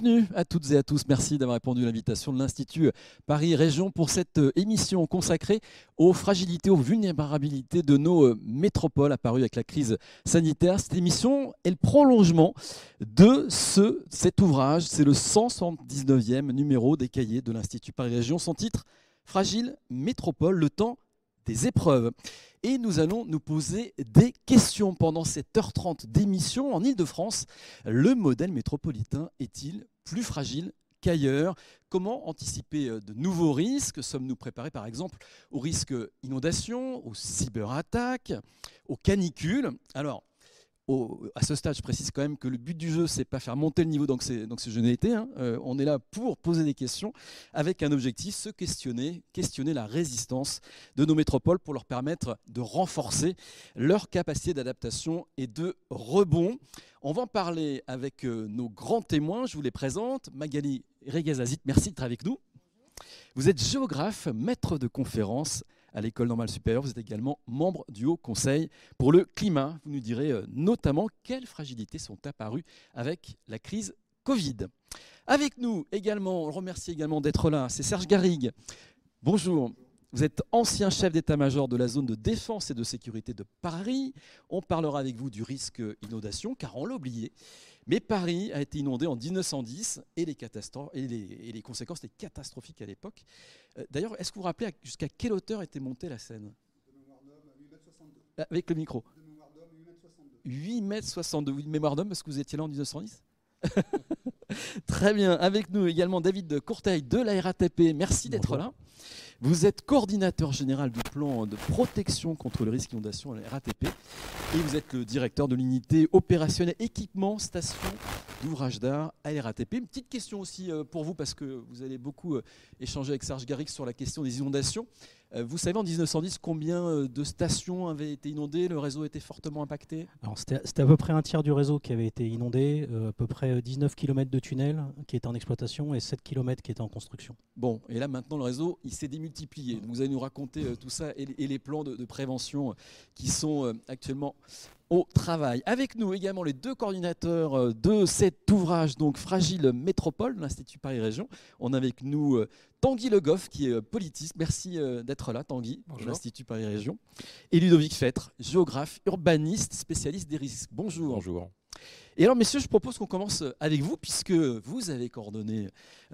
Bienvenue à toutes et à tous. Merci d'avoir répondu à l'invitation de l'Institut Paris Région pour cette euh, émission consacrée aux fragilités, aux vulnérabilités de nos euh, métropoles apparues avec la crise sanitaire. Cette émission est le prolongement de ce, cet ouvrage. C'est le 179e numéro des cahiers de l'Institut Paris Région. Son titre, Fragile métropole, le temps épreuves. Et nous allons nous poser des questions pendant cette heure 30 d'émission en Ile-de-France. Le modèle métropolitain est-il plus fragile qu'ailleurs? Comment anticiper euh, de nouveaux risques? Sommes-nous préparés par exemple aux risques inondations, aux cyberattaques, aux canicules? Alors, à ce stade, je précise quand même que le but du jeu, c'est pas faire monter le niveau donc je n'ai été. Hein. Euh, on est là pour poser des questions avec un objectif, se questionner, questionner la résistance de nos métropoles pour leur permettre de renforcer leur capacité d'adaptation et de rebond. On va en parler avec euh, nos grands témoins. Je vous les présente. Magali Regazazit, merci d'être avec nous. Vous êtes géographe, maître de conférences à l'École normale supérieure. Vous êtes également membre du Haut Conseil pour le climat. Vous nous direz euh, notamment quelles fragilités sont apparues avec la crise Covid. Avec nous également, on remercie également d'être là, c'est Serge Garrigue. Bonjour. Vous êtes ancien chef d'état-major de la zone de défense et de sécurité de Paris. On parlera avec vous du risque inondation, car on l'a oublié. Mais Paris a été inondé en 1910 et les, et les, conséquences étaient catastrophiques à l'époque. Euh, d'ailleurs, est-ce que vous vous rappelez jusqu'à quelle hauteur était montée la Seine Avec le micro. 8 mètres 62. Oui, mémoire d'homme, parce que vous étiez là en 1910 Très bien. Avec nous également David Courteil de la RATP. Merci d'être là. Vous êtes coordinateur général du plan de protection contre le risque d'inondation à la RATP et vous êtes le directeur de l'unité opérationnelle équipement station d'ouvrage d'art à la RATP. Une petite question aussi euh, pour vous parce que vous allez beaucoup euh, échanger avec Serge Garrix sur la question des inondations. Euh, vous savez en 1910 combien euh, de stations avaient été inondées Le réseau était fortement impacté? C'était à peu près un tiers du réseau qui avait été inondé, euh, à peu près 19 km de tunnels qui étaient en exploitation et 7 km qui étaient en construction. Bon, et là maintenant le réseau il s'est démultiplié. Vous allez nous raconter tout ça et, les plans de prévention qui sont actuellement au travail. Avec nous également les deux coordinateurs euh, de cet ouvrage, donc Fragile Métropole, l'Institut Paris Région. On a avec nous euh, Tanguy Le Goff, qui est euh, politiste. Merci d'être là, Tanguy, de l'Institut Paris Région. Et Ludovic Fêtre, géographe, urbaniste, spécialiste des risques. Bonjour. Bonjour. Et alors, messieurs, je propose qu'on commence avec vous, puisque vous avez coordonné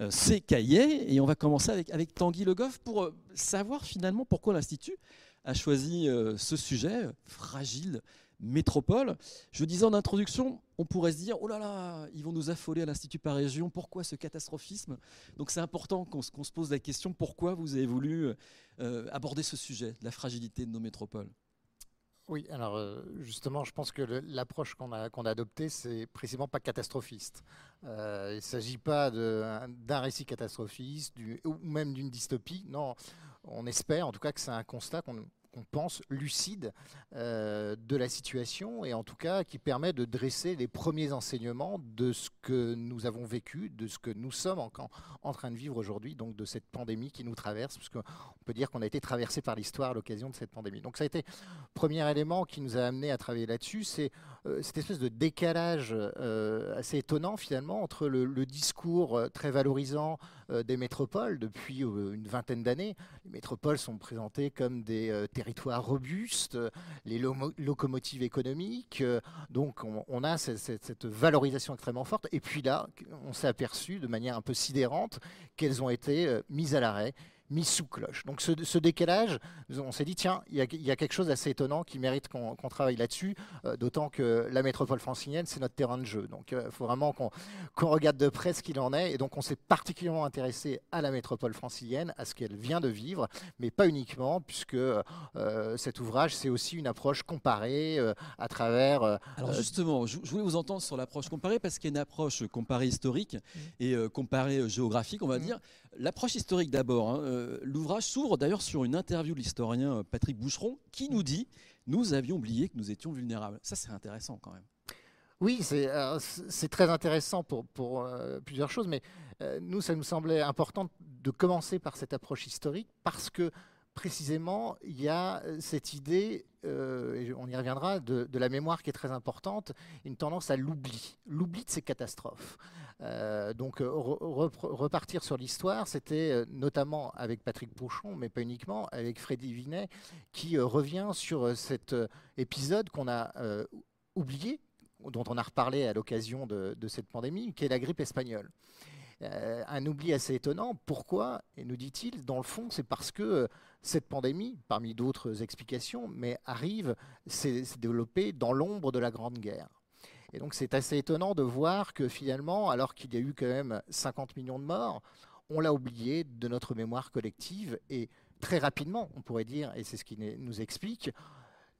ces cahiers. Et on va commencer avec, avec Tanguy Le Goff pour savoir finalement pourquoi l'Institut a choisi ce sujet, fragile métropole. Je disais en introduction, on pourrait se dire, oh là là, ils vont nous affoler à l'Institut par région, pourquoi ce catastrophisme? Donc c'est important qu'on se pose la question, pourquoi vous avez voulu euh, aborder ce sujet, la fragilité de nos métropoles? Oui, alors euh, justement, je pense que l'approche qu'on a, adoptée, c'est précisément pas catastrophiste. Euh, il ne s'agit pas d'un récit catastrophiste ou même d'une dystopie. Non, on espère en tout cas que c'est un constat qu'on on pense, lucide euh, de la situation et en tout cas qui permet de dresser les premiers enseignements de ce que nous avons vécu, de ce que nous sommes en, en train de vivre aujourd'hui, donc de cette pandémie qui nous traverse, parce qu'on peut dire qu'on a été traversé par l'histoire à l'occasion de cette pandémie. Donc ça a été premier élément qui nous a amené à travailler là-dessus, c'est euh, cette espèce de décalage euh, assez étonnant finalement entre le, discours très valorisant des métropoles depuis une vingtaine d'années. Les métropoles sont présentées comme des territoires territoires robustes, les locomotives économiques. Euh, donc on, a cette, valorisation extrêmement forte. Et puis là, on s'est aperçu de manière un peu sidérante qu'elles ont été euh, mises à l'arrêt mis sous cloche. Donc ce, décalage, on s'est dit, tiens, il y, a quelque chose d'assez étonnant qui mérite qu'on travaille là-dessus, euh, d'autant que la métropole francilienne, c'est notre terrain de jeu. Donc il euh, faut vraiment qu'on regarde de près ce qu'il en est. Et donc on s'est particulièrement intéressé à la métropole francilienne, à ce qu'elle vient de vivre, mais pas uniquement, puisque euh, cet ouvrage, c'est aussi une approche comparée à travers... Alors justement, je, voulais vous entendre sur l'approche comparée, parce qu'il y a une approche comparée historique mmh. et comparée géographique, on va mmh. dire. L'approche historique d'abord. Hein. Euh, l'ouvrage s'ouvre d'ailleurs sur une interview de l'historien Patrick Boucheron qui nous dit Nous avions oublié que nous étions vulnérables. Ça, c'est intéressant quand même. Oui, c'est très intéressant pour, pour plusieurs choses, mais nous, ça nous semblait important de commencer par cette approche historique parce que précisément, il y a euh, cette idée, euh, et on y reviendra, de, la mémoire qui est très importante, une tendance à l'oubli, l'oubli de ces catastrophes. Euh, donc repartir sur l'histoire, c'était notamment avec Patrick Pouchon, mais pas uniquement, avec Freddy Vinet, qui revient sur cet épisode qu'on a oublié, dont on a reparlé à l'occasion de, de, cette pandémie, qui est la grippe espagnole. un oubli assez étonnant. Pourquoi Et nous dit-il, dans le fond, c'est parce que cette pandémie, parmi d'autres explications, mais arrive, s'est développée dans l'ombre de la Grande Guerre. Et donc c'est assez étonnant de voir que finalement, alors qu'il y a eu quand même 50 millions de morts, on l'a oublié de notre mémoire collective et très rapidement, on pourrait dire, et c'est ce qui nous explique,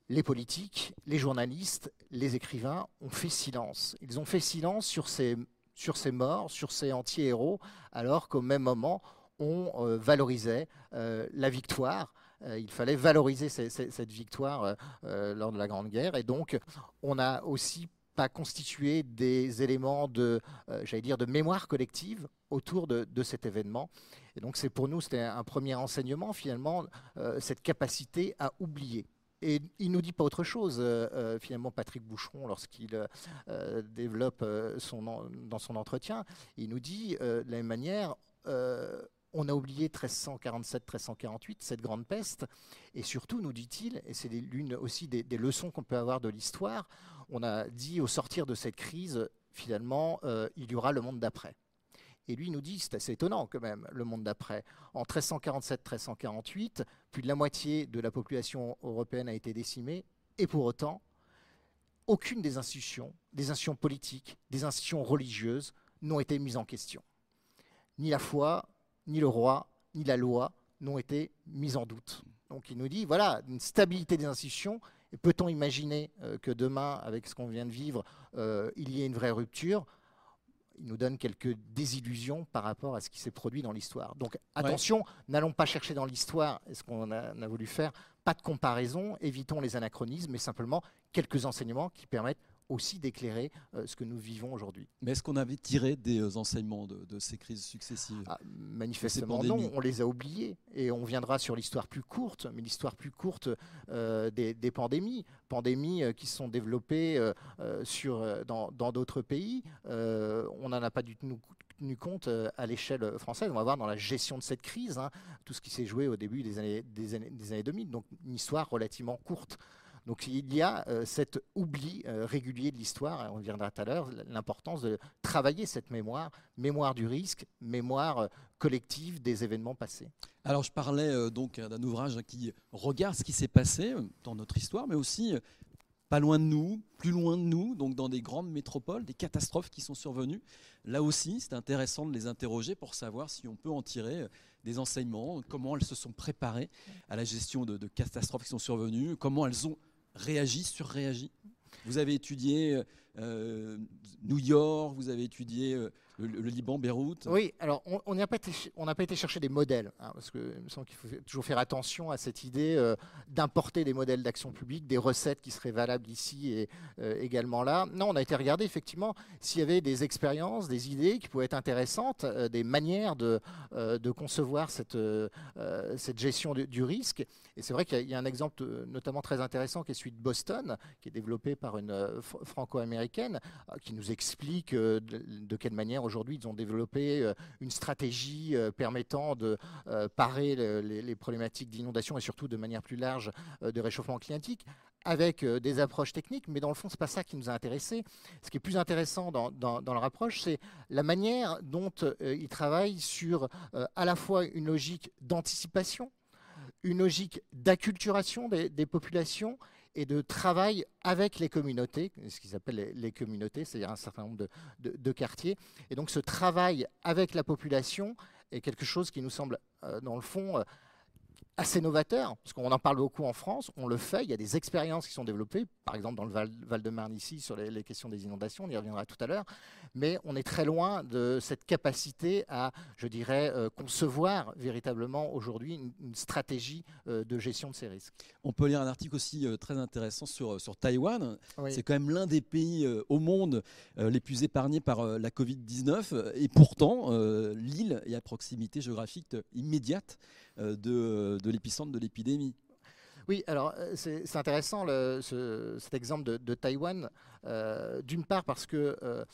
les politiques, les journalistes, les écrivains ont fait silence. Ils ont fait silence sur ces, sur ces morts, sur ces anti-héros, alors qu'au même moment, on euh, valorisait euh, la victoire. Euh, il fallait valoriser cette victoire lors de la Grande Guerre. Et donc, on n'a aussi pas constitué des éléments de, j'allais dire, de mémoire collective autour de, cet événement. Et donc, c'est pour nous, c'était un premier enseignement, finalement, cette capacité à oublier. Et il nous dit pas autre chose, finalement, Patrick Boucheron, lorsqu'il développe son, dans son entretien. Il nous dit, de la même manière, on a oublié 1347-1348, cette grande peste, et surtout, nous dit-il, et c'est l'une aussi des, leçons qu'on peut avoir de l'histoire, on a dit au sortir de cette crise, finalement, euh, il y aura le monde d'après. Et lui nous dit, c'est assez étonnant quand même, le monde d'après. En 1347-1348, plus de la moitié de la population européenne a été décimée, et pour autant, aucune des institutions, des institutions politiques, des institutions religieuses, n'ont été mises en question. Ni la foi, ni le roi, ni la loi n'ont été mis en doute. Donc il nous dit, voilà, une stabilité des institutions. Peut-on imaginer euh, que demain, avec ce qu'on vient de vivre, euh, il y ait une vraie rupture? Il nous donne quelques désillusions par rapport à ce qui s'est produit dans l'histoire. Donc attention, n'allons pas chercher dans l'histoire ce qu'on a, a, voulu faire, pas de comparaison, évitons les anachronismes, mais simplement quelques enseignements qui permettent aussi d'éclairer euh, ce que nous vivons aujourd'hui. Mais est-ce qu'on avait tiré des euh, enseignements de, ces crises successives ah, Manifestement non, on les a oubliés et on viendra sur l'histoire plus courte, mais l'histoire plus courte euh, des, pandémies, pandémies qui se sont développées sur, dans d'autres pays. on n'en a pas du tout tenu compte à l'échelle française. On va voir dans la gestion de cette crise, hein, tout ce qui s'est joué au début des années, des années, des années 2000, donc une histoire relativement courte. Donc il y a euh, cet oubli euh, régulier de l'histoire, on reviendra tout à l'heure, l'importance de travailler cette mémoire, mémoire du risque, mémoire euh, collective des événements passés. Alors je parlais donc d'un ouvrage qui regarde ce qui s'est passé dans notre histoire, mais aussi pas loin de nous, plus loin de nous, donc dans des grandes métropoles, des catastrophes qui sont survenues. Là aussi, c'est intéressant de les interroger pour savoir si on peut en tirer des enseignements, comment elles se sont préparées à la gestion de, de catastrophes qui sont survenues, comment elles ont réagit, surréagit? Vous avez étudié euh, New York, vous avez étudié euh, le, Liban, Beyrouth Oui, alors on n'a pas, été chercher des modèles, hein, parce qu'il me semble qu'il faut toujours faire attention à cette idée euh, d'importer des modèles d'action publique, des recettes qui seraient valables ici et également là. Non, on a été regarder effectivement s'il y avait des expériences, des idées qui pouvaient être intéressantes, des manières de, de concevoir cette, cette gestion du risque. Et c'est vrai qu'il y, a un exemple notamment très intéressant qui est celui de Boston, qui est développé par une franco-américaine, qui nous explique de quelle manière aujourd'hui ils ont développé euh, une stratégie euh, permettant de euh, parer les, problématiques d'inondation et surtout de manière plus large de réchauffement climatique avec des approches techniques, mais dans le fond, ce n'est pas ça qui nous a intéressés. Ce qui est plus intéressant dans, leur approche, c'est la manière dont ils travaillent sur à la fois une logique d'anticipation, une logique d'acculturation des, populations et de travail avec les communautés, ce qu'ils appellent les, communautés, c'est-à-dire un certain nombre de, quartiers. Et donc ce travail avec la population est quelque chose qui nous semble, euh, dans le fond, euh, assez novateur, parce qu'on en parle beaucoup en France, on le fait, il y a des expériences qui sont développées, par exemple dans le Val-de-Marne ici, sur les, questions des inondations, on y reviendra tout à l'heure, mais on est très loin de cette capacité à, je dirais, euh, concevoir véritablement aujourd'hui une, stratégie euh, de gestion de ces risques. On peut lire un article aussi euh, très intéressant sur, sur Taïwan, c'est quand même l'un des pays au monde les plus épargnés par la Covid-19, et pourtant, l'île est à proximité géographique immédiate de, de l'épicentre de l'épidémie. Oui, alors euh, c'est intéressant cet exemple de, Taïwan, euh, d'une part parce que euh,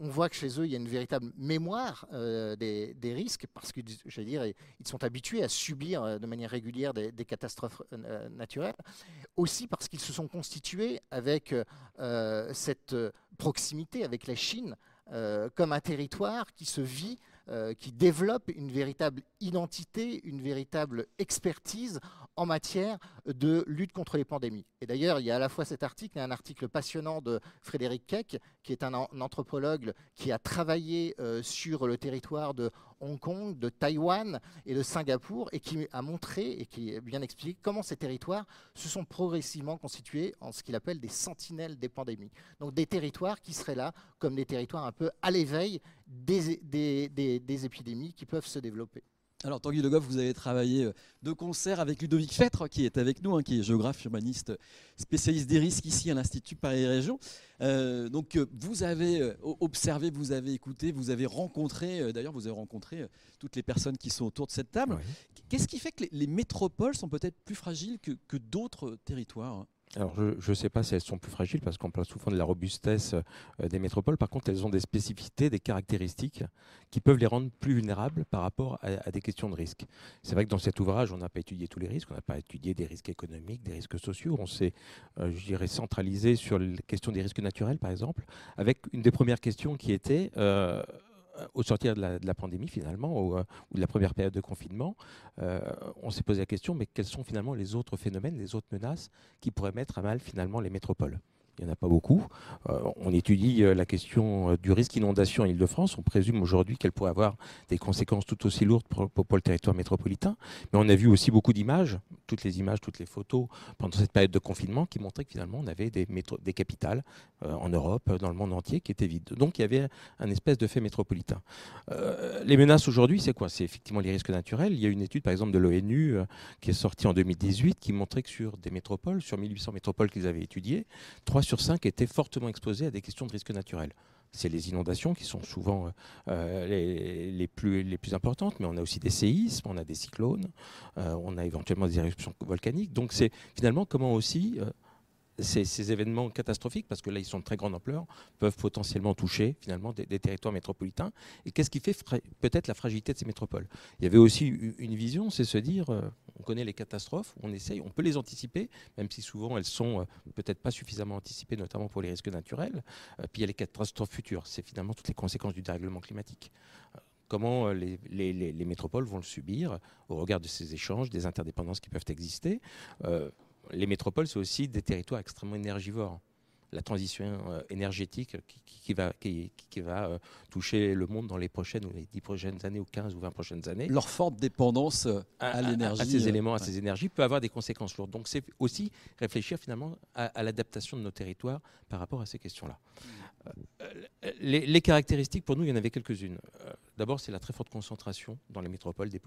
on voit que chez eux il y a une véritable mémoire des, risques, parce que j'allais dire ils sont habitués à subir de manière régulière des catastrophes naturelles, aussi parce qu'ils se sont constitués avec cette proximité avec la Chine comme un territoire qui se vit euh, qui développe une véritable identité, une véritable expertise en matière de lutte contre les pandémies. Et d'ailleurs, il y a à la fois cet article et un article passionnant de Frédéric Keck, qui est un, anthropologue qui a travaillé euh, sur le territoire de Hong Kong, de Taïwan et de Singapour, et qui a montré et qui bien expliqué comment ces territoires se sont progressivement constitués en ce qu'il appelle des sentinelles des pandémies. Donc des territoires qui seraient là comme des territoires un peu à l'éveil des, des, épidémies qui peuvent se développer. Alors Tanguy Le Goff, vous avez travaillé euh, de concert avec Ludovic Fettre, qui est avec nous, hein, qui est géographe humaniste, spécialiste des risques ici à l'Institut Paris Région. Euh, donc euh, vous avez observé, vous avez écouté, vous avez rencontré, d'ailleurs vous avez rencontré toutes les personnes qui sont autour de cette table. Qu'est-ce qui fait que les, métropoles sont peut-être plus fragiles que d'autres territoires alors, je ne sais pas si elles sont plus fragiles parce qu'on parle souvent de la robustesse euh, des métropoles. Par contre, elles ont des spécificités, des caractéristiques qui peuvent les rendre plus vulnérables par rapport à, des questions de risque. C'est vrai que dans cet ouvrage, on n'a pas étudié tous les risques. On n'a pas étudié des risques économiques, des risques sociaux. On s'est, euh, je dirais, centralisé sur la question des risques naturels, par exemple, avec une des premières questions qui était euh, au sortir de la, pandémie finalement, ou, euh, de la première période de confinement, euh, on s'est posé la question, mais quels sont finalement les autres phénomènes, les autres menaces qui pourraient mettre à mal finalement les métropoles? Il n'y en a pas beaucoup. Euh, on étudie la question du risque inondation en Ile-de-France. On présume aujourd'hui qu'elle pourrait avoir des conséquences tout aussi lourdes pour, le territoire métropolitain. Mais on a vu aussi beaucoup d'images, toutes les images, toutes les photos pendant cette période de confinement qui montraient que finalement on avait des, capitales euh, en Europe, dans le monde entier qui étaient vides. Donc il y avait un espèce de fait métropolitain. Euh, les menaces aujourd'hui, c'est quoi? C'est effectivement les risques naturels. Il y a une étude par exemple de l'ONU euh, qui est sortie en 2018 qui montrait que sur des métropoles, sur 1800 métropoles qu'ils avaient étudiées, 3 sur 5 étaient fortement exposées à des questions de risques naturels c'est les inondations qui sont souvent euh, euh, les, plus, importantes, mais on a aussi des séismes, on a des cyclones, euh, on a éventuellement des éruptions volcaniques. Donc c'est finalement comment aussi ces, événements catastrophiques, parce que là ils sont de très grande ampleur, peuvent potentiellement toucher finalement des, territoires métropolitains. Et qu'est-ce qui fait peut-être la fragilité de ces métropoles? Il y avait aussi une vision, c'est se dire, on connaît les catastrophes, on essaye, on peut les anticiper, même si souvent elles sont euh, peut-être pas suffisamment anticipées, notamment pour les risques naturels. Euh, puis il y a les catastrophes futures, c'est finalement toutes les conséquences du dérèglement climatique comment les, les, métropoles vont le subir au regard de ces échanges, des interdépendances qui peuvent exister les métropoles, c'est aussi des territoires extrêmement énergivores. La transition euh, énergétique qui, va, qui, va euh, toucher le monde dans les prochaines ou les 10 prochaines années ou 15 ou 20 prochaines années. Leur forte dépendance euh, à, l'énergie. À, ces éléments, à ces énergies, peut avoir des conséquences lourdes. Donc c'est aussi réfléchir finalement à, l'adaptation de nos territoires par rapport à ces questions-là. Les, caractéristiques, pour nous, il y en avait quelques-unes. D'abord, c'est la très forte concentration dans les métropoles des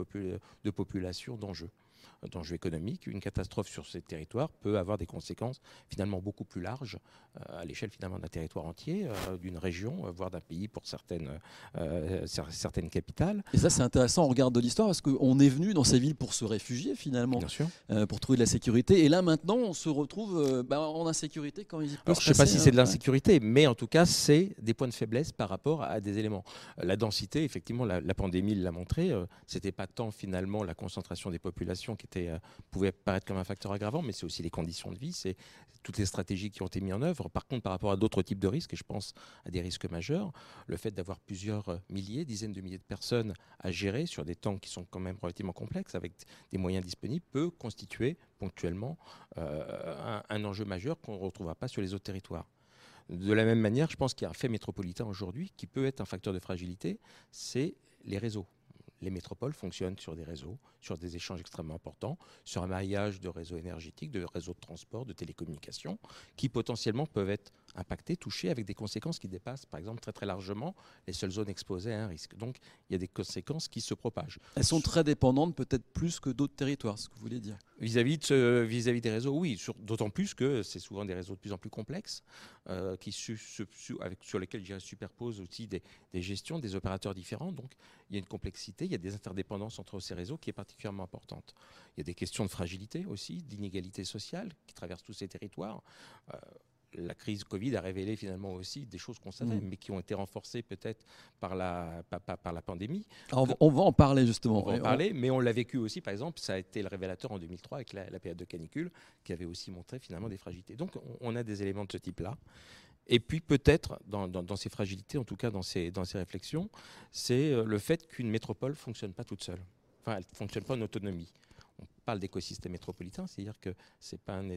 de populations d'enjeux d'enjeux économiques. Une catastrophe sur ces territoires peut avoir des conséquences finalement beaucoup plus larges euh, à l'échelle finalement d'un territoire entier, euh, d'une région, euh, voire d'un pays pour certaines, certaines capitales. Et ça c'est intéressant, on regarde de l'histoire parce qu'on est venu dans ces villes pour se réfugier finalement, Bien sûr. pour trouver de la sécurité. Et là maintenant on se retrouve bah, en insécurité quand il Alors, Je ne sais pas si c'est de l'insécurité, mais en tout cas c'est des points de faiblesse par rapport à des éléments. La densité, effectivement, la, la pandémie l'a montré, c'était pas tant finalement la concentration des populations qui euh, pouvait paraître comme un facteur aggravant, mais c'est aussi les conditions de vie, c'est toutes les stratégies qui ont été mises en œuvre. Par contre, par rapport à d'autres types de risques, et je pense à des risques majeurs, le fait d'avoir plusieurs euh, milliers, dizaines de milliers de personnes à gérer sur des temps qui sont quand même relativement complexes, avec des moyens disponibles, peut constituer ponctuellement euh, un enjeu majeur qu'on ne retrouvera pas sur les autres territoires. De la même manière, je pense qu'il y a un fait métropolitain aujourd'hui qui peut être un facteur de fragilité, c'est les réseaux. Les métropoles fonctionnent sur des réseaux, sur des échanges extrêmement importants, sur un maillage de réseaux énergétiques, de réseaux de transport, de télécommunications, qui potentiellement peuvent être impactés, touchés, avec des conséquences qui dépassent, par exemple, très très largement les seules zones exposées à un risque. Donc il y a des conséquences qui se propagent. Elles sont très dépendantes, peut-être plus que d'autres territoires, ce que vous voulez dire. Vis-à-vis de vis-à-vis des réseaux, oui, d'autant plus que c'est souvent des réseaux de plus en plus complexes, euh, qui avec, sur lesquels je superpose aussi des, des gestions, des opérateurs différents. Donc il y a une complexité, il y a des interdépendances entre ces réseaux qui est particulièrement importante. Il y a des questions de fragilité aussi, d'inégalité sociale qui traversent tous ces territoires. Euh, la crise Covid a révélé finalement aussi des choses qu'on savait, mm. mais qui ont été renforcées peut-être par la, par, la pandémie. on, va en parler justement. On va en parler, mais on l'a vécu aussi, par exemple, ça a été le révélateur en 2003 avec la, période de canicule, qui avait aussi montré finalement des fragilités. Donc on, a des éléments de ce type-là. Et puis peut-être, dans, ces fragilités, en tout cas dans ces, dans ces réflexions, c'est euh, le fait qu'une métropole ne fonctionne pas toute seule. Enfin, elle ne fonctionne pas en autonomie on parle d'écosystème métropolitain, c'est-à-dire que ce n'est pas un,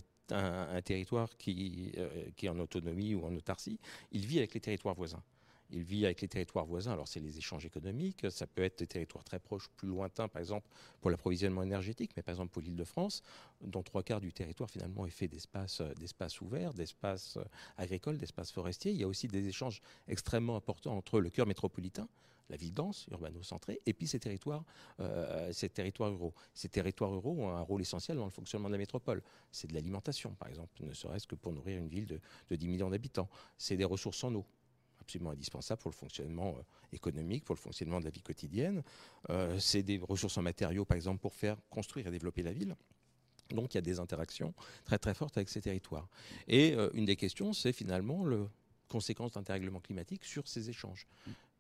territoire qui, euh, qui est en autonomie ou en autarcie, il vit avec les territoires voisins. Il vit avec les territoires voisins. Alors, c'est les échanges économiques. Ça peut être des territoires très proches, plus lointains, par exemple, pour l'approvisionnement énergétique. Mais par exemple, pour l'île de France, dont trois quarts du territoire, finalement, est fait d'espaces, euh, ouverts, d'espaces euh, agricoles, d'espaces forestiers. Il y a aussi des échanges extrêmement importants entre le cœur métropolitain, la ville dense, urbano-centrée, et puis ces territoires, euh, ces territoires ruraux. Ces territoires ruraux ont un rôle essentiel dans le fonctionnement de la métropole. C'est de l'alimentation, par exemple, ne serait-ce que pour nourrir une ville de, 10 millions d'habitants. C'est des ressources en eau absolument indispensables pour le fonctionnement euh, économique, pour le fonctionnement de la vie quotidienne. Euh, c'est des ressources en matériaux, par exemple, pour faire construire et développer la ville. Donc il y a des interactions très très fortes avec ces territoires. Et une des questions, c'est finalement le conséquence d'un dérèglement climatique sur ces échanges.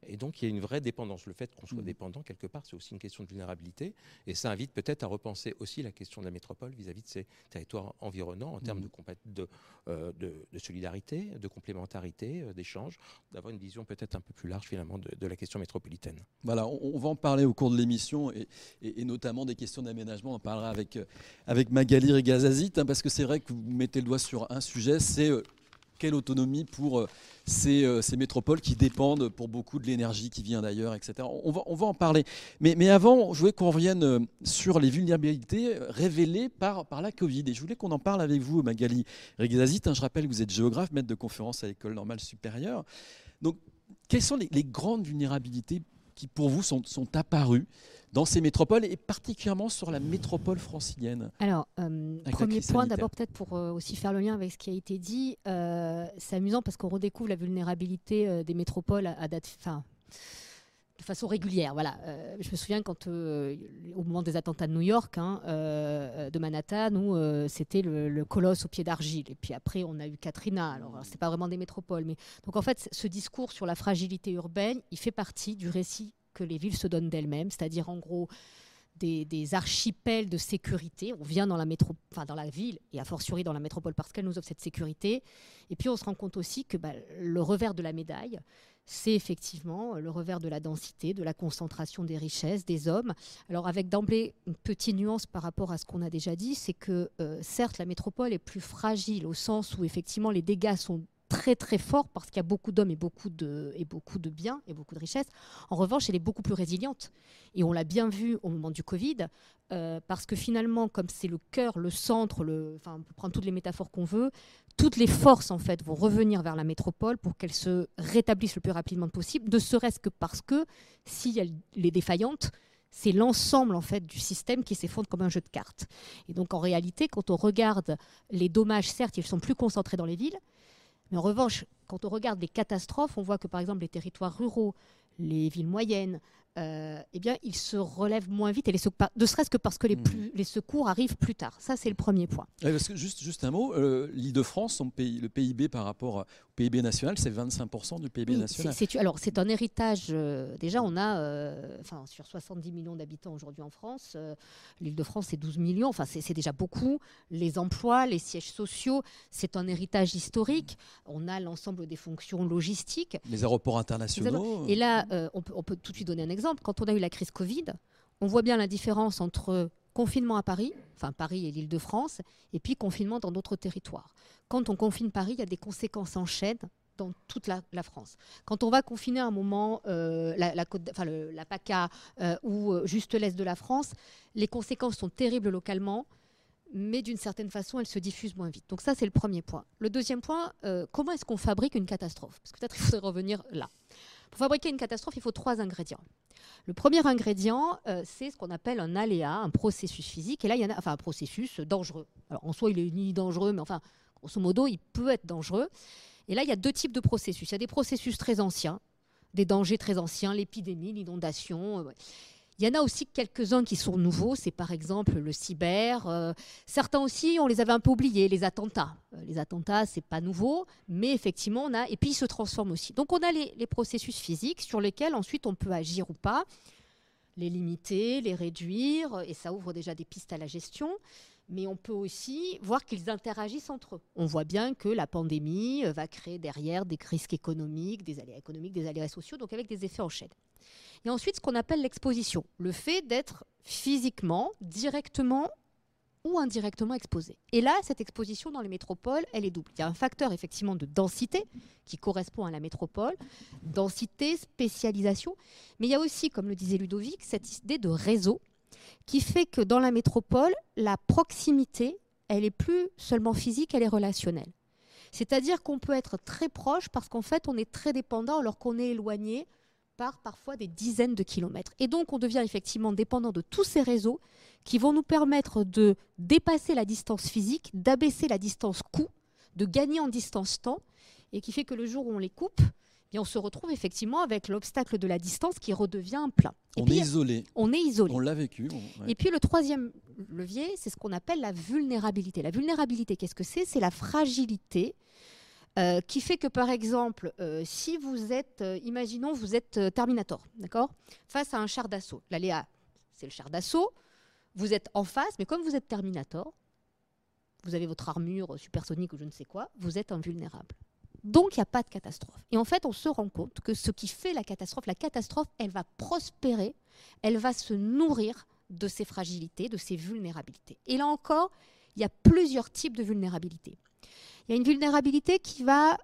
Et donc, il y a une vraie dépendance. Le fait qu'on soit mm. dépendant, quelque part, c'est aussi une question de vulnérabilité. Et ça invite peut-être à repenser aussi la question de la métropole vis-à-vis de ces territoires environnants en termes mm. de, euh, de, de, solidarité, de complémentarité, euh, d'échange, d'avoir une vision peut-être un peu plus large, finalement, de, la question métropolitaine. Voilà, on, va en parler au cours de l'émission et, et, notamment des questions d'aménagement. On parlera avec, euh, avec Magali Rigazazit, hein, parce que c'est vrai que vous mettez le doigt sur un sujet, c'est quelle autonomie pour euh, euh, ces, métropoles qui dépendent pour beaucoup de l'énergie qui vient d'ailleurs, etc. On va, en parler. Mais, avant, je voulais qu'on revienne euh, sur les vulnérabilités révélées par, la Covid. Et je voulais qu'on en parle avec vous, Magali Regazazit. Hein, je rappelle que vous êtes géographe, maître de conférence à l'École normale supérieure. Donc, quelles sont les grandes vulnérabilités qui, pour vous, sont, sont apparues dans ces métropoles et particulièrement sur la métropole francilienne. Alors, euh, premier point, d'abord peut-être pour euh, aussi faire le lien avec ce qui a été dit, euh, c'est amusant parce qu'on redécouvre la vulnérabilité des métropoles à, date, fin, de façon régulière. Voilà. je me souviens quand, au moment des attentats de New York, hein, de Manhattan, nous, c'était le, colosse au pied d'argile. Et puis après, on a eu Katrina. Alors, c'est pas vraiment des métropoles, mais donc en fait, ce discours sur la fragilité urbaine, il fait partie du récit que les villes se donnent d'elles-mêmes, c'est-à-dire en gros des, archipels de sécurité. On vient dans la, métro, enfin dans la ville et a fortiori dans la métropole parce qu'elle nous offre cette sécurité. Et puis on se rend compte aussi que bah, le revers de la médaille, c'est effectivement le revers de la densité, de la concentration des richesses, des hommes. Alors avec d'emblée une petite nuance par rapport à ce qu'on a déjà dit, c'est que euh, certes la métropole est plus fragile au sens où effectivement les dégâts sont très très fort parce qu'il y a beaucoup d'hommes et beaucoup de, et beaucoup de biens et beaucoup de richesses. En revanche, elle est beaucoup plus résiliente. Et on l'a bien vu au moment du Covid, euh, parce que finalement, comme c'est le cœur, le centre, enfin, on peut prendre toutes les métaphores qu'on veut, toutes les forces en fait vont revenir vers la métropole pour qu'elle se rétablisse le plus rapidement possible, ne serait-ce que parce que si elle est défaillante, c'est l'ensemble en fait du système qui s'effondre comme un jeu de cartes. Et donc en réalité, quand on regarde les dommages, certes, ils sont plus concentrés dans les villes, en revanche, quand on regarde les catastrophes, on voit que par exemple les territoires ruraux, les villes moyennes, euh, eh bien, ils se relèvent moins vite, et les ne serait-ce que parce que les, hmm. les, secours arrivent plus tard. Ça, c'est le premier point. parce que juste, juste un mot, euh, l'Île-de-France, le PIB par rapport au PIB national, c'est 25% du PIB national. C'est, alors, c'est un héritage. Euh, déjà, on a, enfin, sur 70 millions d'habitants aujourd'hui en France, l'Île-de-France, c'est 12 millions. Enfin, c'est, déjà beaucoup. Les emplois, les sièges sociaux, c'est un héritage historique. On a l'ensemble des fonctions logistiques. Les aéroports internationaux. Et là, on peut, on peut tout de suite donner un exemple quand on a eu la crise Covid, on voit bien la différence entre confinement à Paris, enfin Paris et l'île de France, et puis confinement dans d'autres territoires. Quand on confine Paris, il y a des conséquences en chaîne dans toute la, France. Quand on va confiner un moment euh, la, la, enfin, la, PACA euh, ou euh, juste l'Est de la France, les conséquences sont terribles localement, mais d'une certaine façon, elles se diffusent moins vite. Donc ça, c'est le premier point. Le deuxième point, comment est-ce qu'on fabrique une catastrophe? Parce que peut-être il faudrait revenir là. Pour fabriquer une catastrophe, il faut trois ingrédients. Le premier ingrédient, c'est ce qu'on appelle un aléa, un processus physique. Et là, il y en a, enfin, un processus dangereux. Alors, en soi, il est ni dangereux, mais enfin, grosso modo, il peut être dangereux. Et là, il y a deux types de processus. Il y a des processus très anciens, des dangers très anciens, l'épidémie, l'inondation. Euh, il y en a aussi quelques-uns qui sont nouveaux, c'est par exemple le cyber. Euh, certains aussi, on les avait un peu oubliés, les attentats. Euh, les attentats, c'est pas nouveau, mais effectivement, on a. Et puis, ils se transforment aussi. Donc, on a les, les, processus physiques sur lesquels ensuite on peut agir ou pas, les limiter, les réduire, et ça ouvre déjà des pistes à la gestion mais on peut aussi voir qu'ils interagissent entre eux. On voit bien que la pandémie euh, va créer derrière des crises économiques, des aléas économiques, des aléas sociaux, donc avec des effets en chaîne. Et ensuite, ce qu'on appelle l'exposition, le fait d'être physiquement, directement ou indirectement exposé. Et là, cette exposition dans les métropoles, elle est double. Il y a un facteur effectivement de densité qui correspond à la métropole, densité, spécialisation, mais il y a aussi, comme le disait Ludovic, cette idée de réseau qui fait que dans la métropole, la proximité, elle est plus seulement physique, elle est relationnelle. C'est-à-dire qu'on peut être très proche parce qu'en fait, on est très dépendant alors qu'on est éloigné par parfois des dizaines de kilomètres. Et donc, on devient effectivement dépendant de tous ces réseaux qui vont nous permettre de dépasser la distance physique, d'abaisser la distance coût, de gagner en distance temps, et qui fait que le jour où on les coupe, et on se retrouve effectivement avec l'obstacle de la distance qui redevient un plat. on est isolé. On est isolé. On l'a vécu. Et puis le troisième levier, c'est ce qu'on appelle la vulnérabilité. La vulnérabilité, qu'est-ce que c'est? C'est la fragilité euh, qui fait que, par exemple, euh, si vous êtes, euh, imaginons, vous êtes Terminator, d'accord? Face à un char d'assaut. L'aléa, c'est le char d'assaut. Vous êtes en face, mais comme vous êtes Terminator, vous avez votre armure supersonique ou je ne sais quoi, vous êtes invulnérable. Donc il n'y a pas de catastrophe. Et en fait, on se rend compte que ce qui fait la catastrophe, la catastrophe, elle va prospérer, elle va se nourrir de ses fragilités, de ses vulnérabilités. Et là encore, il y a plusieurs types de vulnérabilités. Il y a une vulnérabilité qui va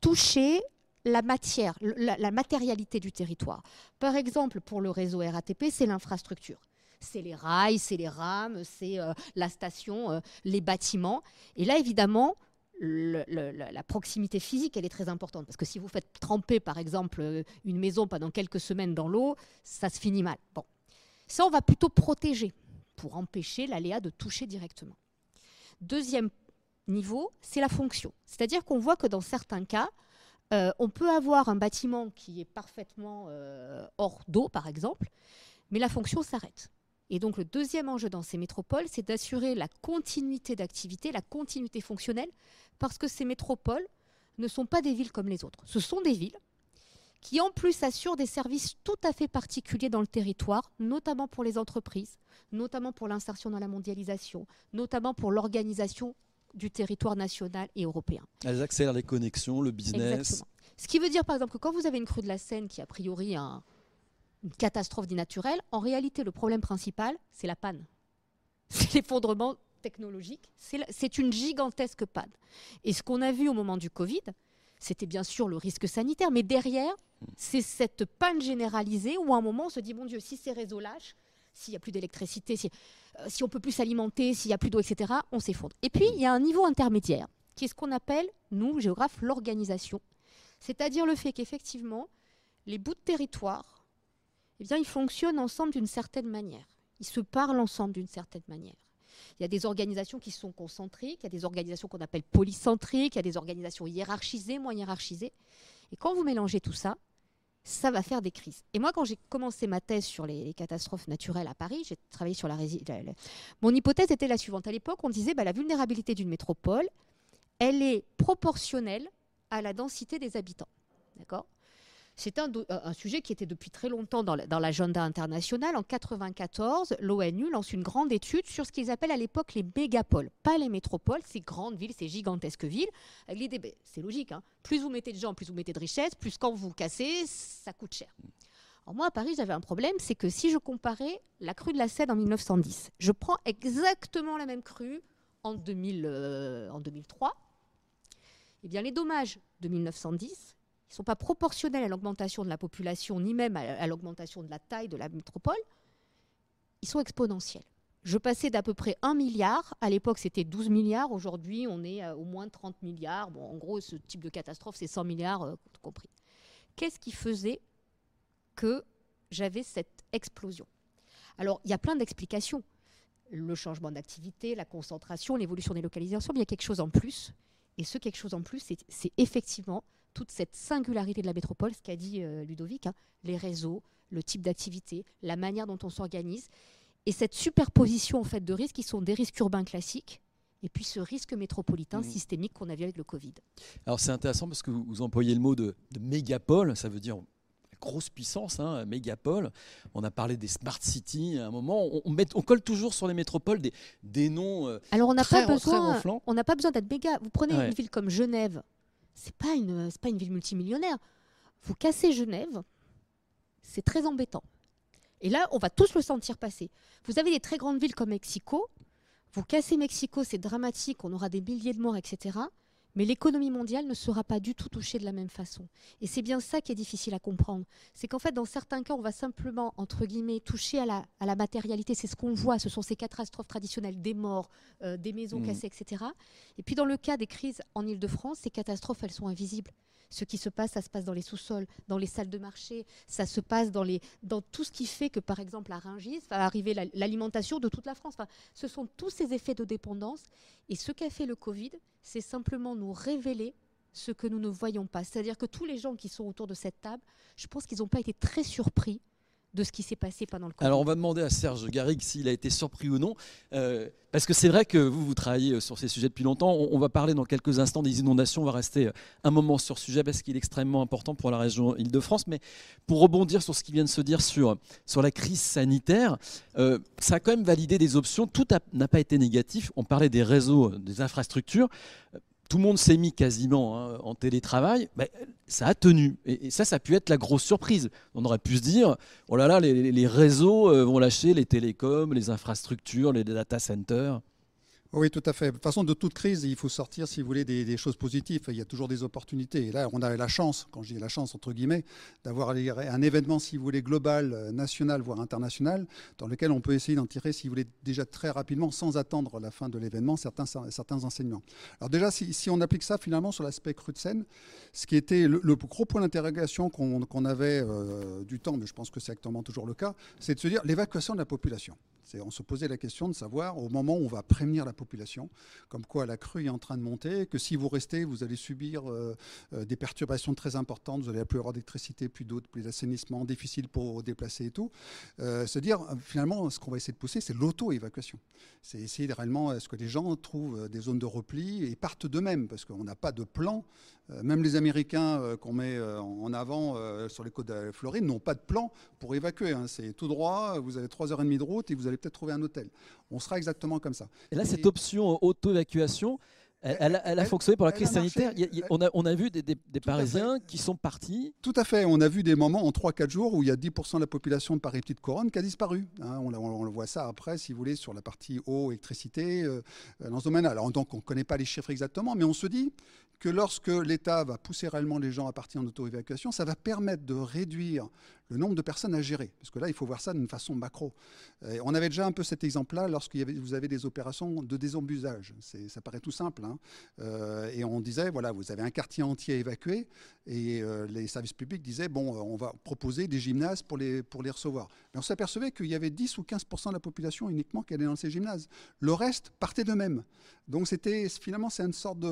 toucher la matière, la, matérialité du territoire. Par exemple, pour le réseau RATP, c'est l'infrastructure. C'est les rails, c'est les rames, c'est euh, la station, euh, les bâtiments. Et là, évidemment, la proximité physique, elle est très importante. Parce que si vous faites tremper, par exemple, une maison pendant quelques semaines dans l'eau, ça se finit mal. Bon. Ça, on va plutôt protéger pour empêcher l'aléa de toucher directement. Deuxième niveau, c'est la fonction. C'est-à-dire qu'on voit que dans certains cas, euh, on peut avoir un bâtiment qui est parfaitement euh, hors d'eau, par exemple, mais la fonction s'arrête. Et donc le deuxième enjeu dans ces métropoles, c'est d'assurer la continuité d'activité, la continuité fonctionnelle, parce que ces métropoles ne sont pas des villes comme les autres. Ce sont des villes qui en plus assurent des services tout à fait particuliers dans le territoire, notamment pour les entreprises, notamment pour l'insertion dans la mondialisation, notamment pour l'organisation du territoire national et européen. Elles accélèrent les connexions, le business. Exactement. Ce qui veut dire par exemple que quand vous avez une crue de la Seine qui a priori un, une catastrophe dit naturelle, en réalité, le problème principal, c'est la panne. C'est l'effondrement technologique. C'est une gigantesque panne. Et ce qu'on a vu au moment du Covid, c'était bien sûr le risque sanitaire, mais derrière, c'est cette panne généralisée où à un moment on se dit, mon Dieu, si ces réseaux lâchent, s'il n'y a plus d'électricité, si, euh, si, on peut plus s'alimenter, s'il n'y a plus d'eau, etc., on s'effondre. Et puis, il y a un niveau intermédiaire, qui est ce qu'on appelle, nous, géographes, l'organisation. C'est-à-dire le fait qu'effectivement, les bouts de territoire eh bien, ils fonctionnent ensemble d'une certaine manière. Ils se parlent ensemble d'une certaine manière. Il y a des organisations qui sont concentriques, il y a des organisations qu'on appelle polycentriques, il y a des organisations hiérarchisées, moins hiérarchisées. Et quand vous mélangez tout ça, ça va faire des crises. Et moi, quand j'ai commencé ma thèse sur les, catastrophes naturelles à Paris, j'ai travaillé sur la, résilience. Mon hypothèse était la suivante. À l'époque, on disait bah, la vulnérabilité d'une métropole, elle est proportionnelle à la densité des habitants. D'accord? C'est un, sujet qui était depuis très longtemps dans, l'agenda international. En 1994, l'ONU lance une grande étude sur ce qu'ils appellent à l'époque les mégapoles. Pas les métropoles, ces grandes villes, ces gigantesques villes. Ben, c'est logique, hein. plus vous mettez de gens, plus vous mettez de richesses, plus quand vous cassez, ça coûte cher. Moi, à Paris, j'avais un problème, c'est que si je comparais la crue de la Seine en 1910, je prends exactement la même crue en, 2000, euh, 2003, Eh bien, les dommages de 1910, ils ne sont pas proportionnels à l'augmentation de la population, ni même à, l'augmentation de la taille de la métropole. Ils sont exponentiels. Je passais d'à peu près 1 milliard, à l'époque c'était 12 milliards, aujourd'hui on est à au moins 30 milliards. Bon, en gros, ce type de catastrophe, c'est 100 milliards euh, compris. Qu'est-ce qui faisait que j'avais cette explosion? Alors, il y a plein d'explications. Le changement d'activité, la concentration, l'évolution des localisations, mais il y a quelque chose en plus. Et ce quelque chose en plus, c'est effectivement toute cette singularité de la métropole, ce qu'a dit euh, Ludovic, hein, les réseaux, le type d'activité, la manière dont on s'organise, et cette superposition en fait de risques qui sont des risques urbains classiques, et puis ce risque métropolitain mmh. systémique qu'on a vu avec le Covid. Alors c'est intéressant parce que vous, employez le mot de, mégapole, ça veut dire grosse puissance, hein, mégapole. On a parlé des smart cities à un moment. On, met, on colle toujours sur les métropoles des, des noms. Euh, Alors on n'a pas besoin, on n'a pas besoin d'être méga. Vous prenez une ville comme Genève, c'est pas une, pas une ville multimillionnaire. Vous cassez Genève, c'est très embêtant. Et là, on va tous le sentir passer. Vous avez des très grandes villes comme Mexico. Vous cassez Mexico, c'est dramatique, on aura des milliers de morts, etc. Mais l'économie mondiale ne sera pas du tout touchée de la même façon. Et c'est bien ça qui est difficile à comprendre. C'est qu'en fait, dans certains cas, on va simplement, entre guillemets, toucher à la, à la matérialité. C'est ce qu'on voit, ce sont ces catastrophes traditionnelles, des morts, euh, des maisons mmh. cassées, etc. Et puis dans le cas des crises en Ile-de-France, ces catastrophes, elles sont invisibles ce qui se passe, ça se passe dans les sous-sols, dans les salles de marché, ça se passe dans, tout ce qui fait que, par exemple, à Rungis va arriver l'alimentation de toute la France. Ce sont tous ces effets de dépendance. Et ce qu'a fait le Covid, c'est simplement nous révéler ce que nous ne voyons pas. C'est-à-dire que tous les gens qui sont autour de cette table, je pense qu'ils n'ont pas été très surpris de ce qui s'est passé pendant le Covid. Alors on va demander à Serge Garrigue s'il a été surpris ou non, euh, parce que c'est vrai que vous, vous travaillez euh, sur ces sujets depuis longtemps. On, va parler dans quelques instants des inondations, on va rester euh, un moment sur ce sujet parce qu'il est extrêmement important pour la région Île-de-France. Mais pour rebondir sur ce qui vient de se dire sur, sur la crise sanitaire, ça a quand même validé des options. Tout n'a pas été négatif. On parlait des réseaux, des infrastructures tout le monde s'est mis quasiment hein, en télétravail, ça a tenu. Et, ça, ça a pu être la grosse surprise. On aurait pu se dire, oh là là, les, réseaux euh, vont lâcher les télécoms, les infrastructures, les data centers. Oui, tout à fait. De toute façon, de toute crise, il faut sortir, si vous voulez, des, choses positives. Il y a toujours des opportunités. Et là, on a la chance, quand je dis la chance, entre guillemets, d'avoir un événement, si vous voulez, global, euh, national, voire international, dans lequel on peut essayer d'en tirer, si vous voulez, déjà très rapidement, sans attendre la fin de l'événement, certains, enseignements. Alors déjà, si, on applique ça finalement sur l'aspect cru de scène, ce qui était le, gros point d'interrogation qu'on avait euh, du temps, mais je pense que c'est actuellement toujours le cas, c'est de se dire l'évacuation de la population. On se posait la question de savoir, au moment où on va prévenir la population, comme quoi la crue est en train de monter, que si vous restez, vous allez subir euh, euh, des perturbations très importantes, vous allez plus avoir d'électricité, puis d'autres, plus d'assainissement, difficile pour déplacer et tout. Euh, se dire, finalement, ce qu'on va essayer de pousser, c'est l'auto-évacuation. C'est essayer réellement, est-ce que les gens trouvent des zones de repli et partent d'eux-mêmes, parce qu'on n'a pas de plan euh, même les Américains euh, qu'on met euh, en avant sur les côtes de la Floride n'ont pas de plan pour évacuer. Hein. C'est tout droit, vous avez 3h30 de route et vous allez peut-être trouver un hôtel. On sera exactement comme ça. Et là, cette option auto-évacuation, elle, a fonctionné pour la crise sanitaire. on, a, on, a, vu des, Parisiens qui sont partis. Tout à fait. On a vu des moments en 3-4 jours où il y a 10% de la population de Paris Petite Couronne qui a disparu. Hein. on, on, le voit ça après, si vous voulez, sur la partie eau, électricité, dans ce domaine. Alors, donc, on ne connaît pas les chiffres exactement, mais on se dit que lorsque l'État va pousser réellement les gens à partir en auto-évacuation, ça va permettre de réduire le nombre de personnes à gérer. Parce que là, il faut voir ça d'une façon macro. on avait déjà un peu cet exemple-là lorsque vous avez des opérations de désembusage. Ça paraît tout simple. Hein. Euh, et on disait, voilà, vous avez un quartier entier évacué et euh, les services publics disaient, bon, on va proposer des gymnases pour les, pour les recevoir. Mais on s'apercevait qu'il y avait 10 ou 15% de la population uniquement qui allait dans ces gymnases. Le reste partait d'eux-mêmes. Donc c'était finalement, c'est une sorte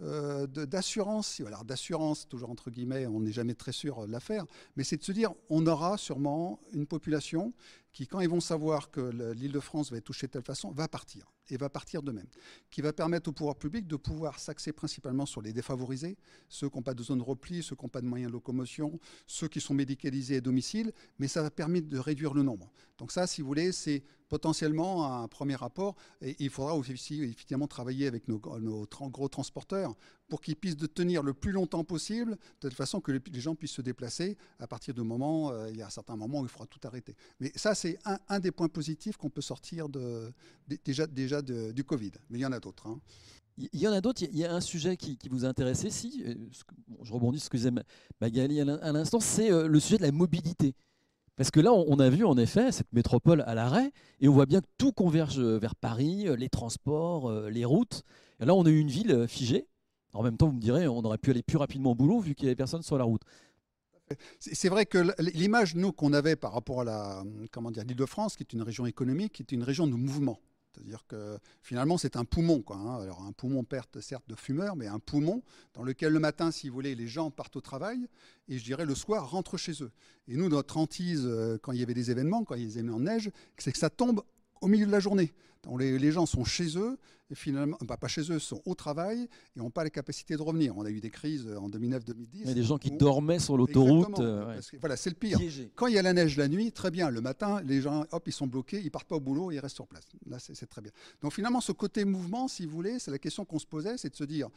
euh, d'assurance. Alors d'assurance, toujours entre guillemets, on n'est jamais très sûr de l'affaire, mais c'est de se dire, on aura sûrement une population qui, quand ils vont savoir que l'île de France va être touchée de telle façon, va partir, et va partir de même, qui va permettre au pouvoir public de pouvoir s'axer principalement sur les défavorisés, ceux qui n'ont pas de zone de repli, ceux qui n'ont pas de moyens de locomotion, ceux qui sont médicalisés à domicile, mais ça va permettre de réduire le nombre. Donc ça, si vous voulez, c'est potentiellement un premier rapport. Et il faudra aussi effectivement travailler avec nos, gros transporteurs pour qu'ils puissent tenir le plus longtemps possible, de telle façon que les, gens puissent se déplacer à partir du moment, euh, il y a un certain moment où il faudra tout arrêter. Mais ça, c'est c'est un, des points positifs qu'on peut sortir de, déjà, déjà du Covid. Mais il y en a d'autres. Hein. Il y en a d'autres. Il y a un sujet qui, vous a intéressé, si. Je rebondis sur ce que disait Magali à l'instant, c'est le sujet de la mobilité. Parce que là, on a vu en effet cette métropole à l'arrêt et on voit bien que tout converge vers Paris, les transports, les routes. Et là, on a eu une ville figée. En même temps, vous me direz, on aurait pu aller plus rapidement au boulot vu qu'il n'y avait personne sur la route. C'est vrai que l'image, nous, qu'on avait par rapport à la, comment dire, l'Île-de-France, qui est une région économique, qui est une région de mouvement. C'est-à-dire que finalement, c'est un poumon. Quoi, hein. Alors, un poumon perte certes de fumeurs, mais un poumon dans lequel le matin, si vous voulez, les gens partent au travail et je dirais le soir rentrent chez eux. Et nous, notre hantise, euh, quand il y avait des événements, quand il y avait des événements neige, c'est que ça tombe au milieu de la journée. les, gens sont chez eux, et finalement, bah, pas chez eux, sont au travail et n'ont pas la capacité de revenir. On a eu des crises en 2009-2010. Il y a des gens qui dormaient sur l'autoroute. Euh, voilà, c'est le pire. Quand il y a la neige la nuit, très bien. Le matin, les gens, hop, ils sont bloqués, ils partent pas au boulot, ils restent sur place. Là, c'est très bien. Donc finalement, ce côté mouvement, si vous voulez, c'est la question qu'on se posait, c'est de se dire,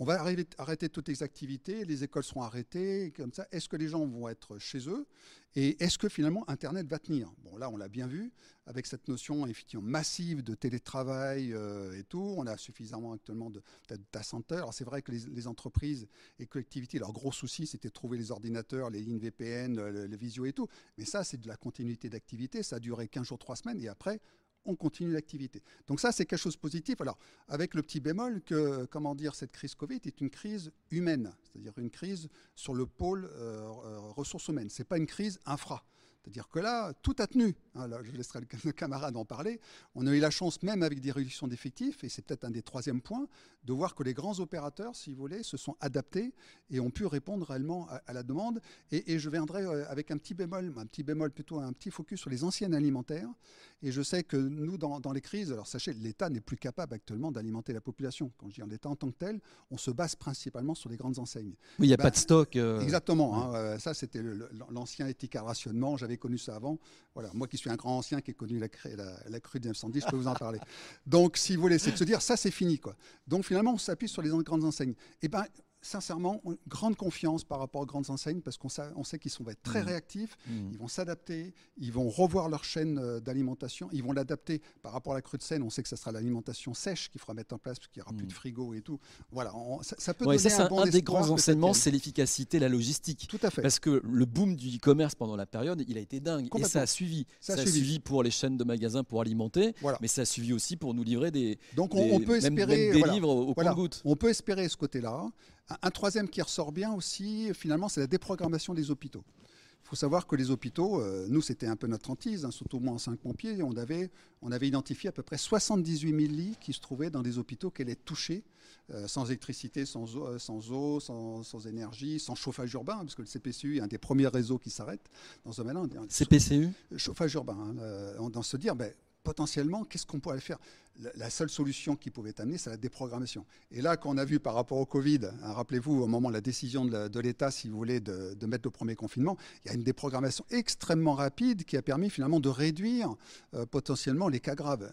on va arrêter toutes les activités, les écoles seront arrêtées, comme ça. Est-ce que les gens vont être chez eux? Et est-ce que finalement Internet va tenir? Bon, là, on l'a bien vu avec cette notion effectivement massive de télétravail et tout on a suffisamment actuellement de data centers. Alors c'est vrai que les, entreprises et collectivités, leur gros souci, c'était de trouver les ordinateurs, les lignes VPN, le, visio et tout. Mais ça, c'est de la continuité d'activité. Ça a duré 15 jours, 3 semaines. Et après, on continue l'activité. Donc ça, c'est quelque chose de positif. Alors, avec le petit bémol que, comment dire, cette crise Covid est une crise humaine, c'est-à-dire une crise sur le pôle euh, euh, ressources humaines. Ce n'est pas une crise infra. C'est-à-dire que là, tout a tenu. Hein, je laisserai le camarade en parler. On a eu la chance, même avec des réductions d'effectifs, et c'est peut-être un des troisièmes points, de voir que les grands opérateurs, si vous voulez, se sont adaptés et ont pu répondre réellement à, la demande. Et, je viendrai euh, avec un petit bémol, un petit bémol plutôt, un petit focus sur les anciennes alimentaires. Et je sais que nous, dans, les crises, alors sachez, l'État n'est plus capable actuellement d'alimenter la population. Quand je dis l'État en tant que tel, on se base principalement sur les grandes enseignes. Oui, il n'y a ben, pas de stock. Euh, exactement. Hein, euh, ça, c'était l'ancien éthique à rationnement. J'avais connu ça avant. Voilà, moi qui suis un grand ancien qui ai connu la, la, crue de 1910, je peux vous en parler. Donc, si vous voulez, c'est de se dire, ça, c'est fini. Quoi. Donc, finalement, on s'appuie sur les grandes enseignes. Et eh ben, sincèrement, grande confiance par rapport aux grandes enseignes parce qu'on sait, on sait qu'ils sont très mmh. réactifs, mmh. ils vont s'adapter, ils vont revoir leur chaîne euh, d'alimentation, ils vont l'adapter par rapport à la crue de Seine. On sait que ce sera l'alimentation sèche qu'il faudra mettre en place parce qu'il n'y aura plus de mmh. frigo et tout. Voilà, ça, peut donner ça, un, bon un des grands enseignements, c'est l'efficacité, la logistique. Tout à fait. Parce que le boom du e-commerce pendant la période, il a été dingue et ça a suivi. Ça, a suivi. pour les chaînes de magasins pour alimenter, mais ça a suivi aussi pour nous livrer des. Donc on, peut espérer des livres au, voilà. On peut espérer ce côté-là. Un troisième qui ressort bien aussi, finalement, c'est la déprogrammation des hôpitaux. Il faut savoir que les hôpitaux, euh, nous, c'était un peu notre hantise, hein, surtout moi en cinq pompiers, on avait, on avait identifié à peu près 78 000 lits qui se trouvaient dans des hôpitaux qui allaient toucher, euh, sans électricité, sans eau, euh, sans, eau sans, énergie, sans chauffage urbain, parce que le CPCU est un des premiers réseaux qui s'arrête dans ce domaine-là. CPCU Chauffage urbain. Hein, on dans se dire, ben, potentiellement, qu'est-ce qu'on pourrait faire? La, seule solution qui pouvait amener, c'est la déprogrammation. Et là, quand on a vu par rapport au Covid, hein, rappelez-vous, au moment de la décision de l'État, si vous voulez, de, mettre le premier confinement, il y a une déprogrammation extrêmement rapide qui a permis finalement de réduire euh, potentiellement les cas graves.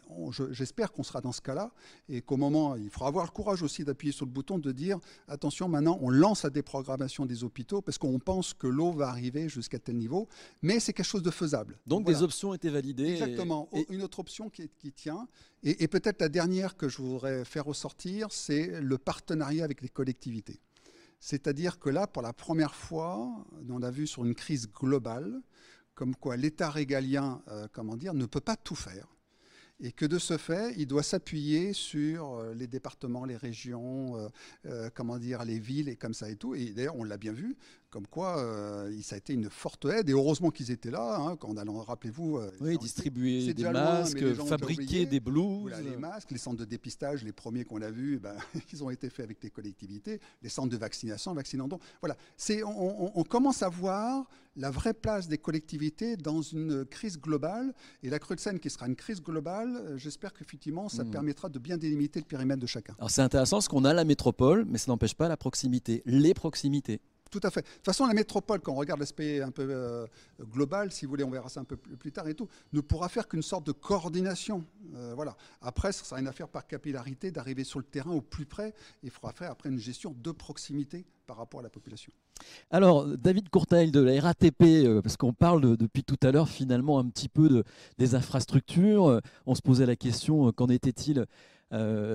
J'espère qu'on sera dans ce cas-là et qu'au moment, il faudra avoir le courage aussi d'appuyer sur le bouton, de dire attention, maintenant, on lance la déprogrammation des hôpitaux parce qu'on pense que l'eau va arriver jusqu'à tel niveau, mais c'est quelque chose de faisable. Donc, des options été validées. Exactement. Une autre option qui, qui tient, et, peut-être la dernière que je voudrais faire ressortir, c'est le partenariat avec les collectivités. C'est-à-dire que là, pour la première fois, on a vu sur une crise globale, comme quoi l'État régalien, euh, comment dire, ne peut pas tout faire et que de ce fait, il doit s'appuyer sur euh, les départements, les régions, euh, comment dire, les villes et comme ça et tout. Et d'ailleurs, on l'a bien vu, comme quoi ça a été une forte aide. Et heureusement qu'ils étaient là, hein, quand on allait, rappelez-vous, oui, distribuer des masques, fabriquer des blouses, les masques, les centres de dépistage, les premiers qu'on a vus, ben, ils ont été faits avec les collectivités, les centres de vaccination, vaccinant. Voilà, c'est on, on commence à voir la vraie place des collectivités dans une crise globale. Et la crue de Seine, qui sera une crise globale, euh, j'espère qu'effectivement, ça hmm. permettra de bien délimiter le périmètre de chacun. Alors c'est intéressant parce qu'on a la métropole, mais ça n'empêche pas la proximité, les proximités. Tout à fait. De toute façon, la métropole, quand on regarde l'aspect un peu euh, global, si vous voulez, on verra ça un peu plus, tard et tout, ne pourra faire qu'une sorte de coordination. Euh, voilà. Après, ce sera une affaire par capillarité d'arriver sur le terrain au plus près. Il faudra faire après une gestion de proximité par rapport à la population. Alors, David Courtail de la RATP, euh, parce qu'on parle depuis tout à l'heure finalement un petit peu de, des infrastructures. on se posait la question, qu'en était-il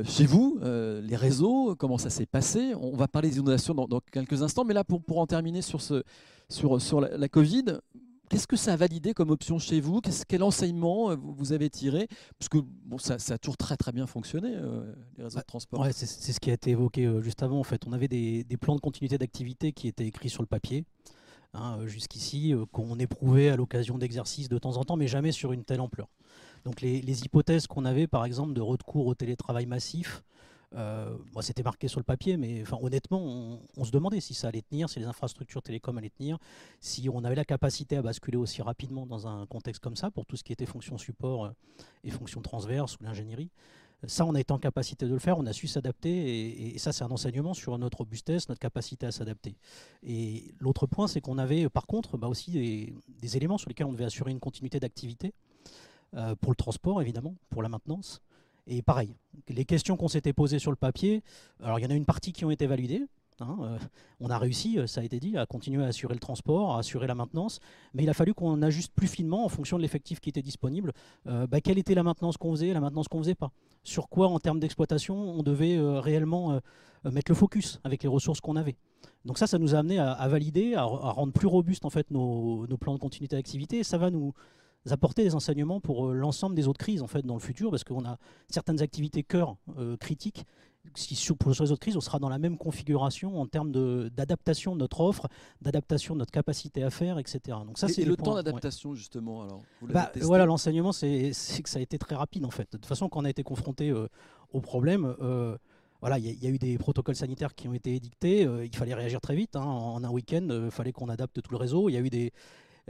chez vous, les réseaux, comment ça s'est passé? On va parler des inondations dans, quelques instants, mais là, pour, pour en terminer sur, ce, sur, sur la, Covid, Qu'est-ce que ça a validé comme option chez vous? Quel enseignement vous avez tiré? Parce que bon, ça, a toujours très très bien fonctionné, les réseaux de transport. Ouais, c'est ce qui a été évoqué juste avant. En fait, on avait des, des plans de continuité d'activité qui étaient écrits sur le papier. Hein, jusqu'ici, qu'on éprouvait à l'occasion d'exercices de temps en temps, mais jamais sur une telle ampleur. Donc les, hypothèses qu'on avait, par exemple, de recours au télétravail massif, euh, c'était marqué sur le papier, mais honnêtement, on, se demandait si ça allait tenir, si les infrastructures télécom allaient tenir, si on avait la capacité à basculer aussi rapidement dans un contexte comme ça pour tout ce qui était fonction support euh, et fonction transverse ou l'ingénierie. Ça, on a été en capacité de le faire, on a su s'adapter, et, ça, c'est un enseignement sur notre robustesse, notre capacité à s'adapter. Et l'autre point, c'est qu'on avait, par contre, bah, aussi des, éléments sur lesquels on devait assurer une continuité d'activité. Euh, pour le transport évidemment, pour la maintenance. Et pareil, les questions qu'on s'était posées sur le papier, alors il y en a une partie qui ont été validées. Hein, euh, on a réussi, euh, ça a été dit, à continuer à assurer le transport, à assurer la maintenance, mais il a fallu qu'on ajuste plus finement en fonction de l'effectif qui était disponible. Bah, quelle était la maintenance qu'on faisait, la maintenance qu'on faisait pas Sur quoi, en termes d'exploitation, on devait réellement mettre le focus avec les ressources qu'on avait. Donc ça, ça nous a amené à, valider, à, rendre plus robustes en fait nos, nos plans de continuité d'activité. Ça va nous, apporter des enseignements pour euh, l'ensemble des autres crises en fait dans le futur parce qu'on a certaines activités cœur euh, critiques si sur, pour les autres crises, on sera dans la même configuration en termes d'adaptation de, notre offre, d'adaptation de notre capacité à faire, etc. Donc ça, c'est le temps d'adaptation justement. Alors, bah, voilà, l'enseignement, c'est que ça a été très rapide en fait. De toute façon, quand on a été confronté euh, au problème, voilà, il y, a eu des protocoles sanitaires qui ont été édictés. il fallait réagir très vite. Hein. en un week-end, il fallait qu'on adapte tout le réseau. Il y a eu des,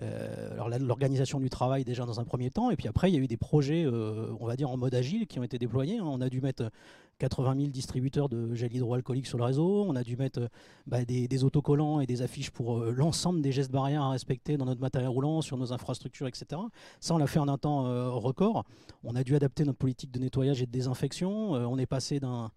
euh, l'organisation du travail déjà dans un premier temps, et puis après il y a eu des projets, euh, on va dire en mode agile, qui ont été déployés. On a dû mettre 80 000 distributeurs de gel hydroalcoolique sur le réseau, on a dû mettre bah, des, autocollants et des affiches pour euh, l'ensemble des gestes barrières à respecter dans notre matériel roulant, sur nos infrastructures, etc. Ça, on l'a fait en un temps record. On a dû adapter notre politique de nettoyage et de désinfection. on est passé d'un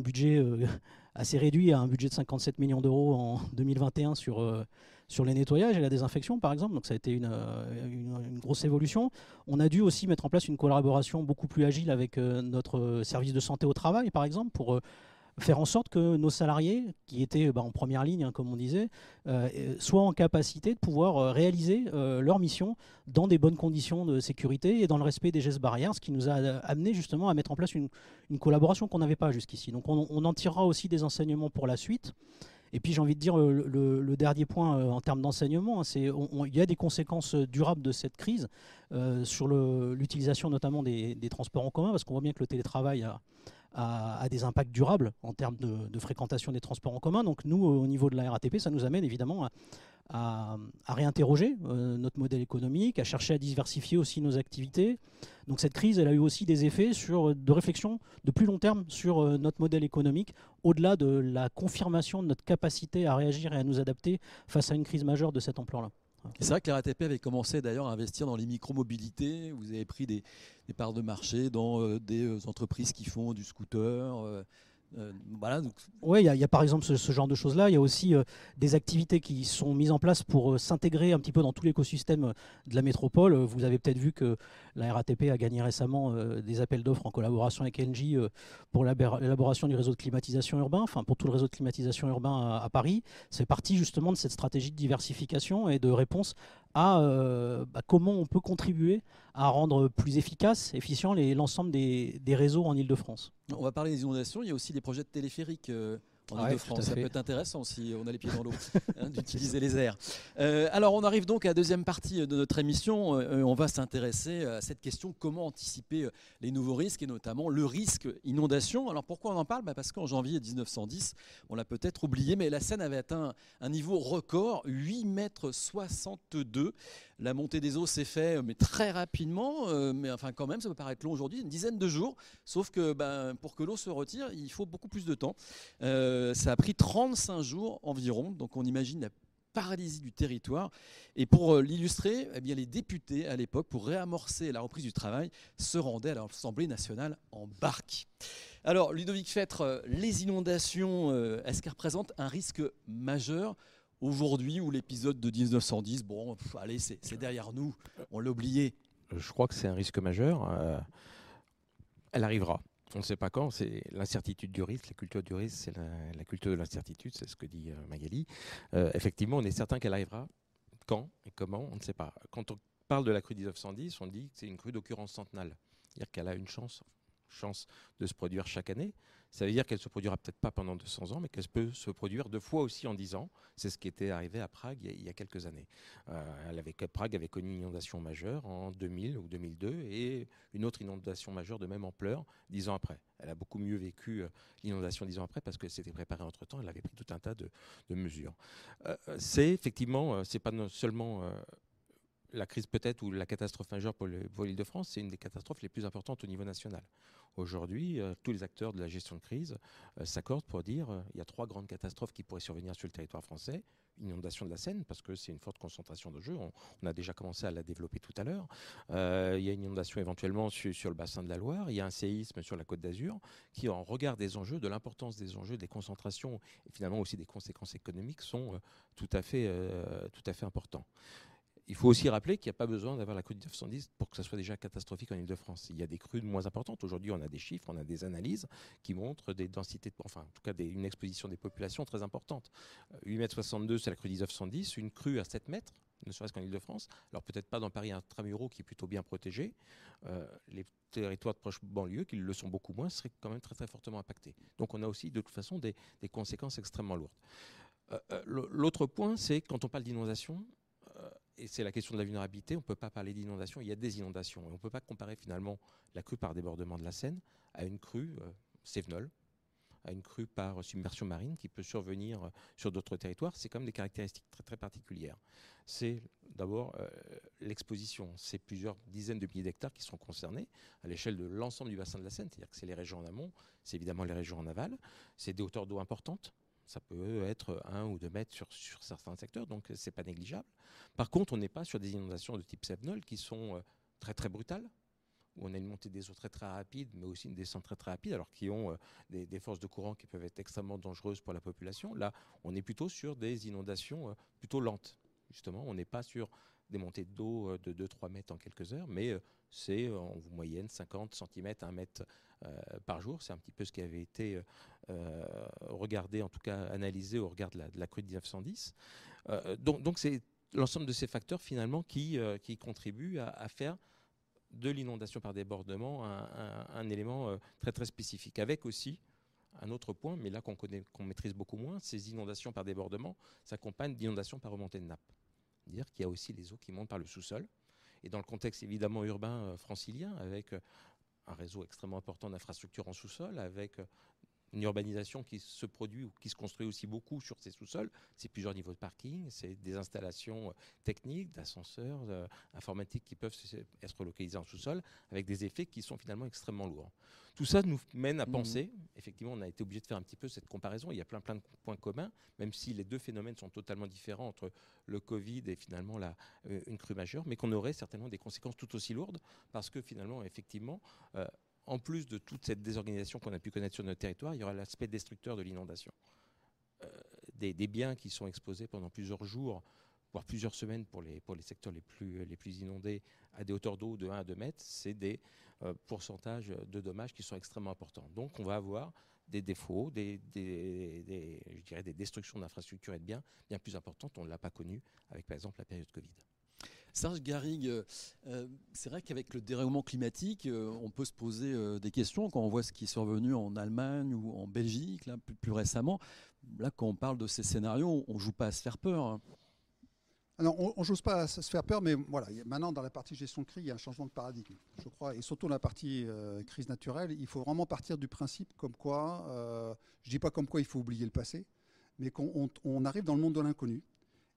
budget assez réduit à un budget de 57 millions d'euros en 2021 sur sur les nettoyages et la désinfection, par exemple. Donc ça a été euh, une, grosse évolution. On a dû aussi mettre en place une collaboration beaucoup plus agile avec euh, notre service de santé au travail, par exemple, pour euh, faire en sorte que nos salariés, qui étaient bah, en première ligne, hein, comme on disait, soient en capacité de pouvoir réaliser leur mission dans des bonnes conditions de sécurité et dans le respect des gestes barrières, ce qui nous a amené justement à mettre en place une, collaboration qu'on n'avait pas jusqu'ici. Donc on, on, en tirera aussi des enseignements pour la suite. Et puis j'ai envie de dire le, dernier point euh, en termes d'enseignement, hein, c'est il y a des conséquences durables de cette crise euh, sur l'utilisation notamment des, transports en commun, parce qu'on voit bien que le télétravail a, des impacts durables en termes de, fréquentation des transports en commun. Donc nous, au niveau de la RATP, ça nous amène évidemment à, à, réinterroger euh, notre modèle économique, à chercher à diversifier aussi nos activités. Donc cette crise, elle a eu aussi des effets sur, de réflexion de plus long terme sur euh, notre modèle économique, au-delà de la confirmation de notre capacité à réagir et à nous adapter face à une crise majeure de cette ampleur-là. C'est vrai que la RATP avait commencé d'ailleurs à investir dans les micro-mobilités. Vous avez pris des, parts de marché dans euh, des entreprises qui font du scooter, euh, oui, il y, a par exemple ce, genre de choses-là. Il y a aussi euh, des activités qui sont mises en place pour euh, s'intégrer un petit peu dans tout l'écosystème de la métropole. Vous avez peut-être vu que la RATP a gagné récemment des appels d'offres en collaboration avec Engie pour l'élaboration du réseau de climatisation urbain, enfin pour tout le réseau de climatisation urbain à, Paris. C'est parti justement de cette stratégie de diversification et de réponse à bah, comment on peut contribuer à rendre plus efficace, efficient l'ensemble des, des réseaux en Ile-de-France. On va parler des inondations. Il y a aussi des projets de téléphériques euh, en. Ça peut être intéressant si on a les pieds dans l'eau, hein, d'utiliser les airs. Euh, alors, on arrive donc à la deuxième partie de notre émission. Euh, on va s'intéresser à cette question comment anticiper les nouveaux risques et notamment le risque inondation. Alors, pourquoi on en parle? Bah, Parce qu'en janvier 1910, on l'a peut-être oublié, mais la Seine avait atteint un niveau record, 8 mètres 62. La montée des eaux s'est faite, mais très rapidement. Euh, mais enfin, quand même, ça peut paraître long aujourd'hui, une dizaine de jours. Sauf que ben, pour que l'eau se retire, il faut beaucoup plus de temps. Euh, ça a pris 35 jours environ. Donc on imagine la paralysie du territoire. Et pour euh, l'illustrer, eh les députés à l'époque, pour réamorcer la reprise du travail, se rendaient à l'Assemblée nationale en barque. Alors, Ludovic Fêtre, les inondations, est-ce qu'elles représentent un risque majeur? Aujourd'hui où l'épisode de 1910, bon, allez, c'est derrière nous, on l'a oublié. Je crois que c'est un risque majeur. Euh, elle arrivera. On ne sait pas quand, c'est l'incertitude du risque, la culture du risque, c'est la, culture de l'incertitude, c'est ce que dit euh, Magali. Euh, effectivement, on est certain qu'elle arrivera. Quand et comment, on ne sait pas. Quand on parle de la crue 1910, on dit que c'est une crue d'occurrence centenale. C'est-à-dire qu'elle a une chance, chance de se produire chaque année. Ça veut dire qu'elle se produira peut-être pas pendant 200 ans, mais qu'elle peut se produire deux fois aussi en 10 ans. C'est ce qui était arrivé à Prague il y a, quelques années. Euh, elle avait, Prague avait connu une inondation majeure en 2000 ou 2002 et une autre inondation majeure de même ampleur dix ans après. Elle a beaucoup mieux vécu euh, l'inondation dix ans après parce qu'elle s'était préparée entre-temps, elle avait pris tout un tas de, mesures. Euh, c'est effectivement, c'est pas seulement la crise peut-être ou la catastrophe majeure pour l'île de France, c'est une des catastrophes les plus importantes au niveau national. Aujourd'hui, euh, tous les acteurs de la gestion de crise euh, s'accordent pour dire qu'il euh, il y a trois grandes catastrophes qui pourraient survenir sur le territoire français. Inondation de la Seine, parce que c'est une forte concentration de jeux. On, a déjà commencé à la développer tout à l'heure. il y a une inondation éventuellement sur, le bassin de la Loire. Il y a un séisme sur la côte d'Azur qui, en regard des enjeux, de l'importance des enjeux, des concentrations et finalement aussi des conséquences économiques, sont tout, à fait, tout à fait importants il faut aussi rappeler qu'il n'y a pas besoin d'avoir la crue de 1910 pour que ça soit déjà catastrophique en Ile-de-France. Il y a des crues moins importantes. Aujourd'hui, on a des chiffres, on a des analyses qui montrent des densités, enfin, en tout cas, une exposition des populations très importante. 8,62 m, c'est la crue de 1910. Une crue à 7 mètres, ne serait-ce qu'en Ile-de-France. Alors peut-être pas dans Paris intramuros qui est plutôt bien protégé. Euh, les territoires de proche banlieue, qui le sont beaucoup moins, seraient quand même très très fortement impactés. Donc on a aussi de toute façon des, conséquences extrêmement lourdes. Euh, euh, l'autre point, c'est quand on parle d'inondation, et c'est la question de la vulnérabilité, on ne peut pas parler d'inondation, il y a des inondations. On ne peut pas comparer finalement la crue par débordement de la Seine à une crue euh, à une crue par submersion marine qui peut survenir euh, sur d'autres territoires. C'est quand même des caractéristiques très, très particulières. C'est d'abord euh, l'exposition. C'est plusieurs dizaines de milliers d'hectares qui sont concernés à l'échelle de l'ensemble du bassin de la Seine, c'est-à-dire que c'est les régions en amont, c'est évidemment les régions en aval, c'est des hauteurs d'eau importantes, ça peut être un ou deux mètres sur, certains secteurs, donc c'est pas négligeable. Par contre, on n'est pas sur des inondations de type Sevenol qui sont euh, très très brutales, où on a une montée des eaux très très rapide, mais aussi une descente très très rapide, alors qui ont euh, des, forces de courant qui peuvent être extrêmement dangereuses pour la population. Là, on est plutôt sur des inondations euh, plutôt lentes. Justement, on n'est pas sur des montées d'eau de 2-3 mètres en quelques heures, mais c'est en moyenne 50 cm, 1 mètre par jour. C'est un petit peu ce qui avait été regardé, en tout cas analysé au regard de la, crue de 1910. donc, c'est l'ensemble de ces facteurs finalement qui, contribuent à, faire de l'inondation par débordement un, élément très très spécifique, avec aussi un autre point, mais là qu'on qu'on maîtrise beaucoup moins, ces inondations par débordement s'accompagnent d'inondations par remontée de nappe. C'est-à-dire qu'il y a aussi les eaux qui montent par le sous-sol. Et dans le contexte évidemment urbain francilien, avec un réseau extrêmement important d'infrastructures en sous-sol, avec une urbanisation qui se produit ou qui se construit aussi beaucoup sur ces sous-sols. C'est plusieurs niveaux de parking, c'est des installations euh, techniques, d'ascenseurs, euh, informatiques qui peuvent être localisés en sous-sol avec des effets qui sont finalement extrêmement lourds. Tout ça nous mène à mmh. penser, effectivement, on a été obligé de faire un petit peu cette comparaison. Il y a plein, plein de points communs, même si les deux phénomènes sont totalement différents entre le Covid et finalement la, euh, une crue majeure, mais qu'on aurait certainement des conséquences tout aussi lourdes parce que finalement, effectivement, en plus de toute cette désorganisation qu'on a pu connaître sur notre territoire, il y aura l'aspect destructeur de l'inondation. Euh, des, biens qui sont exposés pendant plusieurs jours, voire plusieurs semaines pour les, secteurs les plus, les plus inondés, à des hauteurs d'eau de 1 à 2 mètres, c'est des euh, pourcentages de dommages qui sont extrêmement importants. Donc on va avoir des défauts, des, je dirais des destructions d'infrastructures et de biens bien plus importantes. On ne l'a pas connu avec par exemple la période Covid. Serge Garrigue, euh, euh, c'est vrai qu'avec le dérèglement climatique, euh, on peut se poser des questions quand on voit ce qui est survenu en Allemagne ou en Belgique, plus, récemment. Là, quand on parle de ces scénarios, on ne joue pas à se faire peur. Hein. Alors, on ne joue pas à se faire peur, mais voilà, maintenant, dans la partie gestion de crise, il y a un changement de paradigme, je crois. Et surtout dans la partie crise naturelle, il faut vraiment partir du principe comme quoi, je ne dis pas comme quoi il faut oublier le passé, mais qu'on arrive dans le monde de l'inconnu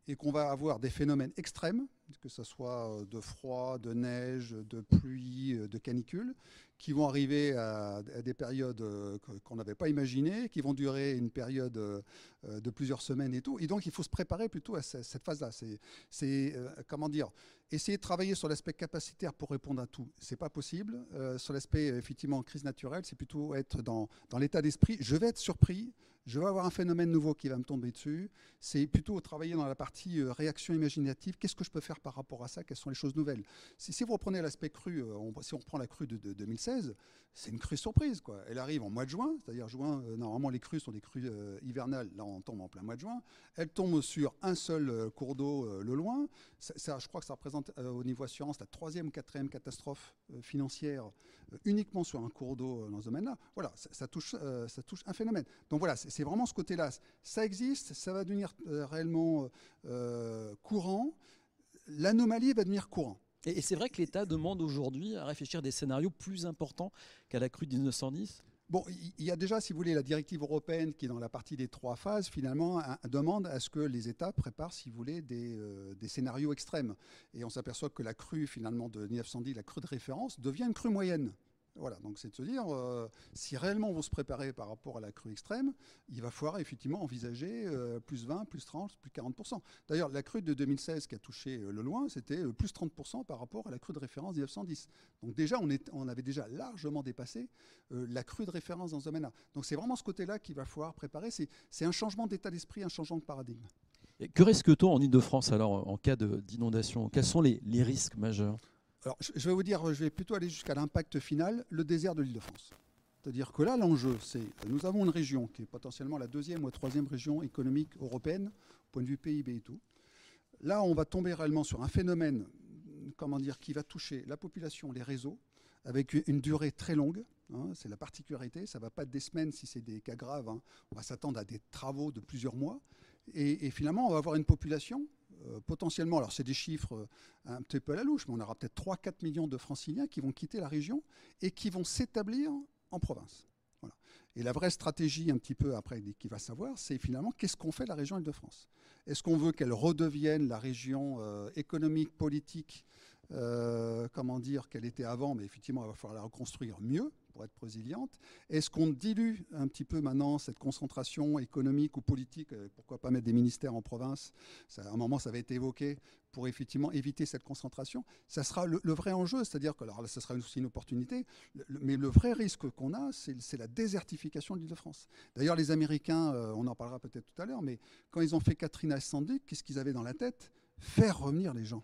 et qu'on va avoir des phénomènes extrêmes, que ce soit euh, de froid, de neige, de pluie, euh, de canicule, qui vont arriver à, des périodes euh, qu'on n'avait pas imaginées, qui vont durer une période de plusieurs semaines et tout. Et donc, il faut se préparer plutôt à cette phase-là. C'est, comment dire essayer de travailler sur l'aspect capacitaire pour répondre à tout, c'est pas possible. sur l'aspect effectivement crise naturelle, c'est plutôt être dans, dans l'état d'esprit. Je vais être surpris je vais avoir un phénomène nouveau qui va me tomber dessus. C'est plutôt travailler dans la partie euh, réaction imaginative. Qu'est-ce que je peux faire par rapport à ça? Quelles sont les choses nouvelles? Si, vous reprenez l'aspect cru, euh, si on reprend la crue de, 2016, c'est une crue surprise. Quoi. Elle arrive en mois de juin, c'est-à-dire juin, euh, normalement les crues sont des crues hivernales, là on tombe en plein mois de juin. Elle tombe sur un seul cours d'eau le loin. Ça, je crois que ça représente au niveau assurance la troisième ou quatrième catastrophe financière uniquement sur un cours d'eau dans ce domaine-là. Voilà, ça, touche, ça touche un phénomène. Donc voilà, c'est vraiment ce côté-là. Ça existe, ça va devenir euh, réellement euh, courant. L'anomalie va devenir courant. Et, c'est vrai que l'État demande aujourd'hui à réfléchir des scénarios plus importants qu'à la crue de 1910 Bon, il y a déjà, si vous voulez, la directive européenne qui, dans la partie des trois phases, finalement, demande à ce que les États préparent, si vous voulez, des, euh, des scénarios extrêmes. Et on s'aperçoit que la crue, finalement, de 1910, la crue de référence, devient une crue moyenne. Voilà, donc c'est de se dire, euh, si réellement veut se préparer par rapport à la crue extrême, il va falloir effectivement envisager euh, plus 20, plus 30, plus 40%. D'ailleurs, la crue de 2016 qui a touché euh, le loin, c'était plus 30% par rapport à la crue de référence 1910. Donc déjà, on avait déjà largement dépassé la crue de référence dans ce domaine-là. Donc c'est vraiment ce côté-là qu'il va falloir préparer. C'est un changement d'état d'esprit, un changement de paradigme. Et que risque-t-on en Ile-de-France alors en cas d'inondation? Quels sont les risques majeurs? Je vais vous dire, je vais plutôt aller jusqu'à l'impact final, le désert de l'Île-de-France. C'est-à-dire que là, l'enjeu, c'est nous avons une région qui est potentiellement la deuxième ou la troisième région économique européenne, au point de vue PIB et tout. Là, on va tomber réellement sur un phénomène, comment dire, qui va toucher la population, les réseaux, avec une durée très longue. Hein, c'est la particularité. Ça ne va pas des semaines si c'est des cas graves. Hein. On va s'attendre à des travaux de plusieurs mois. Et, finalement, on va avoir une population potentiellement, alors c'est des chiffres euh, un petit peu à la louche, mais on aura peut-être 3-4 millions de franciliens qui vont quitter la région et qui vont s'établir en province. Et la vraie stratégie, un petit peu après, qui va savoir, c'est finalement qu'est-ce qu'on fait de la région Île-de-France? Est-ce qu'on veut qu'elle redevienne la région euh, économique, politique, comment dire, qu'elle était avant, mais effectivement, il va falloir la reconstruire mieux? Être résiliente Est-ce qu'on dilue un petit peu maintenant cette concentration économique ou politique euh, Pourquoi pas mettre des ministères en province? À un moment, ça avait été évoqué pour effectivement éviter cette concentration. Ça sera le, vrai enjeu, c'est-à-dire que alors là, ça sera aussi une opportunité, mais le vrai risque qu'on a, c'est la désertification de l'Île-de-France. D'ailleurs, les Américains, euh, on en parlera peut-être tout à l'heure, mais quand ils ont fait Katrina et Sandy, qu'est-ce qu'ils avaient dans la tête? Faire revenir les gens.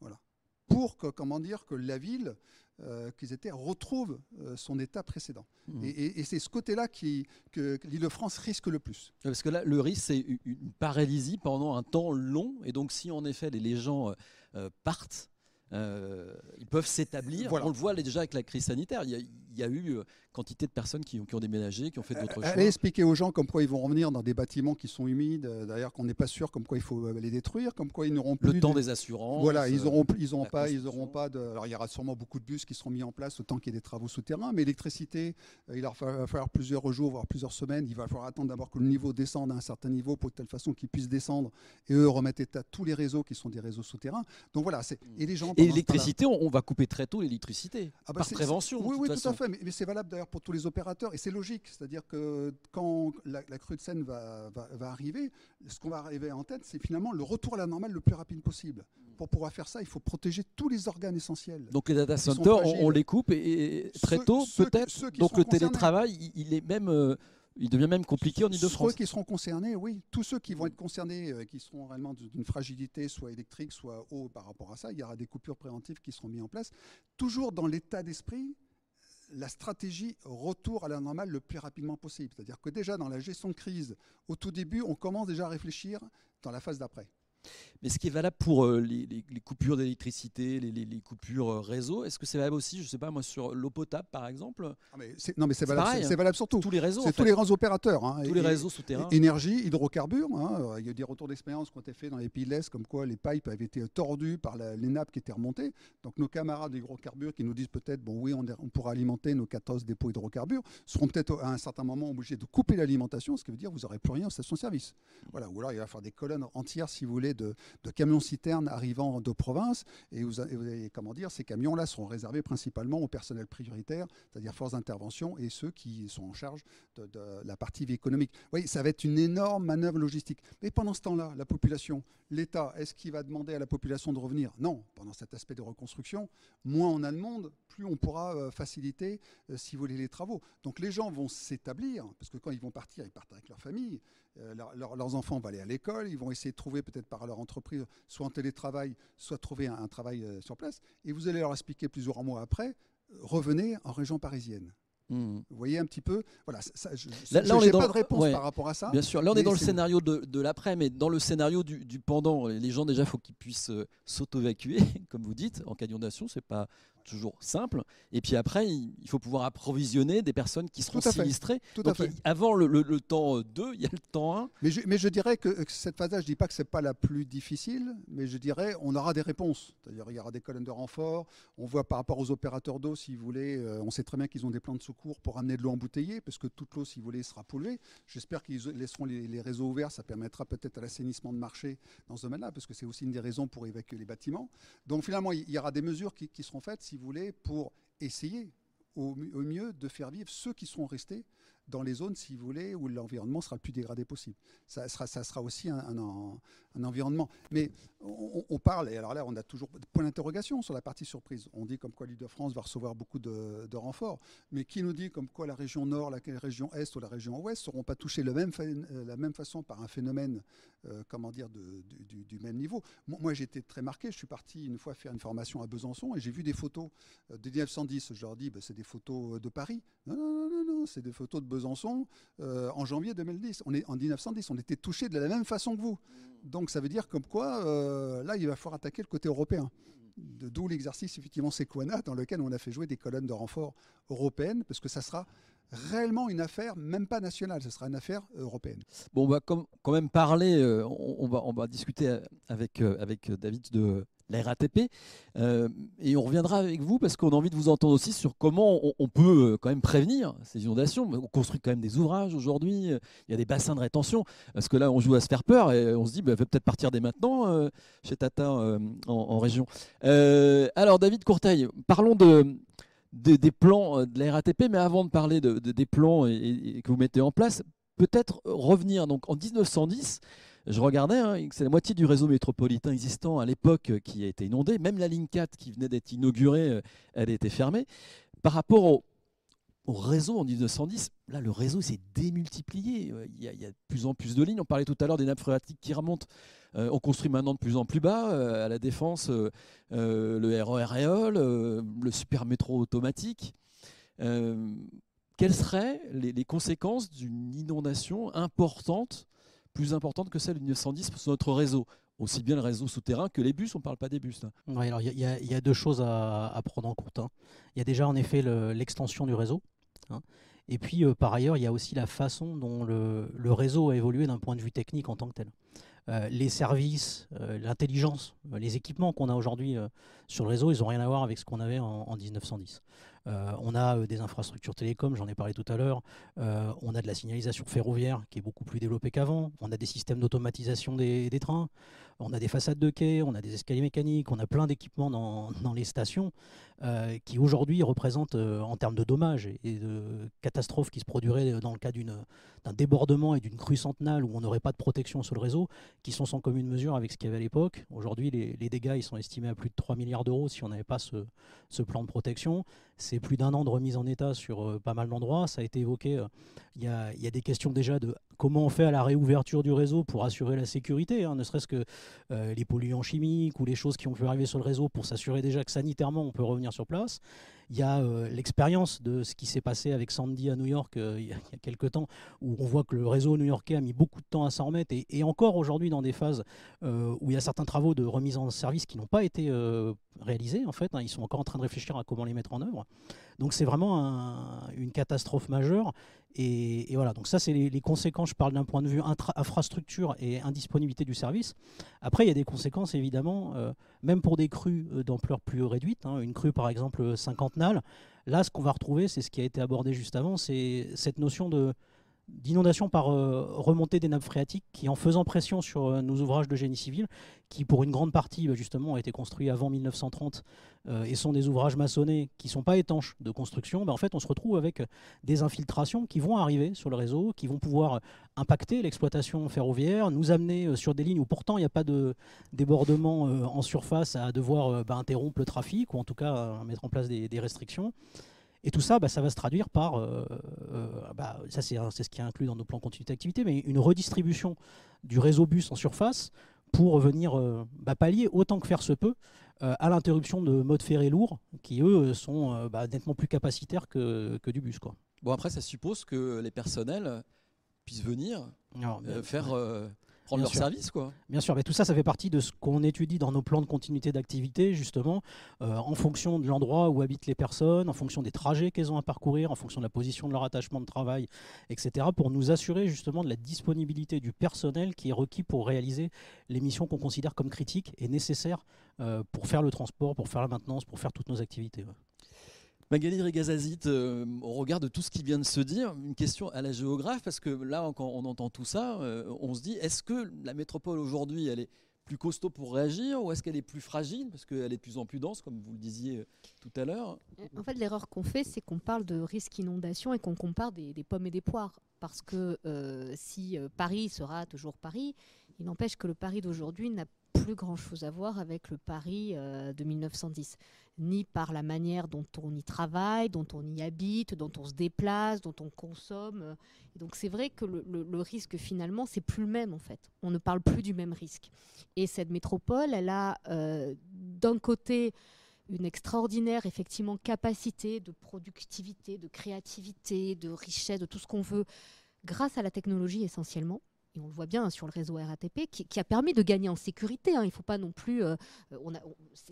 Voilà. Pour que, comment dire, que la ville euh, qu'ils étaient retrouvent euh, son état précédent. Mmh. Et, c'est ce côté-là qui, que l'Île-de-France risque le plus. Parce que là, le risque, c'est une paralysie pendant un temps long. Et donc, si en effet les gens euh, partent, ils peuvent s'établir. On le voit déjà avec la crise sanitaire. Il y a, eu quantité de personnes qui ont, qui ont déménagé, qui ont fait d'autres choses. Allez expliquer aux gens comme quoi ils vont revenir dans des bâtiments qui sont humides, d'ailleurs qu'on n'est pas sûr comme quoi il faut les détruire, comme quoi ils n'auront plus... Le temps des assurances. Voilà, ils n'auront ils pas, ils auront pas de... Alors il y aura sûrement beaucoup de bus qui seront mis en place autant qu'il y ait des travaux souterrains, mais l'électricité, il va falloir plusieurs jours, voire plusieurs semaines. Il va falloir attendre d'abord que le niveau descende à un certain niveau pour de telle façon qu'ils puissent descendre et eux remettre état tous les réseaux qui sont des réseaux souterrains. Donc voilà. Et les gens... Et l'électricité, on va couper très tôt l'électricité, ah bah par prévention. Oui, oui, tout à fait, mais c'est valable d'ailleurs pour tous les opérateurs et c'est logique, c'est-à-dire que quand la, crue de Seine va, va, arriver, ce qu'on va arriver en tête, c'est finalement le retour à la normale le plus rapide possible. Pour pouvoir faire ça, il faut protéger tous les organes essentiels. Donc les data centers, on, les coupe et, très tôt peut-être. Donc le télétravail, il, est même... Euh, il devient même compliqué en Ile-de-France. Ceux qui seront concernés, oui. Tous ceux qui vont être concernés, euh, qui seront réellement d'une fragilité, soit électrique, soit eau par rapport à ça, il y aura des coupures préventives qui seront mises en place. Toujours dans l'état d'esprit la stratégie retour à la normale le plus rapidement possible. C'est-à-dire que déjà dans la gestion de crise, au tout début, on commence déjà à réfléchir dans la phase d'après. Mais ce qui est valable pour euh, les, coupures d'électricité, les, coupures euh, réseau, est-ce que c'est valable aussi, je ne sais pas moi, sur l'eau potable par exemple? Ah, Non, mais c'est valable, c'est valable surtout. Tous les réseaux. C'est tous les grands opérateurs. Hein, tous les réseaux souterrains. Énergie, hydrocarbures. Hein, il y a eu des retours d'expérience qui ont été faits dans les pays de l'Est, comme quoi les pipes avaient été tordues par les nappes qui étaient remontées. Donc nos camarades d'hydrocarbures qui nous disent peut-être, bon oui, on, on, pourra alimenter nos 14 dépôts hydrocarbures, seront peut-être à un certain moment obligés de couper l'alimentation, ce qui veut dire que vous n'aurez plus rien en station-service. Voilà, ou alors il va falloir des colonnes entières, si vous voulez, de, camions-citernes arrivant de province. Et, vous, comment dire, ces camions-là seront réservés principalement au personnel prioritaire, c'est-à-dire forces d'intervention et ceux qui sont en charge de, la partie vie économique. Vous voyez, ça va être une énorme manœuvre logistique. Mais pendant ce temps-là, la population, l'État, est-ce qu'il va demander à la population de revenir? Non. Pendant cet aspect de reconstruction, moins on a de monde, plus on pourra euh, faciliter, euh, si vous voulez, les travaux. Donc les gens vont s'établir, parce que quand ils vont partir, ils partent avec leur famille, euh, leurs enfants vont aller à l'école, ils vont essayer de trouver peut-être par leur entreprise, soit en télétravail, soit trouver un, travail sur place, et vous allez leur expliquer plusieurs mois après, revenez en région parisienne. Hmm. Vous voyez un petit peu Voilà, je n'ai pas de réponse par rapport à ça. Bien sûr, là on est dans le scénario de, l'après, mais dans le scénario du, pendant, les gens déjà, il faut qu'ils puissent s'auto-évacuer, comme vous dites, en cas d'inondation, c'est pas toujours simple. Et puis après, il faut pouvoir approvisionner des personnes qui seront sinistrées. Tout à fait. Avant le, temps 2, il y a le temps 1. Mais je, mais je dirais que cette phase-là, je ne dis pas que ce n'est pas la plus difficile, mais je dirais on aura des réponses. C'est-à-dire il y aura des colonnes de renfort. On voit par rapport aux opérateurs d'eau, si vous voulez, euh, on sait très bien qu'ils ont des plans de secours pour amener de l'eau embouteillée, parce que toute l'eau, si vous voulez, sera polluée. J'espère qu'ils laisseront les, les, réseaux ouverts. Ça permettra peut-être à l'assainissement de marché dans ce domaine-là, parce que c'est aussi une des raisons pour évacuer les bâtiments. Donc finalement, il y aura des mesures qui, qui seront faites si vous voulez, pour essayer au, mieux de faire vivre ceux qui seront restés dans les zones, si vous voulez, où l'environnement sera le plus dégradé possible. Ça sera, ça sera aussi un, un, environnement. Mais on, parle, et alors là, on a toujours point d'interrogation sur la partie surprise. On dit comme quoi l'île de France va recevoir beaucoup de, renforts, mais qui nous dit comme quoi la région nord, la région est ou la région ouest ne seront pas touchées de euh, la même façon par un phénomène, euh, comment dire, du, même niveau? Moi, été très marqué. Je suis parti une fois faire une formation à Besançon et j'ai vu des photos euh, de 1910. Je leur dis, bah, c'est des photos de Paris. Non, non, non, non, c'est des photos de Besançon euh, en janvier 2010. On est en 1910, on était touchés de la même façon que vous. Donc ça veut dire comme quoi, euh, là, il va falloir attaquer le côté européen. D'où l'exercice effectivement Sequana dans lequel on a fait jouer des colonnes de renfort européennes, parce que ça sera réellement une affaire, même pas nationale, ce sera une affaire européenne. Bon, on va quand même parler, euh, on, va, on va discuter avec, avec David de, la RATP. Euh, et on reviendra avec vous parce qu'on a envie de vous entendre aussi sur comment on, peut euh, quand même prévenir ces inondations. On construit quand même des ouvrages aujourd'hui, il y a des bassins de rétention, parce que là on joue à se faire peur et on se dit, bah, peut-être partir dès maintenant euh, chez Tata en, région. alors David Courteil, parlons de, des plans de la RATP, mais avant de parler de, des plans et, que vous mettez en place, peut-être revenir donc en 1910 je regardais, hein, c'est la moitié du réseau métropolitain existant à l'époque euh, qui a été inondé. Même la ligne 4 qui venait d'être inaugurée, euh, elle a été fermée. Par rapport au, réseau en 1910, là, le réseau s'est démultiplié. Euh, il y, a, de plus en plus de lignes. On parlait tout à l'heure des nappes phréatiques qui remontent. on construit maintenant de plus en plus bas, à la Défense, le RER le super métro automatique. quelles seraient les conséquences d'une inondation importante plus importante que celle du 910 sur notre réseau aussi bien le réseau souterrain que les bus, on ne parle pas des bus. il y, a deux choses à, prendre en compte. Hein. Il y a déjà en effet l'extension du réseau. Hein. Et puis euh, par ailleurs, il y a aussi la façon dont le, réseau a évolué d'un point de vue technique en tant que tel. Euh, les services, euh, l'intelligence, les équipements qu'on a aujourd'hui sur le réseau, ils n'ont rien à voir avec ce qu'on avait en 1910. Euh, on a euh, des infrastructures télécom, j'en ai parlé tout à l'heure. Euh, on a de la signalisation ferroviaire qui est beaucoup plus développée qu'avant. On a des systèmes d'automatisation des, trains. On a des façades de quai, on a des escaliers mécaniques, on a plein d'équipements dans, les stations qui aujourd'hui représentent en termes de dommages et de catastrophes qui se produiraient dans le cas d'un débordement et d'une crue centenale où on n'aurait pas de protection sur le réseau, qui sont sans commune mesure avec ce qu'il y avait à l'époque. Aujourd'hui, les, dégâts ils sont estimés à plus de 3 milliards d'euros si on n'avait pas ce, ce, plan de protection. C'est plus d'un an de remise en état sur euh, pas mal d'endroits. Ça a été évoqué. Euh, il y, a, des questions déjà de comment on fait à la réouverture du réseau pour assurer la sécurité, hein, ne serait-ce que euh, les polluants chimiques ou les choses qui ont pu arriver sur le réseau pour s'assurer déjà que sanitairement on peut revenir sur place. Il y a euh, l'expérience de ce qui s'est passé avec Sandy à New York euh, il, y a, quelques temps, où on voit que le réseau new-yorkais a mis beaucoup de temps à s'en remettre, et, encore aujourd'hui dans des phases où il y a certains travaux de remise en service qui n'ont pas été réalisés, en fait. Hein. ils sont encore en train de réfléchir à comment les mettre en œuvre. Donc c'est vraiment une catastrophe majeure. Et, voilà, donc ça c'est les, conséquences, je parle d'un point de vue infrastructure et indisponibilité du service. Après, il y a des conséquences évidemment, même pour des crues d'ampleur plus réduite, hein. une crue par exemple cinquantenale, là ce qu'on va retrouver, c'est ce qui a été abordé juste avant, c'est cette notion de, d'inondation par euh, remontée des nappes phréatiques qui, en faisant pression sur euh, nos ouvrages de génie civil, qui pour une grande partie bah, justement ont été construits avant 1930 euh, et sont des ouvrages maçonnés qui ne sont pas étanches de construction, bah, en fait on se retrouve avec des infiltrations qui vont arriver sur le réseau, qui vont pouvoir impacter l'exploitation ferroviaire, nous amener sur des lignes où pourtant il n'y a pas de débordement en surface à devoir bah, interrompre le trafic ou en tout cas mettre en place des restrictions. Et tout ça, bah, ça va se traduire par, euh, euh, bah, ça c'est ce qui est inclus dans nos plans continuité d'activité, mais une redistribution du réseau bus en surface pour venir euh, bah, pallier autant que faire se peut à l'interruption de modes ferrés lourds qui, eux, sont nettement plus capacitaires que, que, du bus. Quoi. Bon, après, ça suppose que les personnels puissent venir faire prendre leur service. Quoi. Bien sûr, mais tout ça, ça fait partie de ce qu'on étudie dans nos plans de continuité d'activité, justement, euh, en fonction de l'endroit où habitent les personnes, en fonction des trajets qu'elles ont à parcourir, en fonction de la position de leur attachement de travail, etc., pour nous assurer justement de la disponibilité du personnel qui est requis pour réaliser les missions qu'on considère comme critiques et nécessaires euh, pour faire le transport, pour faire la maintenance, pour faire toutes nos activités. Magali Regazazit, euh, au regard de tout ce qui vient de se dire, une question à la géographe, parce que là, quand on entend tout ça, euh, on se dit, est-ce que la métropole aujourd'hui, elle est plus costaud pour réagir ou est-ce qu'elle est plus fragile parce qu'elle est de plus en plus dense, comme vous le disiez euh, tout à l'heure? En fait, l'erreur qu'on fait, c'est qu'on parle de risque inondation et qu'on compare des, pommes et des poires. Parce que si Paris sera toujours Paris, il n'empêche que le Paris d'aujourd'hui n'a plus grand-chose à voir avec le Paris de 1910 ni par la manière dont on y travaille, dont on y habite, dont on se déplace, dont on consomme. donc c'est vrai que le, risque finalement, c'est plus le même en fait. On ne parle plus du même risque. Et cette métropole, elle a euh, d'un côté une extraordinaire effectivement capacité de productivité, de créativité, de richesse, de tout ce qu'on veut, grâce à la technologie essentiellement et on le voit bien sur le réseau RATP, qui, a permis de gagner en sécurité. Hein. Il ne faut pas non plus. Euh,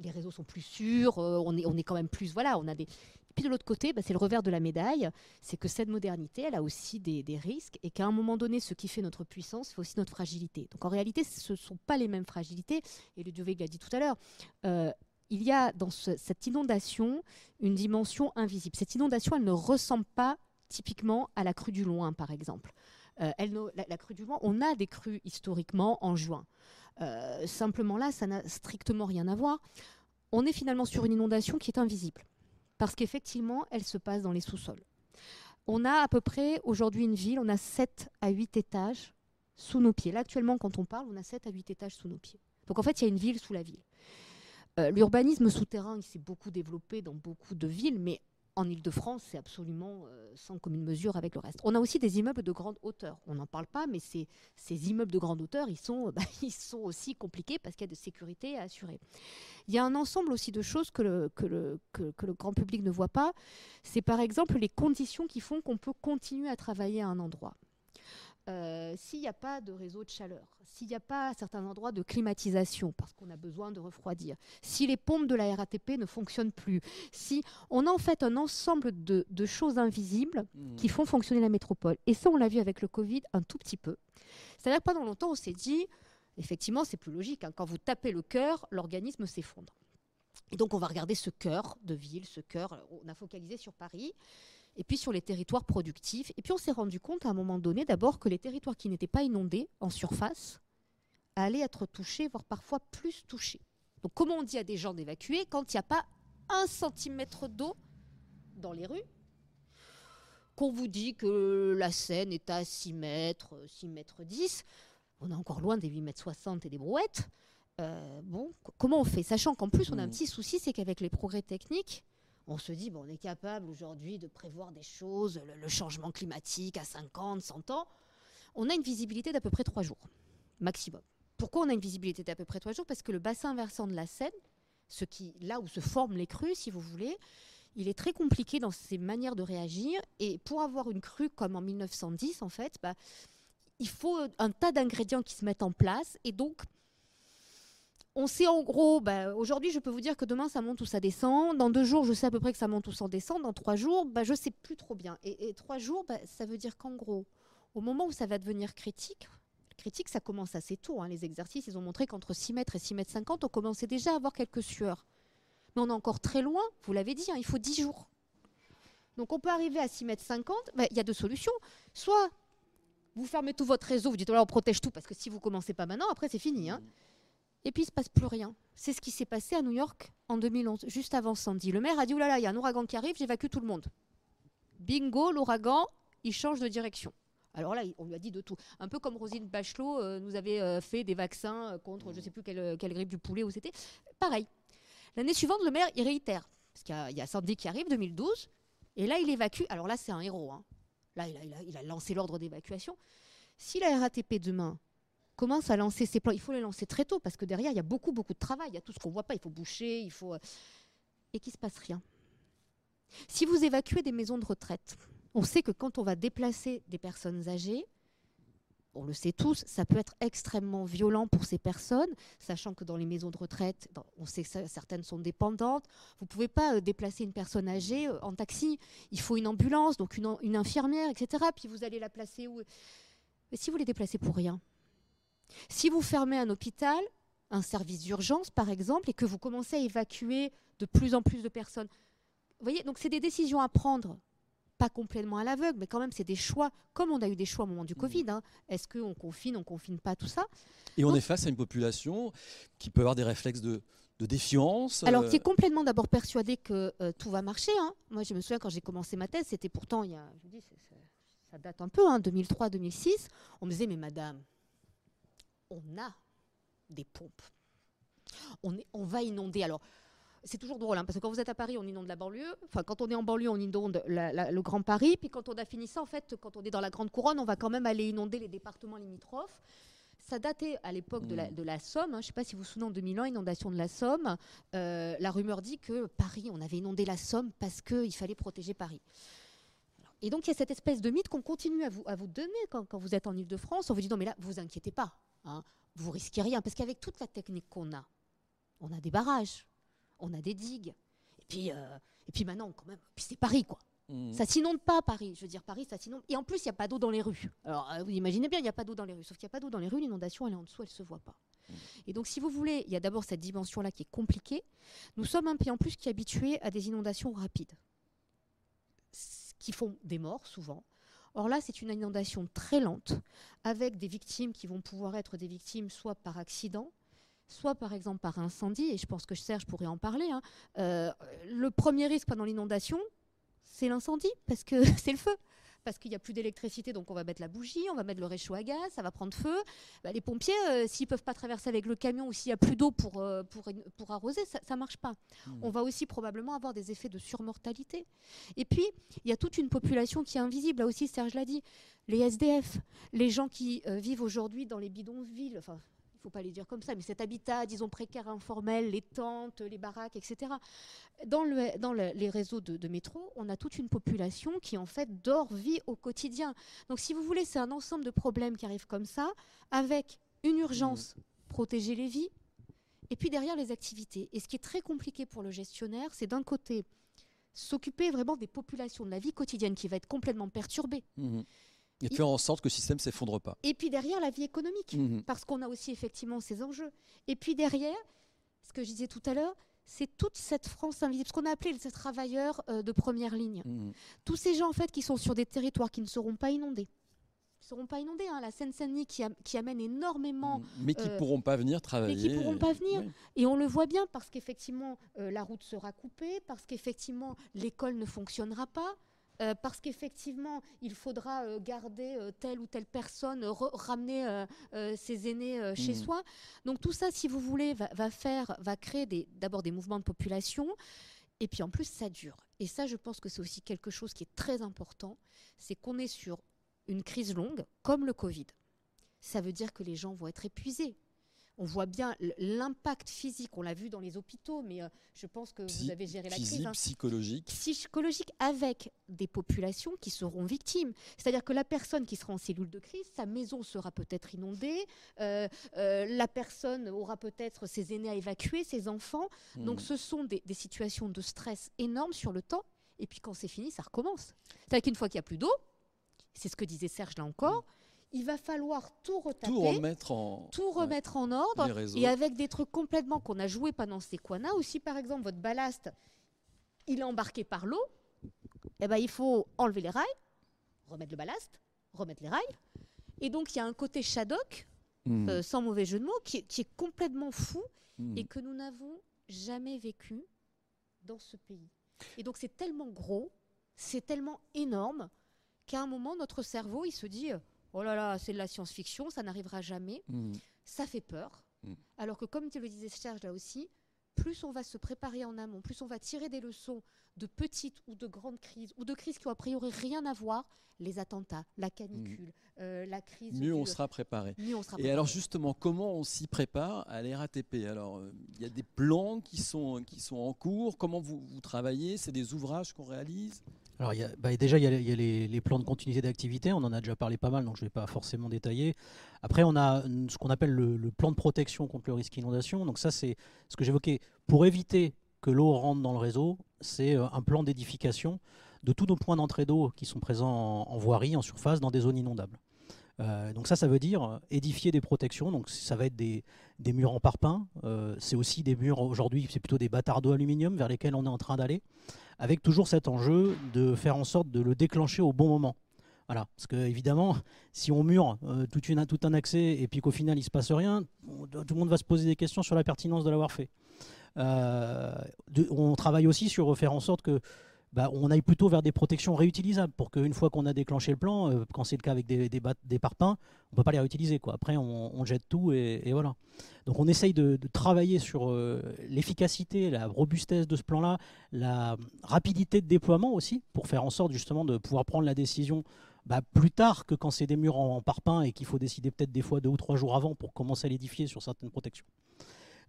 les réseaux sont plus sûrs, euh, on, est, quand même plus. Voilà, on a des. Et puis de l'autre côté, bah, c'est le revers de la médaille, c'est que cette modernité, elle a aussi des, risques et qu'à un moment donné, ce qui fait notre puissance fait aussi notre fragilité. Donc en réalité, ce ne sont pas les mêmes fragilités. Et Dieu l'a dit tout à l'heure. Euh, il y a dans cette inondation une dimension invisible. Cette inondation, elle ne ressemble pas typiquement à la crue du Loin, par exemple. Euh, la, crue du Loing, on a des crues historiquement en juin. Euh, simplement là, ça n'a strictement rien à voir. On est finalement sur une inondation qui est invisible, parce qu'effectivement, elle se passe dans les sous-sols. On a à peu près aujourd'hui une ville, on a 7 à 8 étages sous nos pieds. Là, actuellement, quand on parle, on a 7 à 8 étages sous nos pieds. Donc en fait, il y a une ville sous la ville. Euh, l'urbanisme souterrain, s'est beaucoup développé dans beaucoup de villes, mais en Ile-de-France, c'est absolument euh, sans commune mesure avec le reste. On a aussi des immeubles de grande hauteur. On n'en parle pas, mais ces, immeubles de grande hauteur, ils sont, bah, ils sont aussi compliqués parce qu'il y a de sécurité à assurer. Il y a un ensemble aussi de choses que le grand public ne voit pas. C'est par exemple les conditions qui font qu'on peut continuer à travailler à un endroit. Euh, s'il n'y a pas de réseau de chaleur, s'il n'y a pas à certains endroits de climatisation, parce qu'on a besoin de refroidir, si les pompes de la RATP ne fonctionnent plus, si on a en fait un ensemble de, choses invisibles mmh. qui font fonctionner la métropole. Et ça, on l'a vu avec le Covid un tout petit peu. C'est-à-dire que pendant longtemps, on s'est dit, effectivement, c'est plus logique. Hein. quand vous tapez le cœur, l'organisme s'effondre. Et donc, on va regarder ce cœur de ville, ce cœur, on a focalisé sur Paris et puis sur les territoires productifs. Et puis on s'est rendu compte à un moment donné d'abord que les territoires qui n'étaient pas inondés en surface allaient être touchés, voire parfois plus touchés. Donc comment on dit à des gens d'évacuer quand il n'y a pas un centimètre d'eau dans les rues? Qu'on vous dit que la Seine est à 6 mètres, 6 mètres 10, on est encore loin des 8 mètres 60 et des brouettes. Euh, bon, comment on fait? Sachant qu'en plus, on a un mmh. petit souci, c'est qu'avec les progrès techniques, on se dit, bon, on est capable aujourd'hui de prévoir des choses, le, changement climatique à 50, 100 ans. On a une visibilité d'à peu près trois jours, maximum. Pourquoi on a une visibilité d'à peu près trois jours? Parce que le bassin versant de la Seine, ce qui, là où se forment les crues, si vous voulez, il est très compliqué dans ses manières de réagir. Et pour avoir une crue comme en 1910, en fait, bah, il faut un tas d'ingrédients qui se mettent en place. Et donc, on sait en gros, bah, aujourd'hui je peux vous dire que demain ça monte ou ça descend. Dans deux jours je sais à peu près que ça monte ou ça descend. Dans trois jours, bah, je sais plus trop bien. Et, trois jours, bah, ça veut dire qu'en gros, au moment où ça va devenir critique, critique ça commence assez tôt. Hein. les exercices, ils ont montré qu'entre 6 mètres et 6 mètres 50, on commençait déjà à avoir quelques sueurs. Mais on est encore très loin, vous l'avez dit, hein, il faut 10 jours. Donc on peut arriver à 6 mètres 50, il y a deux solutions. Soit Vous fermez tout votre réseau, vous dites voilà, on protège tout parce que si vous commencez pas maintenant, après c'est fini. Hein. Et puis il se passe plus rien. C'est ce qui s'est passé à New York en 2011, juste avant Sandy. Le maire a dit oulala, il y a un ouragan qui arrive, j'évacue tout le monde. Bingo, l'ouragan, il change de direction. Alors là, on lui a dit de tout. Un peu comme Rosine Bachelot euh, nous avait euh, fait des vaccins euh, contre je ne sais plus quelle, grippe du poulet où c'était. Pareil. L'année suivante, le maire, il réitère. Parce qu'il y, a Sandy qui arrive, 2012. Et là, il évacue. Alors là, c'est un héros. Hein. Là, il a, lancé l'ordre d'évacuation. Si la RATP demain commence à lancer ses plans, il faut les lancer très tôt parce que derrière, il y a beaucoup, beaucoup de travail. Il y a tout ce qu'on ne voit pas. Il faut boucher, il faut. Et qu'il ne se passe rien. Si vous évacuez des maisons de retraite, on sait que quand on va déplacer des personnes âgées, on le sait tous, ça peut être extrêmement violent pour ces personnes, sachant que dans les maisons de retraite, on sait que certaines sont dépendantes. Vous ne pouvez pas euh, déplacer une personne âgée euh, en taxi. Il faut une ambulance, donc une, infirmière, etc. Puis vous allez la placer où? Mais si vous les déplacez pour rien, si vous fermez un hôpital, un service d'urgence par exemple, et que vous commencez à évacuer de plus en plus de personnes, vous voyez, donc c'est des décisions à prendre pas complètement à l'aveugle, mais quand même, c'est des choix, comme on a eu des choix au moment du mmh. Covid. Hein. Est-ce qu'on confine, on confine pas, tout ça? Et on est face à une population qui peut avoir des réflexes de, défiance. Alors, qui est euh, complètement d'abord persuadée que euh, tout va marcher. Hein. Moi, je me souviens quand j'ai commencé ma thèse, c'était pourtant, il y a, je dis, ça date un peu, hein, 2003-2006. On me disait, mais madame, on a des pompes. On, est, on va inonder. Alors, c'est toujours drôle, hein, parce que quand vous êtes à Paris, on inonde la banlieue. Enfin, quand on est en banlieue, on inonde le Grand Paris. Puis quand on a fini ça, en fait, quand on est dans la Grande Couronne, on va quand même aller inonder les départements limitrophes. Ça datait à l'époque de, la, mmh. Somme. Hein. je ne sais pas si vous vous souvenez, en 2001, inondation de la Somme. Euh, la rumeur dit que Paris, on avait inondé la Somme parce qu'il fallait protéger Paris. Et donc, il y a cette espèce de mythe qu'on continue à vous, à vous donner quand, vous êtes en Ile-de-France. On vous dit non, mais là, vous inquiétez pas. Hein, vous risquez rien. Parce qu'avec toute la technique qu'on a, on a des barrages, on a des digues. Et puis, euh, et puis maintenant, quand même, puis c'est Paris, quoi. Mmh. Ça s'inonde pas, Paris. Je veux dire, Paris, ça s'inonde. Et en plus, il n'y a pas d'eau dans les rues. Alors, euh, vous imaginez bien, il n'y a pas d'eau dans les rues. Sauf qu'il n'y a pas d'eau dans les rues, l'inondation, elle est en dessous, elle ne se voit pas. Mmh. Et donc, si vous voulez, il y a d'abord cette dimension-là qui est compliquée. Nous sommes un pays en plus qui est habitué à des inondations rapides, qui font des morts souvent. Or là, c'est une inondation très lente, avec des victimes qui vont pouvoir être des victimes soit par accident, soit par exemple par incendie, et je pense que Serge pourrait en parler. Hein. Euh, le premier risque pendant l'inondation, c'est l'incendie, parce que c'est le feu. Parce qu'il n'y a plus d'électricité, donc on va mettre la bougie, on va mettre le réchaud à gaz, ça va prendre feu. Bah, les pompiers, euh, s'ils ne peuvent pas traverser avec le camion ou s'il n'y a plus d'eau pour, euh, pour, pour, arroser, ça ne marche pas. Mmh. On va aussi probablement avoir des effets de surmortalité. Et puis, il y a toute une population qui est invisible. Là aussi, Serge l'a dit. Les SDF, les gens qui vivent aujourd'hui dans les bidonvilles, enfin, il ne faut pas les dire comme ça, mais cet habitat, disons, précaire, informel, les tentes, les baraques, etc. Dans, le, dans les réseaux de, métro, on a toute une population qui, en fait, dort, vit au quotidien. Donc, si vous voulez, c'est un ensemble de problèmes qui arrivent comme ça, avec une urgence, mmh. protéger les vies, et puis derrière les activités. Et ce qui est très compliqué pour le gestionnaire, c'est d'un côté s'occuper vraiment des populations, de la vie quotidienne qui va être complètement perturbée. Mmh. Et faire en sorte que le système ne s'effondre pas. Et puis derrière, la vie économique, mhm. parce qu'on a aussi effectivement ces enjeux. Et puis derrière, ce que je disais tout à l'heure, c'est toute cette France invisible, ce qu'on a appelé ces travailleurs euh, de première ligne. Mhm. Tous ces gens en fait qui sont sur des territoires qui ne seront pas inondés. Qui ne seront pas inondés. Hein. La Seine-Saint-Denis qui, qui, amène énormément. Mhm. Mais qui ne euh, pourront pas venir travailler. Mais qui ne pourront pas venir. Et on le voit bien parce qu'effectivement, euh, la route sera coupée, parce qu'effectivement, l'école ne fonctionnera pas. Euh, parce qu'effectivement, il faudra euh, garder euh, telle ou telle personne, ramener ses aînés chez mmh. soi. Donc tout ça, si vous voulez, va, faire, va créer d'abord des, des mouvements de population. Et puis en plus, ça dure. Et ça, je pense que c'est aussi quelque chose qui est très important, c'est qu'on est sur une crise longue, comme le Covid. Ça veut dire que les gens vont être épuisés on voit bien l'impact physique, on l'a vu dans les hôpitaux, mais euh, je pense que vous avez géré la crise. Hein. Psychologique. Psychologique avec des populations qui seront victimes. C'est-à-dire que la personne qui sera en cellule de crise, sa maison sera peut-être inondée, euh, euh, la personne aura peut-être ses aînés à évacuer, ses enfants. Hmm. Donc ce sont des, situations de stress énormes sur le temps. Et puis quand c'est fini, ça recommence. C'est-à-dire qu'une fois qu'il n'y a plus d'eau, c'est ce que disait Serge là encore, il va falloir tout retaper, tout remettre en, tout remettre en ordre, et avec des trucs complètement qu'on a joué pendant ces Sequana. Aussi, par exemple, votre ballast, il est embarqué par l'eau, eh ben, il faut enlever les rails, remettre le ballast, remettre les rails, Et donc, il y a un côté Shadok, hmm. euh, sans mauvais jeu de mots, qui, est complètement fou hmm. et que nous n'avons jamais vécu dans ce pays. Et donc, c'est tellement gros, c'est tellement énorme qu'à un moment, notre cerveau, il se dit Oh là là, c'est de la science-fiction, ça n'arrivera jamais. Hmm. Ça fait peur. Alors que, comme tu le disais, Serge, là aussi, plus on va se préparer en amont, plus on va tirer des leçons de petites ou de grandes crises, ou de crises qui ont a priori rien à voir, les attentats, la canicule, mm. euh, la crise. Mieux on sera préparé. Et alors justement, comment on s'y prépare à l'RATP Alors, euh, il y a des plans qui sont, qui sont en cours. Comment vous, vous travaillez? C'est des ouvrages qu'on réalise? Alors, bah, déjà, il y a, les, plans de continuité d'activité. On en a déjà parlé pas mal, donc je ne vais pas forcément détailler. Après, on a ce qu'on appelle le, plan de protection contre le risque inondation. Donc, ça, c'est ce que j'évoquais. Pour éviter que l'eau rentre dans le réseau, c'est euh, un plan d'édification de tous nos points d'entrée d'eau qui sont présents en, voirie, en surface, dans des zones inondables. Euh, donc ça, ça veut dire édifier des protections. Donc ça va être des, murs en parpaing. Euh, c'est aussi des murs, aujourd'hui, c'est plutôt des bâtards d'eau aluminium vers lesquels on est en train d'aller avec toujours cet enjeu de faire en sorte de le déclencher au bon moment. Voilà, parce que évidemment, si on mure euh, tout, tout, un accès et puis qu'au final il se passe rien, tout le monde va se poser des questions sur la pertinence de l'avoir fait. Euh, on travaille aussi sur faire en sorte que bah, on aille plutôt vers des protections réutilisables pour qu'une fois qu'on a déclenché le plan, euh, quand c'est le cas avec des, des, parpaings, on ne peut pas les réutiliser. Après, on, jette tout et, voilà. Donc on essaye de, travailler sur euh, l'efficacité, la robustesse de ce plan-là, la rapidité de déploiement aussi, pour faire en sorte justement de pouvoir prendre la décision bah, plus tard que quand c'est des murs en, parpaing et qu'il faut décider peut-être des fois deux ou trois jours avant pour commencer à l'édifier sur certaines protections.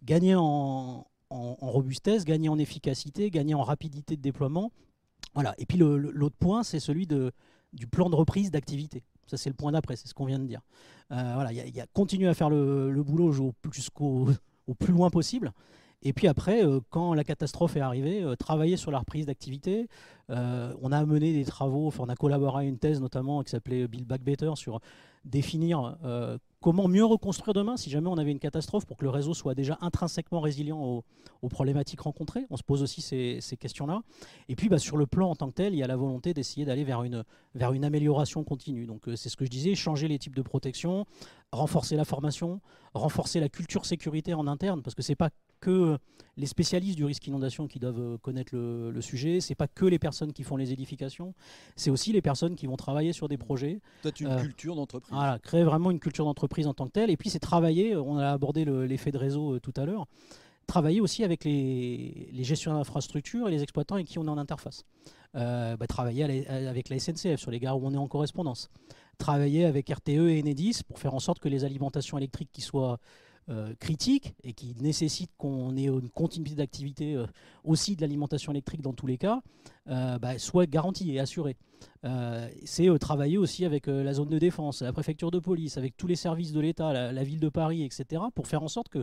Gagner en, en, robustesse, gagner en efficacité, gagner en rapidité de déploiement voilà. Et puis l'autre point, c'est celui du plan de reprise d'activité. Ça, c'est le point d'après, c'est ce qu'on vient de dire. Euh, voilà, il y, a continuer à faire le, boulot jusqu'au au plus loin possible. Et puis après, euh, quand la catastrophe est arrivée, euh, travailler sur la reprise d'activité. on a mené des travaux, enfin, on a collaboré à une thèse notamment qui s'appelait Build Back Better sur définir Comment mieux reconstruire demain si jamais on avait une catastrophe pour que le réseau soit déjà intrinsèquement résilient aux, problématiques rencontrées? On se pose aussi ces, questions-là. Et puis bah, sur le plan en tant que tel, il y a la volonté d'essayer d'aller vers une, amélioration continue. Donc euh, c'est ce que je disais, changer les types de protection, renforcer la formation, renforcer la culture sécurité en interne, parce que ce n'est pas que les spécialistes du risque inondation qui doivent euh, connaître le, le sujet, c'est pas que les personnes qui font les édifications, c'est aussi les personnes qui vont travailler sur des projets. Peut-être une euh, culture d'entreprise. Voilà, créer vraiment une culture d'entreprise en tant que telle. Et puis c'est travailler, euh, on a abordé l'effet de réseau tout à l'heure, travailler aussi avec les, les gestionnaires d'infrastructures et les exploitants avec qui on est en interface. Bah, travailler avec la SNCF sur les gares où on est en correspondance. Travailler avec RTE et Enedis pour faire en sorte que les alimentations électriques qui soient euh, critique et qui nécessite qu'on ait une continuité d'activité euh, aussi de l'alimentation électrique dans tous les cas, euh, bah, soit garantie et assurée. c'est travailler aussi avec la zone de défense, la préfecture de police, avec tous les services de l'État, la, ville de Paris, etc., pour faire en sorte que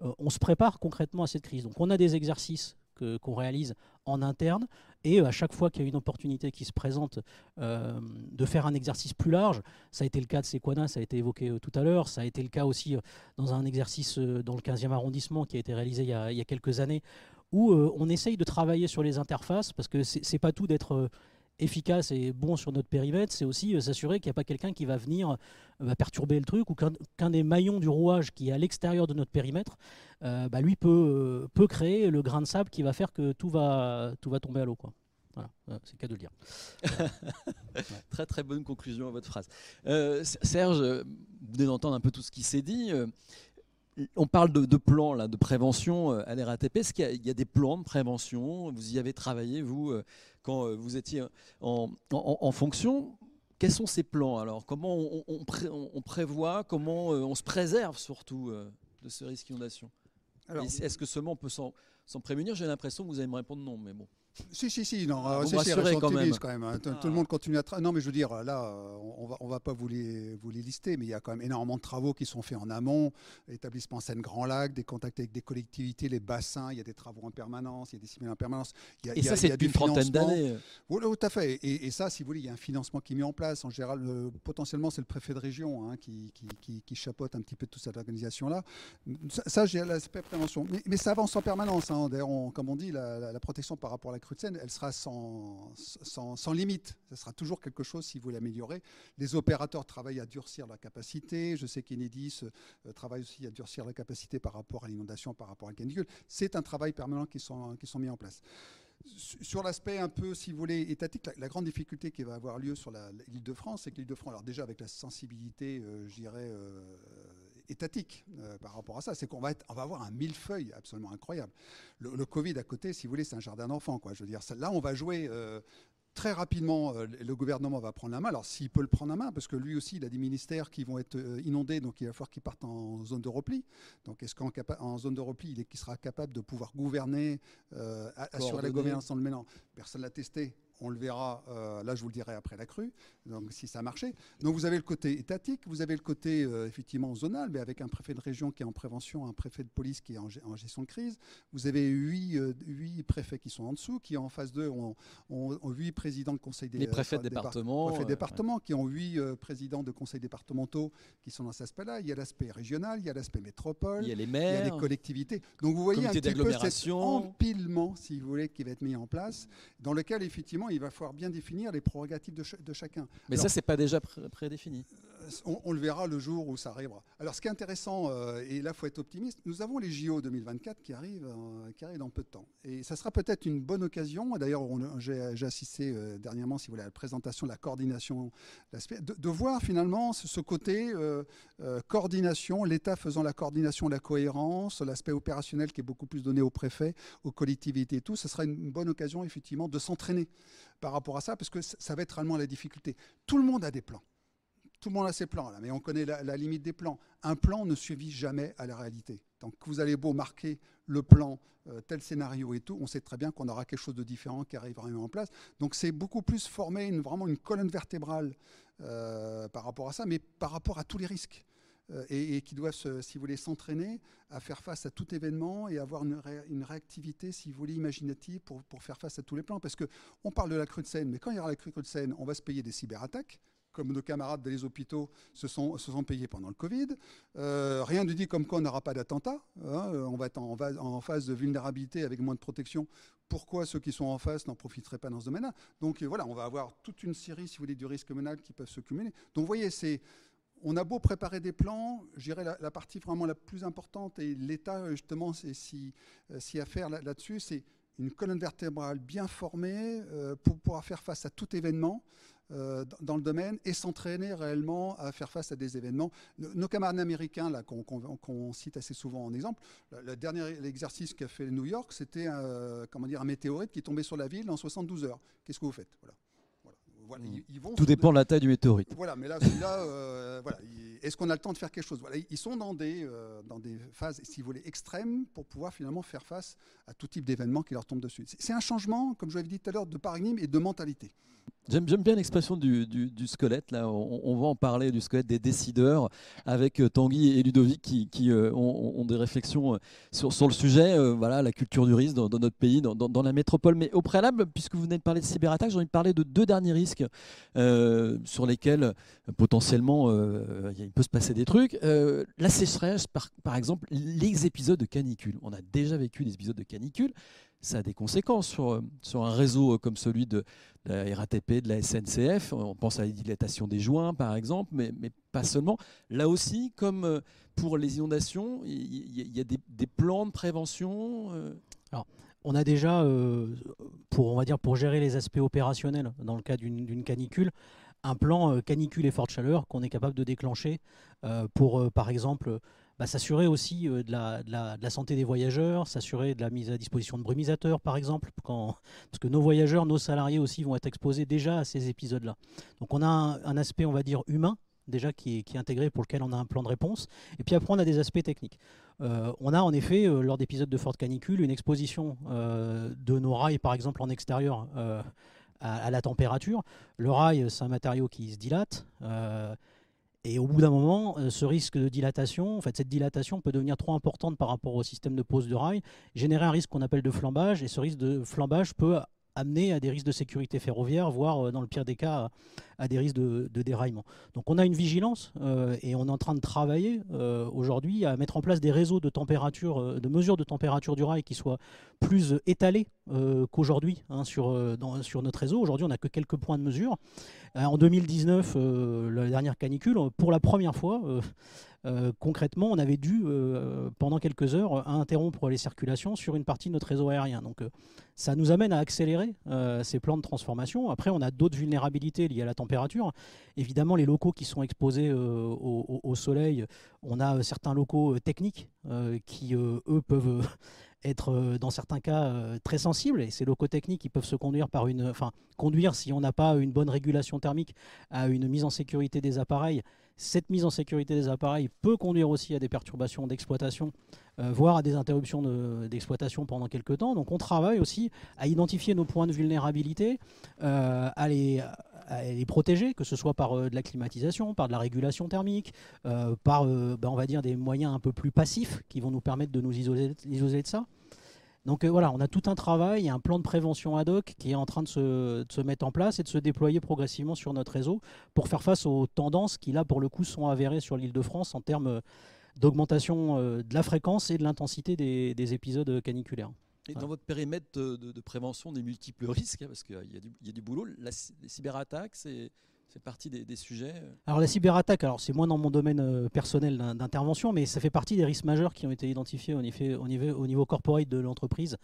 on se prépare concrètement à cette crise. Donc on a des exercices qu'on réalise en interne. Et à chaque fois qu'il y a une opportunité qui se présente euh, de faire un exercice plus large, ça a été le cas de Sequana, ça a été évoqué euh, tout à l'heure, ça a été le cas aussi euh, dans un exercice dans le 15e arrondissement qui a été réalisé il y a, il y a quelques années, où on essaye de travailler sur les interfaces, parce que c'est pas tout d'être efficace et bon sur notre périmètre, c'est aussi euh, s'assurer qu'il n'y a pas quelqu'un qui va venir euh, perturber le truc ou qu'un des maillons du rouage qui est à l'extérieur de notre périmètre, euh, bah, lui peut, peut créer le grain de sable qui va faire que tout va, tout va tomber à l'eau. Voilà, c'est le cas de le dire. Très très bonne conclusion à votre phrase. Serge, vous venez d'entendre un peu tout ce qui s'est dit on parle de, plans là, de prévention à l'RATP. Est-ce qu'il y, a des plans de prévention? Vous y avez travaillé, vous, quand euh, vous étiez en, fonction. Quels sont ces plans alors? Comment on, prévoit? Comment euh, on se préserve surtout euh, de ce risque d'inondation? Est-ce que seulement on peut s'en prémunir? J'ai l'impression que vous allez me répondre non, mais bon. Si, si, si, non, ah, quand même. quand même hein. Tout, le monde continue à Non, mais je veux dire, là, on va, on va pas vous les, vous les lister, mais il y a quand même énormément de travaux qui sont faits en amont. Établissement Seine-Grand Lac, des contacts avec des collectivités, les bassins, il y a des travaux en permanence, il y a des ciments en permanence. Il y a, et ça, c'est une trentaine d'années. Oui, tout à fait. Et, ça, si vous voulez, il y a un financement qui est mis en place. En général, potentiellement, c'est le préfet de région hein, qui, qui, qui, chapeaute un petit peu toute cette organisation-là. Ça, j'ai l'aspect prévention. Mais, mais, ça avance en permanence. Hein. D'ailleurs, comme on dit, la, la protection par rapport à la elle sera sans, sans, limite. Ce sera toujours quelque chose si vous l'améliorez. Les opérateurs travaillent à durcir la capacité. Je sais qu'Enedis euh, travaille aussi à durcir la capacité par rapport à l'inondation, par rapport à la canicule. C'est un travail permanent qui sont, qui sont mis en place sur l'aspect un peu, si vous voulez, étatique, la, grande difficulté qui va avoir lieu sur l'île de France, c'est que l'île de France, alors déjà avec la sensibilité, euh, je dirais, euh, étatique euh, par rapport à ça, c'est qu'on va, on va avoir un millefeuille absolument incroyable. Le, Covid à côté, si vous voulez, c'est un jardin d'enfants, quoi. Je veux dire, là, on va jouer très rapidement, euh, le gouvernement va prendre la main. Alors, s'il peut le prendre la main, parce que lui aussi, il a des ministères qui vont être euh, inondés, donc il va falloir qu'il parte en zone de repli. Donc, est-ce qu'en zone de repli, il, est, sera capable de pouvoir gouverner, euh, assurer la gouvernance dans le mélange Personne ne l'a testé on le verra, euh, là je vous le dirai après la crue, donc si ça marchait. Donc vous avez le côté étatique, vous avez le côté euh, effectivement zonal, mais avec un préfet de région qui est en prévention, un préfet de police qui est en, gestion de crise. Vous avez huit, euh, huit, préfets qui sont en dessous, qui en face d'eux ont, huit présidents de conseil des Les préfets de département. Préfets départements qui ont huit présidents de conseils départementaux qui sont dans cet aspect-là. Il y a l'aspect régional, il y a l'aspect métropole, il y a les maires, il y a les collectivités. Donc vous voyez un petit peu cet empilement, si vous voulez, qui va être mis en place, dans lequel effectivement il va falloir bien définir les prérogatives de, chacun. Mais ça, c'est pas déjà prédéfini on, le verra le jour où ça arrivera. Alors, ce qui est intéressant, euh, et là, il faut être optimiste, nous avons les JO 2024 qui arrivent, euh, qui arrivent dans peu de temps. Et ça sera peut-être une bonne occasion, d'ailleurs, j'ai assisté euh, dernièrement, si vous voulez, à la présentation de la coordination, de, de voir finalement ce, côté coordination, l'État faisant la coordination, la cohérence, l'aspect opérationnel qui est beaucoup plus donné aux préfets, aux collectivités et tout. Ce sera une bonne occasion, effectivement, de s'entraîner par rapport à ça, parce que ça va être réellement la difficulté. Tout le monde a des plans. Tout le monde a ses plans, là, mais on connaît la, limite des plans. Un plan ne suffit jamais à la réalité. Donc vous allez beau marquer le plan, euh, tel scénario et tout, on sait très bien qu'on aura quelque chose de différent qui arrivera en place. Donc c'est beaucoup plus former vraiment une colonne vertébrale euh, par rapport à ça, mais par rapport à tous les risques. Euh, et, qui doivent, si vous voulez, s'entraîner à faire face à tout événement et avoir une, réactivité, si vous voulez, imaginative pour, faire face à tous les plans. Parce qu'on parle de la crue de Seine, mais quand il y aura la crue de Seine, on va se payer des cyberattaques comme nos camarades des hôpitaux se sont, payés pendant le Covid. Euh, rien ne dit comme quoi on n'aura pas d'attentat. Hein. on va être en, phase de vulnérabilité avec moins de protection. Pourquoi ceux qui sont en face n'en profiteraient pas dans ce domaine-là? Donc voilà, on va avoir toute une série, si vous voulez, du risque menal qui peuvent se cumuler. Donc vous voyez, c'est on a beau préparer des plans, je dirais la, partie vraiment la plus importante, et l'État, justement, c'est si, euh, si à faire là-dessus, c'est une colonne vertébrale bien formée euh, pour pouvoir faire face à tout événement. Euh, dans le domaine et s'entraîner réellement à faire face à des événements. Nos camarades américains, là, qu'on, cite assez souvent en exemple, le, dernier exercice qu'a fait New York, c'était un, un météorite qui tombé sur la ville en 72 heures. Qu'est-ce que vous faites? Voilà. Ils, vont Tout dépend de la taille du météorite. Voilà, mais là, celui-là, euh, voilà, est-ce qu'on a le temps de faire quelque chose? Voilà, Ils sont dans des, euh, dans des phases, si vous voulez, extrêmes pour pouvoir finalement faire face à tout type d'événements qui leur tombent dessus. C'est un changement, comme je l'avais dit tout à l'heure, de paradigme et de mentalité. J'aime bien l'expression du, squelette. Là, on, va en parler du squelette des décideurs avec euh, Tanguy et Ludovic qui, euh, ont, des réflexions sur, sur le sujet. voilà, la culture du risque dans, notre pays, dans, la métropole. Mais au préalable, puisque vous venez de parler de cyberattaque, j'ai envie de parler de deux derniers risques sur lesquels potentiellement il peut se passer des trucs. la sécheresse, par, exemple, les épisodes de canicule. On a déjà vécu des épisodes de canicule ça a des conséquences sur, euh, sur un réseau euh, comme celui de, la RATP, de la SNCF. On pense à la dilatation des joints, par exemple, mais, mais pas seulement. Là aussi, comme euh, pour les inondations, il y, a des, plans de prévention. On a déjà, pour, on va dire, pour gérer les aspects opérationnels dans le cas d'une canicule, un plan canicule et forte chaleur qu'on est capable de déclencher pour, par exemple, bah, s'assurer aussi euh, de, la, santé des voyageurs, s'assurer de la mise à disposition de brumisateurs, par exemple, parce que nos voyageurs, nos salariés aussi vont être exposés déjà à ces épisodes-là. Donc on a un, aspect, on va dire, humain déjà qui est, intégré pour lequel on a un plan de réponse. Et puis après, on a des aspects techniques. Euh, on a en effet, euh, lors d'épisodes de forte canicule, une exposition de nos rails, par exemple, en extérieur à, la température. Le rail, c'est un matériau qui se dilate. Et au bout d'un moment, euh, ce risque de dilatation, en fait, cette dilatation peut devenir trop importante par rapport au système de pose de rail, générer un risque qu'on appelle de flambage, et ce risque de flambage peut amener à des risques de sécurité ferroviaire, voire dans le pire des cas à, des risques de, déraillement. Donc on a une vigilance et on est en train de travailler aujourd'hui à mettre en place des réseaux de température, de mesures de température du rail qui soient plus étalés qu'aujourd'hui hein, sur, sur notre réseau. Aujourd'hui on n'a que quelques points de mesure. en 2019, la dernière canicule, pour la première fois, euh, concrètement, on avait dû, euh, pendant quelques heures, interrompre les circulations sur une partie de notre réseau aérien. Donc euh, ça nous amène à accélérer ces plans de transformation. Après, on a d'autres vulnérabilités liées à la température. Évidemment, les locaux qui sont exposés au, soleil, on a certains locaux techniques qui, eux, peuvent être dans certains cas très sensibles et ces locaux techniques ils peuvent se conduire par une enfin conduire si on n'a pas une bonne régulation thermique à une mise en sécurité des appareils cette mise en sécurité des appareils peut conduire aussi à des perturbations d'exploitation, euh, voire à des interruptions d'exploitation pendant quelques temps. Donc on travaille aussi à identifier nos points de vulnérabilité, euh, à, les, protéger, que ce soit par euh, de la climatisation, par de la régulation thermique, par ben, on des moyens un peu plus passifs qui vont nous permettre de nous isoler de ça. Donc euh, voilà, on a tout un travail, un plan de prévention ad hoc qui est en train de se, mettre en place et de se déployer progressivement sur notre réseau pour faire face aux tendances qui là pour le coup sont avérées sur l'île de France en termes d'augmentation euh, de la fréquence et de l'intensité des, épisodes caniculaires. Et dans votre périmètre de, prévention des multiples risques, hein, parce qu'il y, a du boulot, les cyberattaques, c'est c'est partie des, sujets euh. Alors la cyberattaque, alors c'est moins dans mon domaine euh, personnel d'intervention, mais ça fait partie des risques majeurs qui ont été identifiés au niveau, au corporate de l'entreprise.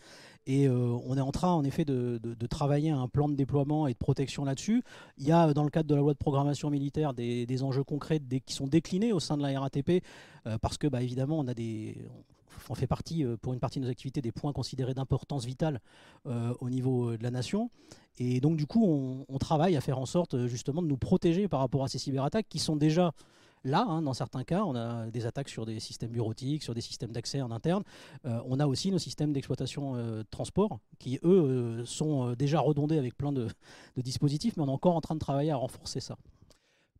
Et euh, on est en train en effet de, travailler un plan de déploiement et de protection là-dessus. Il y a dans le cadre de la loi de programmation militaire des, enjeux concrets qui sont déclinés au sein de la RATP, parce que bah, évidemment on a des on fait partie, pour une partie de nos activités, des points considérés d'importance vitale au niveau de la nation. Et donc, du coup, on, travaille à faire en sorte euh, justement de nous protéger par rapport à ces cyberattaques qui sont déjà là. Hein, dans certains cas, on a des attaques sur des systèmes bureautiques, sur des systèmes d'accès en interne. Euh, on a aussi nos systèmes d'exploitation euh, de transport qui, eux, sont déjà redondés avec plein de, dispositifs, mais on est encore en train de travailler à renforcer ça.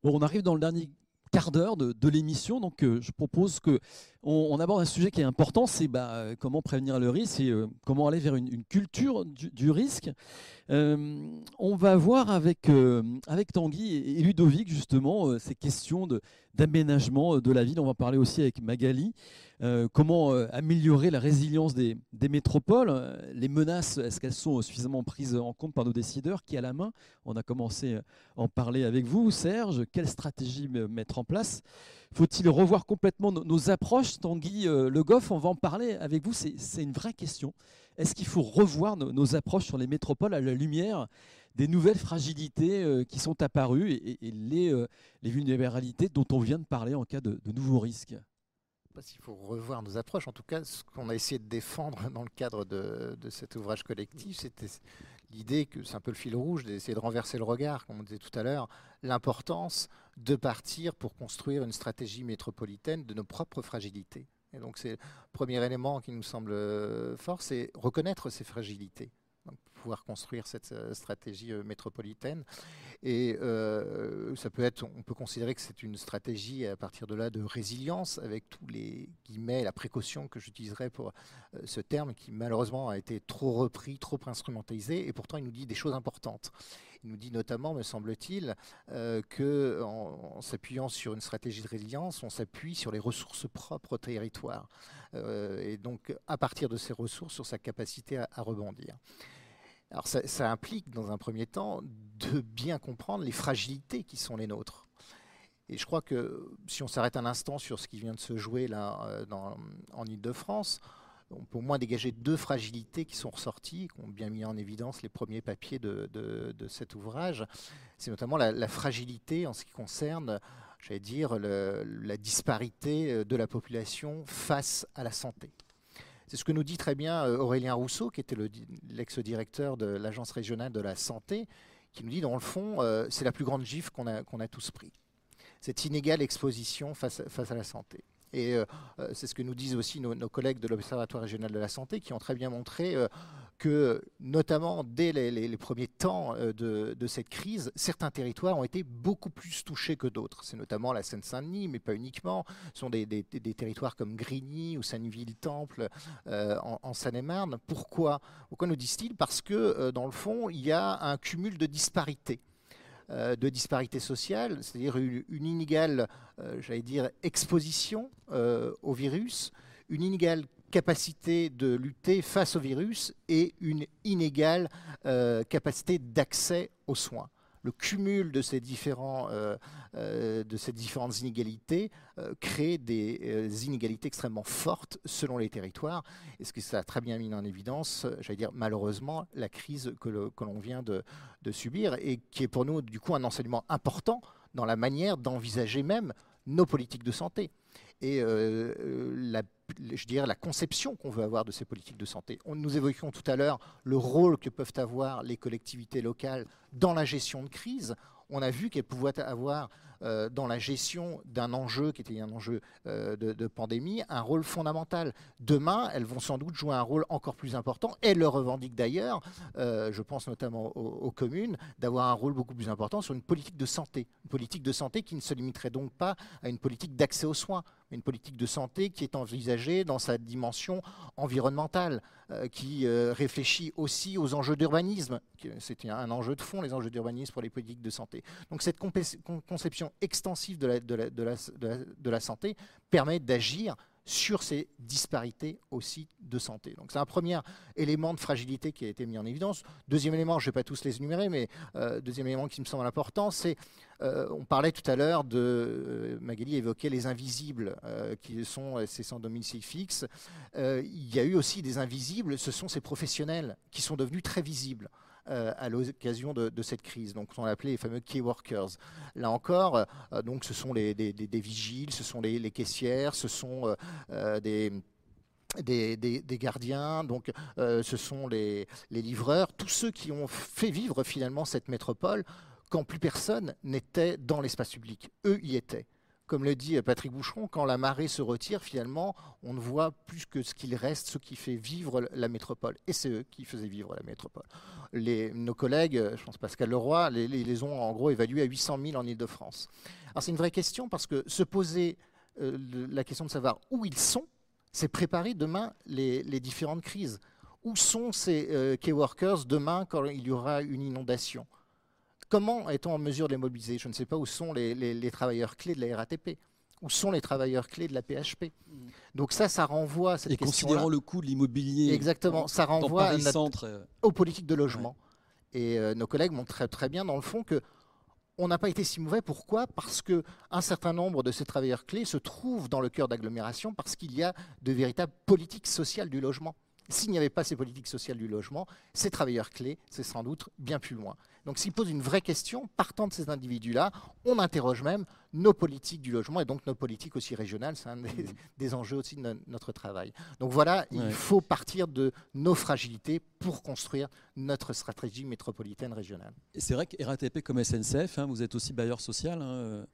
Bon, on arrive dans le dernier quart d'heure de, l'émission, donc je propose que on, aborde un sujet qui est important, c'est bah, comment prévenir le risque et comment aller vers une, culture du risque. Euh, on va voir avec, euh, Tanguy et, Ludovic justement euh, ces questions d'aménagement de, la ville. On va parler aussi avec Magali. comment améliorer la résilience des, métropoles Les menaces, est-ce qu'elles sont suffisamment prises en compte par nos décideurs Qui a la main On a commencé à en parler avec vous, Serge. Quelle stratégie mettre en place? Faut-il revoir complètement nos, approches? Tanguy Le Goff, on va en parler avec vous. C'est une vraie question. Est-ce qu'il faut revoir nos, approches sur les métropoles à la lumière? Des nouvelles fragilités euh, qui sont apparues et, les, euh, les, vulnérabilités dont on vient de parler en cas de, nouveaux risques pas s'il faut revoir nos approches. En tout cas, ce qu'on a essayé de défendre dans le cadre de, cet ouvrage collectif, c'était l'idée que c'est un peu le fil rouge d'essayer de renverser le regard, comme on disait tout à l'heure, l'importance de partir pour construire une stratégie métropolitaine de nos propres fragilités. Et donc c'est le premier élément qui nous semble euh, fort, c'est reconnaître ces fragilités pouvoir construire cette euh, stratégie euh, métropolitaine. Et euh, ça peut être, on peut considérer que c'est une stratégie à partir de là de résilience, avec tous les guillemets, la précaution que j'utiliserai pour ce terme qui malheureusement a été trop repris, trop instrumentalisé, et pourtant il nous dit des choses importantes. Il nous dit notamment, me semble-t-il, que en, s'appuyant sur une stratégie de résilience, on s'appuie sur les ressources propres au territoire, et donc à partir de ces ressources, sur sa capacité à rebondir. Alors ça, implique dans un premier temps de bien comprendre les fragilités qui sont les nôtres. Et je crois que si on s'arrête un instant sur ce qui vient de se jouer là euh, en Ile-de-France, on peut au moins dégager deux fragilités qui sont ressorties, qui ont bien mis en évidence les premiers papiers de, cet ouvrage. C'est notamment la, fragilité en ce qui concerne, j'allais dire, la disparité euh, de la population face à la santé. C'est ce que nous dit très bien euh, Aurélien Rousseau, qui était l'ex-directeur de l'Agence régionale de la santé, qui nous dit, dans le fond, euh, c'est la plus grande gifle qu'on a, tous pris. Cette inégale exposition face, face à la santé. Et euh, c'est ce que nous disent aussi nos, collègues de l'Observatoire régional de la santé, qui ont très bien montré que, notamment dès les, premiers temps euh, de, cette crise, certains territoires ont été beaucoup plus touchés que d'autres. C'est notamment la Seine-Saint-Denis, mais pas uniquement. Ce sont des, territoires comme Grigny ou Sanneville-Temple euh, en, Seine-et-Marne. Pourquoi Pourquoi nous disent-ils? Parce que, euh, dans le fond, il y a un cumul de disparités de disparités sociales, c'est-à-dire une, inégale, j'allais dire, exposition au virus, une inégale capacité de lutter face au virus et une inégale euh, capacité d'accès aux soins. Le cumul de ces, différents, euh, euh, de ces différentes inégalités crée des inégalités extrêmement fortes selon les territoires. Et ce que ça a très bien mis en évidence, j'allais dire malheureusement, la crise que l'on vient de, de subir et qui est pour nous du coup un enseignement important dans la manière d'envisager même nos politiques de santé et la je dirais, la conception qu'on veut avoir de ces politiques de santé. Nous évoquions tout à l'heure le rôle que peuvent avoir les collectivités locales dans la gestion de crise. On a vu qu'elles pouvaient avoir euh, dans la gestion d'un enjeu qui était un enjeu euh, de, pandémie un rôle fondamental. Demain, elles vont sans doute jouer un rôle encore plus important. Elles le revendiquent d'ailleurs, euh, je pense notamment aux communes, d'avoir un rôle beaucoup plus important sur une politique de santé. Une politique de santé qui ne se limiterait donc pas à une politique d'accès aux soins une politique de santé qui est envisagée dans sa dimension environnementale, euh, qui euh, réfléchit aussi aux enjeux d'urbanisme. C'est un enjeu de fond, les enjeux d'urbanisme pour les politiques de santé. Donc cette conception extensive de la santé permet d'agir sur ces disparités aussi de santé. Donc c'est un premier élément de fragilité qui a été mis en évidence. Deuxième élément, je ne vais pas tous les énumérer, mais euh, deuxième élément qui me semble important, c'est, euh, on parlait tout à l'heure de, euh, Magali évoquait les invisibles, qui sont ces sans domicile fixe. il y a eu aussi des invisibles, ce sont ces professionnels qui sont devenus très visibles. Euh, à l'occasion de, cette crise. Donc, on appelé les fameux key workers. Là encore, euh, donc, ce sont des, vigiles, ce sont les, caissières, ce sont euh, des des, gardiens, donc ce sont les, les, livreurs, tous ceux qui ont fait vivre finalement cette métropole quand plus personne n'était dans l'espace public. Eux y étaient comme le dit Patrick Boucheron, quand la marée se retire, finalement, on ne voit plus que ce qu'il reste, ce qui fait vivre la métropole. Et c'est eux qui faisaient vivre la métropole. Nos collègues, je pense Pascal Leroy, les, les, ont en gros évalués à 800 000 en Ile-de-France. Alors c'est une vraie question parce que se poser euh, la question de savoir où ils sont, c'est préparer demain les, différentes crises. Où sont ces euh, key workers demain quand il y aura une inondation? Comment est-on en mesure de les mobiliser? Je ne sais pas où sont les, travailleurs clés de la RATP où sont les travailleurs clés de la PHP. Mm. Donc ça, ça renvoie à cette Et considérant le coût de l'immobilier, exactement, ça renvoie euh. aux politiques de logement. Et euh, nos collègues montrent très, très bien dans le fond que on n'a pas été si mauvais. Pourquoi? Parce que un certain nombre de ces travailleurs clés se trouvent dans le cœur d'agglomération parce qu'il y a de véritables politiques sociales du logement. S'il n'y avait pas ces politiques sociales du logement, ces travailleurs clés, c'est sans doute bien plus loin. Donc s'il pose une vraie question, partant de ces individus-là, on interroge même nos politiques du logement et donc nos politiques aussi régionales. C'est un des, mmh. enjeux aussi de notre travail. Donc voilà, il faut partir de nos fragilités pour construire notre stratégie métropolitaine régionale. C'est vrai que RATP comme SNCF, hein, vous êtes aussi bailleur social. Hein,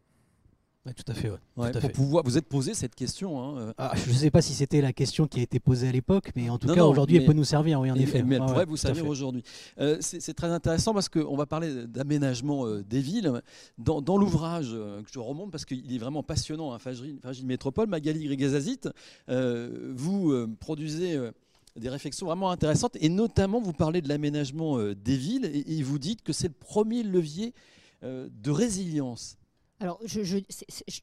tout à fait. pour pouvoir, vous êtes posé cette question. Hein, euh. ah, je ne sais pas si c'était la question qui a été posée à l'époque, mais en tout cas aujourd'hui elle peut nous servir, oui en effet. Mais elle pourrait vous servir aujourd'hui. Euh, c'est très intéressant parce qu'on va parler d'aménagement euh, des villes. Dans, l'ouvrage que je remonte parce qu'il est vraiment passionnant, hein, Métropole, Magali Grigazazit, vous produisez des réflexions vraiment intéressantes et notamment vous parlez de l'aménagement des villes et, et, vous dites que c'est le premier levier de résilience. Alors, je,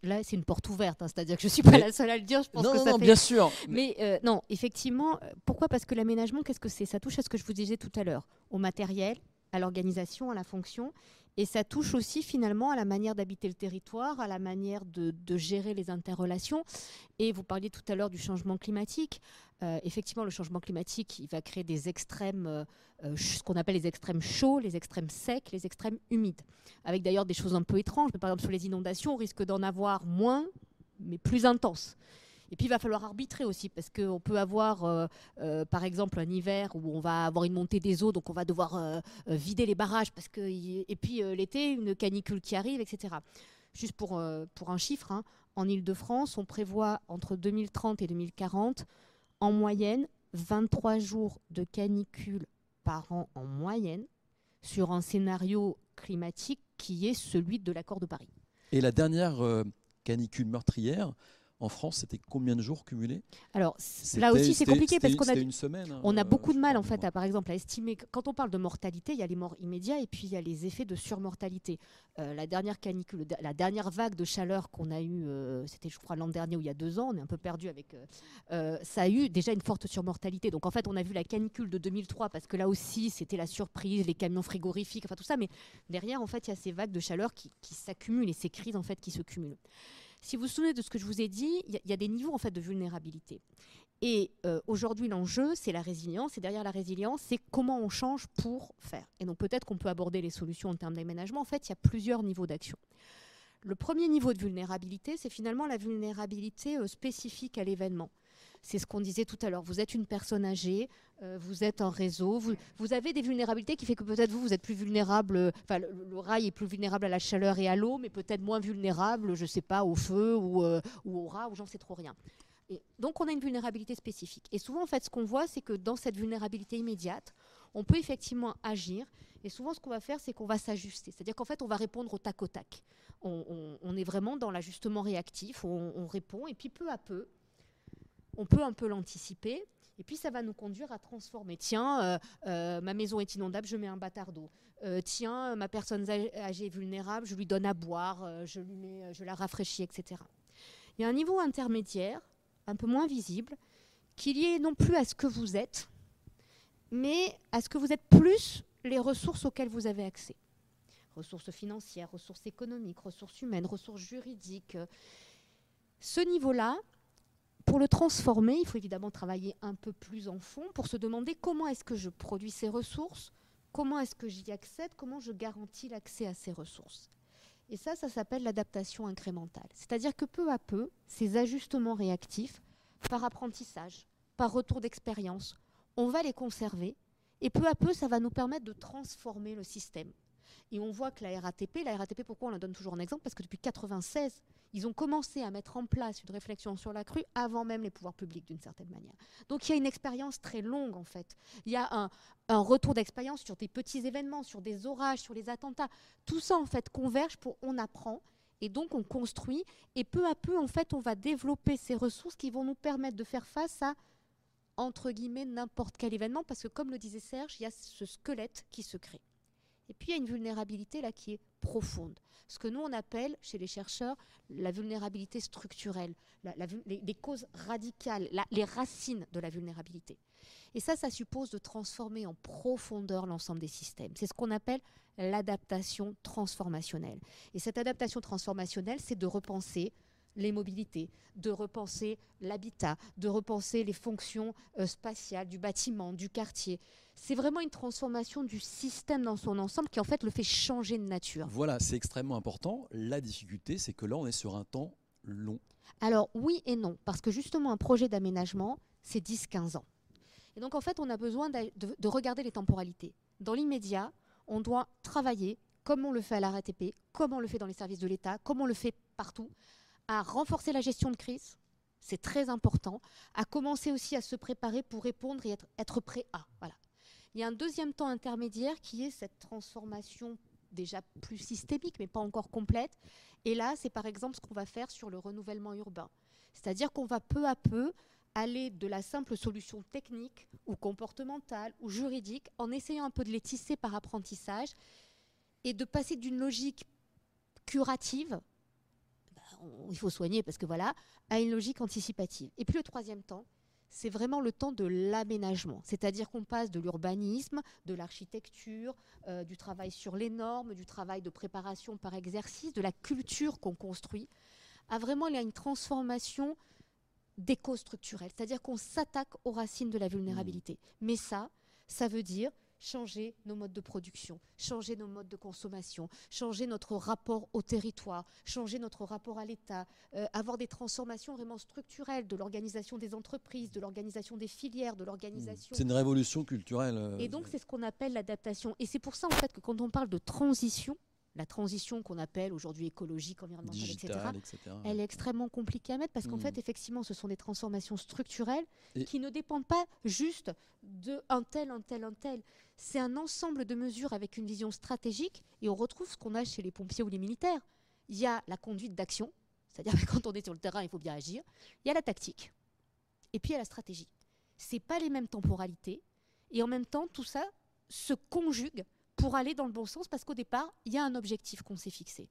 là, c'est une porte ouverte, hein, c'est-à-dire que je ne suis pas la seule à le dire. Je pense non, que ça non, bien sûr. Mais euh, non, effectivement, euh, pourquoi? Parce que l'aménagement, qu'est-ce que c'est? Ça touche à ce que je vous disais tout à l'heure, au matériel, à l'organisation, à la fonction. Et ça touche aussi finalement à la manière d'habiter le territoire, à la manière de, gérer les interrelations. Et vous parliez tout à l'heure du changement climatique. Euh, effectivement, le changement climatique, il va créer des extrêmes, euh, euh, ce qu'on appelle les extrêmes chauds, les extrêmes secs, les extrêmes humides. Avec d'ailleurs des choses un peu étranges. Par exemple, sur les inondations, on risque d'en avoir moins, mais plus intenses. Et puis il va falloir arbitrer aussi, parce qu'on peut avoir, euh, euh, par exemple, un hiver où on va avoir une montée des eaux, donc on va devoir euh, vider les barrages, parce que, et puis l'été, une canicule qui arrive, etc. Juste pour, pour un chiffre, hein, en Ile-de-France, on prévoit entre 2030 et 2040, en moyenne, 23 jours de canicule par an en moyenne sur un scénario climatique qui est celui de l'accord de Paris. Et la dernière canicule meurtrière, en France, c'était combien de jours cumulés? Alors là aussi, c'est compliqué parce qu'on a une semaine. On a euh, beaucoup de mal en fait, à, par exemple, à estimer. Quand on parle de mortalité, il y a les morts immédiats et puis il y a les effets de surmortalité. Euh, la dernière canicule, la dernière vague de chaleur qu'on a eue, euh, c'était je crois l'an dernier ou il y a deux ans, on est un peu perdu avec. ça a eu déjà une forte surmortalité. Donc en fait, on a vu la canicule de 2003 parce que là aussi, c'était la surprise, les camions frigorifiques, enfin tout ça. Mais derrière, en fait, il y a ces vagues de chaleur qui, qui s'accumulent et ces crises en fait qui se cumulent. Si vous vous souvenez de ce que je vous ai dit, il y, a des niveaux en fait de vulnérabilité. Et euh, aujourd'hui, l'enjeu, c'est la résilience. Et derrière la résilience, c'est comment on change pour faire. Et donc peut-être qu'on peut aborder les solutions en termes d'aménagement. En fait, il y a plusieurs niveaux d'action. Le premier niveau de vulnérabilité, c'est finalement la vulnérabilité euh, spécifique à l'événement. C'est ce qu'on disait tout à l'heure. Vous êtes une personne âgée, euh, vous êtes un réseau, vous, avez des vulnérabilités qui fait que peut-être vous, vous êtes plus vulnérable, enfin le, rail est plus vulnérable à la chaleur et à l'eau, mais peut-être moins vulnérable, je ne sais pas, au feu ou, euh, ou au rat, ou j'en sais trop rien. Donc on a une vulnérabilité spécifique. Et souvent, en fait, ce qu'on voit, c'est que dans cette vulnérabilité immédiate, on peut effectivement agir. Et souvent, ce qu'on va faire, c'est qu'on va s'ajuster. C'est-à-dire qu'en fait, on va répondre au tac au tac. On, est vraiment dans l'ajustement réactif. On, répond. Et puis, peu à peu, on peut un peu l'anticiper. Et puis ça va nous conduire à transformer. Tiens, euh, euh, ma maison est inondable, je mets un bâtard d'eau. Euh, tiens, ma personne âgée est vulnérable, je lui donne à boire, je, je la rafraîchis, etc. Il y a un niveau intermédiaire, un peu moins visible, qui est lié non plus à ce que vous êtes, mais à ce que vous êtes plus les ressources auxquelles vous avez accès. Ressources financières, ressources économiques, ressources humaines, ressources juridiques. Ce niveau-là, pour le transformer, il faut évidemment travailler un peu plus en fond pour se demander comment est-ce que je produis ces ressources, comment est-ce que j'y accède, comment je garantis l'accès à ces ressources. Et ça, ça s'appelle l'adaptation incrémentale. C'est-à-dire que peu à peu, ces ajustements réactifs, par apprentissage, par retour d'expérience, on va les conserver et peu à peu, ça va nous permettre de transformer le système. Et on voit que la RATP, la RATP, pourquoi on la donne toujours en exemple? Parce que depuis 1996, ils ont commencé à mettre en place une réflexion sur la crue avant même les pouvoirs publics, d'une certaine manière. Donc il y a une expérience très longue, en fait. Il y a un, un retour d'expérience sur des petits événements, sur des orages, sur les attentats. Tout ça, en fait, converge pour on apprend. Et donc on construit et peu à peu en fait on va développer ces ressources qui vont nous permettre de faire face à entre guillemets n'importe quel événement parce que comme le disait Serge, il y a ce squelette qui se crée. Et puis il y a une vulnérabilité là qui est profonde. Ce que nous on appelle chez les chercheurs la vulnérabilité structurelle, les, causes radicales, les racines de la vulnérabilité. Et ça, ça suppose de transformer en profondeur l'ensemble des systèmes. C'est ce qu'on appelle l'adaptation transformationnelle. Et cette adaptation transformationnelle, c'est de repenser les mobilités, de repenser l'habitat, de repenser les fonctions euh, spatiales du bâtiment, du quartier. C'est vraiment une transformation du système dans son ensemble qui en fait le fait changer de nature. Voilà, c'est extrêmement important. La difficulté, c'est que là, on est sur un temps long. Alors oui et non, parce que justement un projet d'aménagement, c'est 10-15 ans. Et donc en fait, on a besoin de, de regarder les temporalités. Dans l'immédiat, on doit travailler comme on le fait à la RATP, comme on le fait dans les services de l'État, comme on le fait partout, à renforcer la gestion de crise, c'est très important, à commencer aussi à se préparer pour répondre et être, prêt à. Voilà. Il y a un deuxième temps intermédiaire qui est cette transformation déjà plus systémique, mais pas encore complète. Et là, c'est par exemple ce qu'on va faire sur le renouvellement urbain. C'est-à-dire qu'on va peu à peu aller de la simple solution technique ou comportementale ou juridique en essayant un peu de les tisser par apprentissage et de passer d'une logique curative il faut soigner parce que voilà, à une logique anticipative. Et puis le troisième temps, c'est vraiment le temps de l'aménagement. C'est-à-dire qu'on passe de l'urbanisme, de l'architecture, euh, du travail sur les normes, du travail de préparation par exercice, de la culture qu'on construit, à vraiment il y a une transformation d'éco-structurelle. C'est-à-dire qu'on s'attaque aux racines de la vulnérabilité. Mmh. Mais ça, ça veut dire changer nos modes de production, changer nos modes de consommation, changer notre rapport au territoire, changer notre rapport à l'État, euh, avoir des transformations vraiment structurelles de l'organisation des entreprises, de l'organisation des filières, de l'organisation. C'est une révolution culturelle. Euh, Et donc c'est ce qu'on appelle l'adaptation. Et c'est pour ça en fait que quand on parle de transition, la transition qu'on appelle aujourd'hui écologique, environnementale, etc., elle est extrêmement compliquée à mettre parce qu'en hmm. fait, effectivement, ce sont des transformations structurelles qui ne dépendent pas juste de un tel, un tel, un tel. C'est un ensemble de mesures avec une vision stratégique et on retrouve ce qu'on a chez les pompiers ou les militaires. Il y a la conduite d'action, c'est-à-dire que quand on est sur le terrain, il faut bien agir. Il y a la tactique et puis il y a la stratégie. C'est pas les mêmes temporalités et en même temps, tout ça se conjugue pour aller dans le bon sens parce qu'au départ, il y a un objectif qu'on s'est fixé.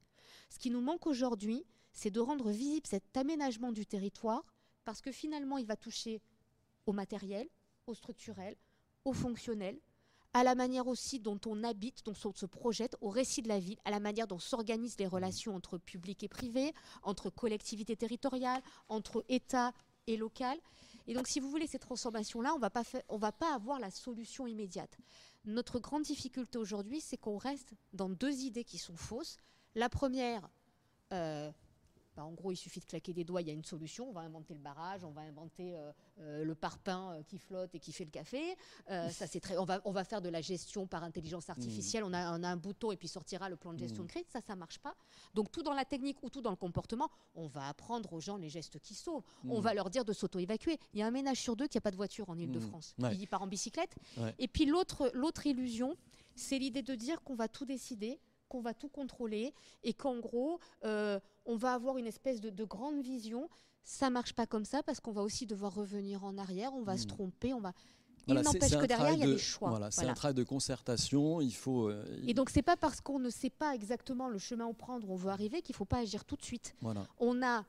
Ce qui nous manque aujourd'hui, c'est de rendre visible cet aménagement du territoire parce que finalement, il va toucher au matériel, au structurel, au fonctionnel, à la manière aussi dont on habite, dont on se projette, au récit de la ville, à la manière dont s'organisent les relations entre public et privé, entre collectivités territoriales, entre État et local. Et donc, si vous voulez, ces transformations-là, on ne va pas avoir la solution immédiate. Notre grande difficulté aujourd'hui, c'est qu'on reste dans deux idées qui sont fausses. La première, euh, bah, en gros, il suffit de claquer des doigts, il y a une solution. On va inventer le barrage, on va inventer euh, euh, le parpaing euh, qui flotte et qui fait le café. ça, c'est très. On va, on va faire de la gestion par intelligence artificielle. On, a, on, a, un bouton et puis sortira le plan de gestion de crise. Ça, ça marche pas. Donc tout dans la technique ou tout dans le comportement, on va apprendre aux gens les gestes qui sauvent. On va leur dire de s'auto-évacuer. Il y a un ménage sur deux qui n'a pas de voiture en Ile-de-France. Il y part en bicyclette. Et puis l'autre, l'autre illusion, c'est l'idée de dire qu'on va tout décider qu'on va tout contrôler et qu'en gros, euh, on va avoir une espèce de, grande vision. Ça marche pas comme ça parce qu'on va aussi devoir revenir en arrière, on va se hmm. tromper, on va. Il n'empêche que derrière, il y a des choix. Voilà, c'est un travail de concertation. Il faut. Euh, et donc, c'est pas parce qu'on ne sait pas exactement le chemin à prendre où on veut arriver qu'il faut pas agir tout de suite. On a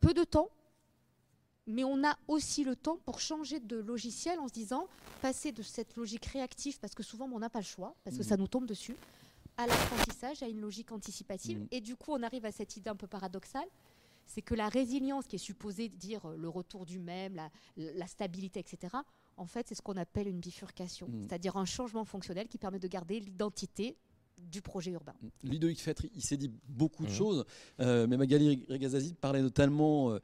peu de temps, mais on a aussi le temps pour changer de logiciel en se disant passer de cette logique réactive, parce que souvent on n'a pas le choix, parce que hmm. ça nous tombe dessus, à l'apprentissage, à une logique anticipative. Mm. Et du coup, on arrive à cette idée un peu paradoxale, c'est que la résilience qui est supposée dire euh, le retour du même, la, stabilité, etc., en fait, c'est ce qu'on appelle une bifurcation, mm. c'est-à-dire un changement fonctionnel qui permet de garder l'identité du projet urbain. Mm. Ludovic Fêtre, il s'est dit beaucoup de choses, euh, mais Magali Regazazi parlait notamment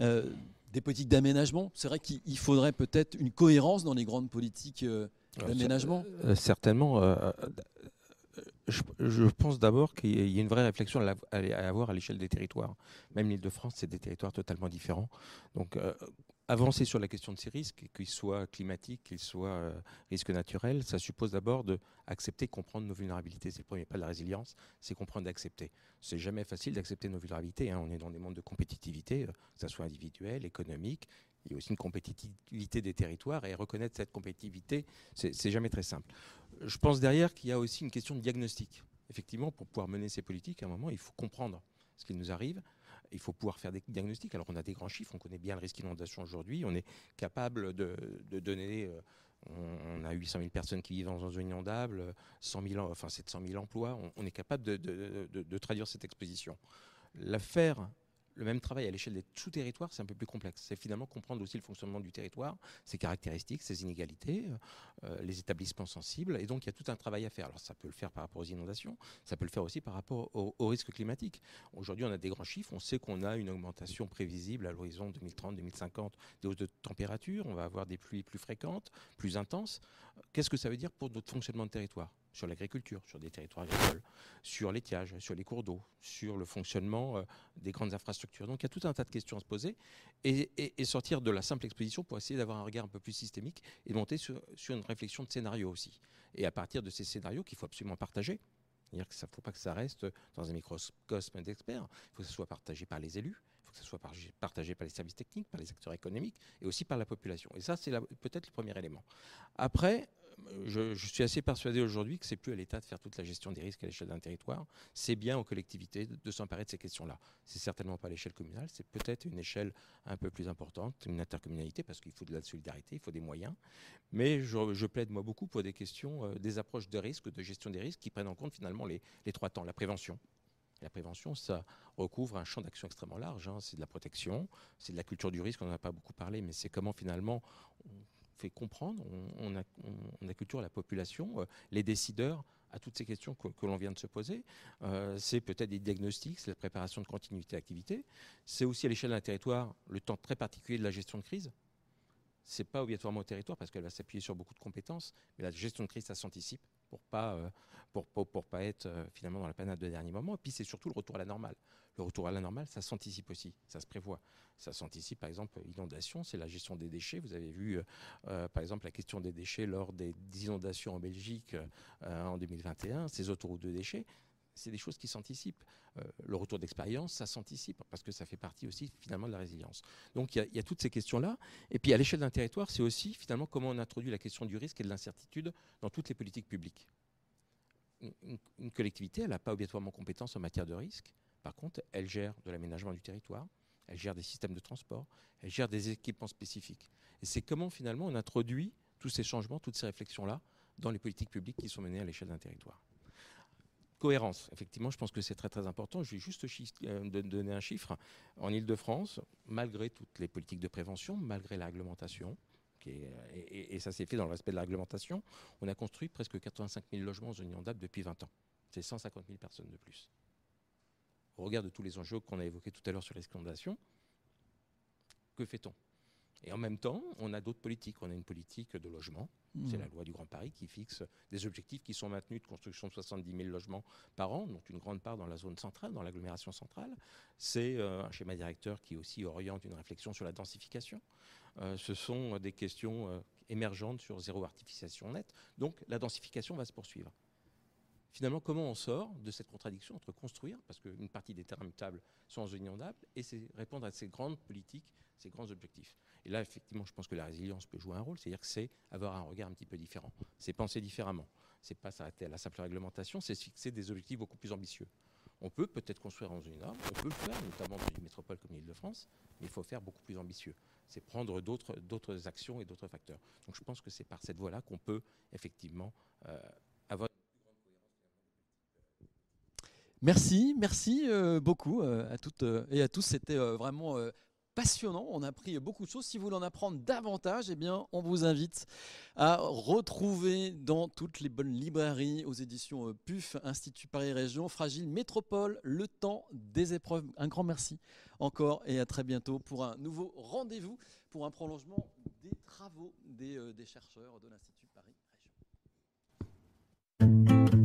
euh, des politiques d'aménagement. C'est vrai qu'il faudrait peut-être une cohérence dans les grandes politiques d'aménagement. certainement je, pense d'abord qu'il y a une vraie réflexion à, avoir à l'échelle des territoires. Même l'Île-de-France, c'est des territoires totalement différents. Donc, euh, avancer sur la question de ces risques, qu'ils soient climatiques, qu'ils soient euh, risques naturels, ça suppose d'abord d'accepter, comprendre nos vulnérabilités. C'est le premier pas de la résilience, c'est comprendre d'accepter. C'est jamais facile d'accepter nos vulnérabilités. Hein. On est dans des mondes de compétitivité, euh, que ce soit individuel, économique. Il y a aussi une compétitivité des territoires et reconnaître cette compétitivité, c'est jamais très simple je pense derrière qu'il y a aussi une question de diagnostic. Effectivement, pour pouvoir mener ces politiques, à un moment, il faut comprendre ce qui nous arrive. Il faut pouvoir faire des diagnostics. Alors, on a des grands chiffres, on connaît bien le risque d'inondation aujourd'hui. On est capable de, donner. Euh, on, a 800 000 personnes qui vivent dans une zone inondable, 100 000, enfin 700 000 emplois. On, est capable de, de, traduire cette exposition. L'affaire le même travail à l'échelle des sous-territoires, c'est un peu plus complexe. C'est finalement comprendre aussi le fonctionnement du territoire, ses caractéristiques, ses inégalités, euh, les établissements sensibles. Et donc, il y a tout un travail à faire. Alors, ça peut le faire par rapport aux inondations, ça peut le faire aussi par rapport aux, risques climatiques. Aujourd'hui, on a des grands chiffres. On sait qu'on a une augmentation prévisible à l'horizon 2030-2050 des hausses de température. On va avoir des pluies plus fréquentes, plus intenses. Qu'est-ce que ça veut dire pour notre fonctionnement de territoire? Sur l'agriculture, sur des territoires agricoles, sur l'étiage, sur les cours d'eau, sur le fonctionnement euh, des grandes infrastructures. Donc il y a tout un tas de questions à se poser et, sortir de la simple exposition pour essayer d'avoir un regard un peu plus systémique et monter sur, une réflexion de scénario aussi. Et à partir de ces scénarios qu'il faut absolument partager, c'est-à-dire qu'il ne faut pas que ça reste dans un microcosme d'experts, il faut que ça soit partagé par les élus, il faut que ça soit partagé par les services techniques, par les acteurs économiques et aussi par la population. Et ça, c'est peut-être le premier élément. Après, je, suis assez persuadé aujourd'hui que c'est plus à l'État de faire toute la gestion des risques à l'échelle d'un territoire. C'est bien aux collectivités de, s'emparer de ces questions-là. C'est certainement pas à l'échelle communale, c'est peut-être une échelle un peu plus importante, une intercommunalité, parce qu'il faut de la solidarité, il faut des moyens. Mais je, plaide moi beaucoup pour des questions, euh, des approches de risque, de gestion des risques qui prennent en compte finalement les, trois temps. La prévention, la prévention, ça recouvre un champ d'action extrêmement large. Hein. C'est de la protection, c'est de la culture du risque, on n'en a pas beaucoup parlé, mais c'est comment finalement fait comprendre, on, a, on, culture la population, euh, les décideurs à toutes ces questions que, l'on vient de se poser. Euh, c'est peut-être des diagnostics, c'est la préparation de continuité d'activité. C'est aussi à l'échelle d'un territoire le temps très particulier de la gestion de crise. C'est pas obligatoirement au territoire parce qu'elle va s'appuyer sur beaucoup de compétences, mais la gestion de crise, ça s'anticipe pour pas pour, pour, pas être finalement dans la panade de dernier moment. Et puis c'est surtout le retour à la normale. Le retour à la normale, ça s'anticipe aussi, ça se prévoit. Ça s'anticipe, par exemple, inondation, c'est la gestion des déchets. Vous avez vu, par exemple, la question des déchets lors des inondations en Belgique en 2021, ces autoroutes de déchets c'est des choses qui s'anticipent. Euh, le retour d'expérience, ça s'anticipe, parce que ça fait partie aussi finalement de la résilience. Donc il y, a toutes ces questions-là. Et puis à l'échelle d'un territoire, c'est aussi finalement comment on introduit la question du risque et de l'incertitude dans toutes les politiques publiques. Une, collectivité, elle n'a pas obligatoirement compétence en matière de risque. Par contre, elle gère de l'aménagement du territoire, elle gère des systèmes de transport, elle gère des équipements spécifiques. Et c'est comment finalement on introduit tous ces changements, toutes ces réflexions-là dans les politiques publiques qui sont menées à l'échelle d'un territoire. Cohérence, effectivement, je pense que c'est très très important. Je vais juste euh, donner un chiffre. En Ile-de-France, malgré toutes les politiques de prévention, malgré la réglementation, et, ça s'est fait dans le respect de la réglementation, on a construit presque 85 000 logements en zone inondable depuis 20 ans. C'est 150 000 personnes de plus. Au regard de tous les enjeux qu'on a évoqués tout à l'heure sur les que fait-on? Et en même temps, on a d'autres politiques. On a une politique de logement. C'est mmh. la loi du Grand Paris qui fixe des objectifs qui sont maintenus de construction de 70 000 logements par an, dont une grande part dans la zone centrale, dans l'agglomération centrale. C'est euh, un schéma directeur qui aussi oriente une réflexion sur la densification. Euh, ce sont des questions euh, émergentes sur zéro artificialisation nette. Donc la densification va se poursuivre. Finalement, comment on sort de cette contradiction entre construire, parce qu'une partie des terrains mutables sont en zone inondable, et répondre à ces grandes politiques, ces grands objectifs et là, effectivement, je pense que la résilience peut jouer un rôle, c'est-à-dire que c'est avoir un regard un petit peu différent, c'est penser différemment. C'est pas s'arrêter à la simple réglementation, c'est fixer des objectifs beaucoup plus ambitieux. On peut peut-être construire en zone norme, on peut le faire, notamment dans une métropole comme l'Île-de-France, mais il faut faire beaucoup plus ambitieux. C'est prendre d'autres actions et d'autres facteurs. Donc je pense que c'est par cette voie-là qu'on peut effectivement euh, avoir Merci, merci euh, beaucoup euh, à toutes et à tous. C'était vraiment passionnant. On a appris beaucoup de choses. Si vous voulez en apprendre davantage, eh bien, on vous invite à retrouver dans toutes les bonnes librairies aux éditions euh, PUF, Institut Paris Région, Fragile Métropole, Le temps des épreuves. Un grand merci encore et à très bientôt pour un nouveau rendez-vous pour un prolongement des travaux des, euh, des chercheurs de l'Institut Paris Région.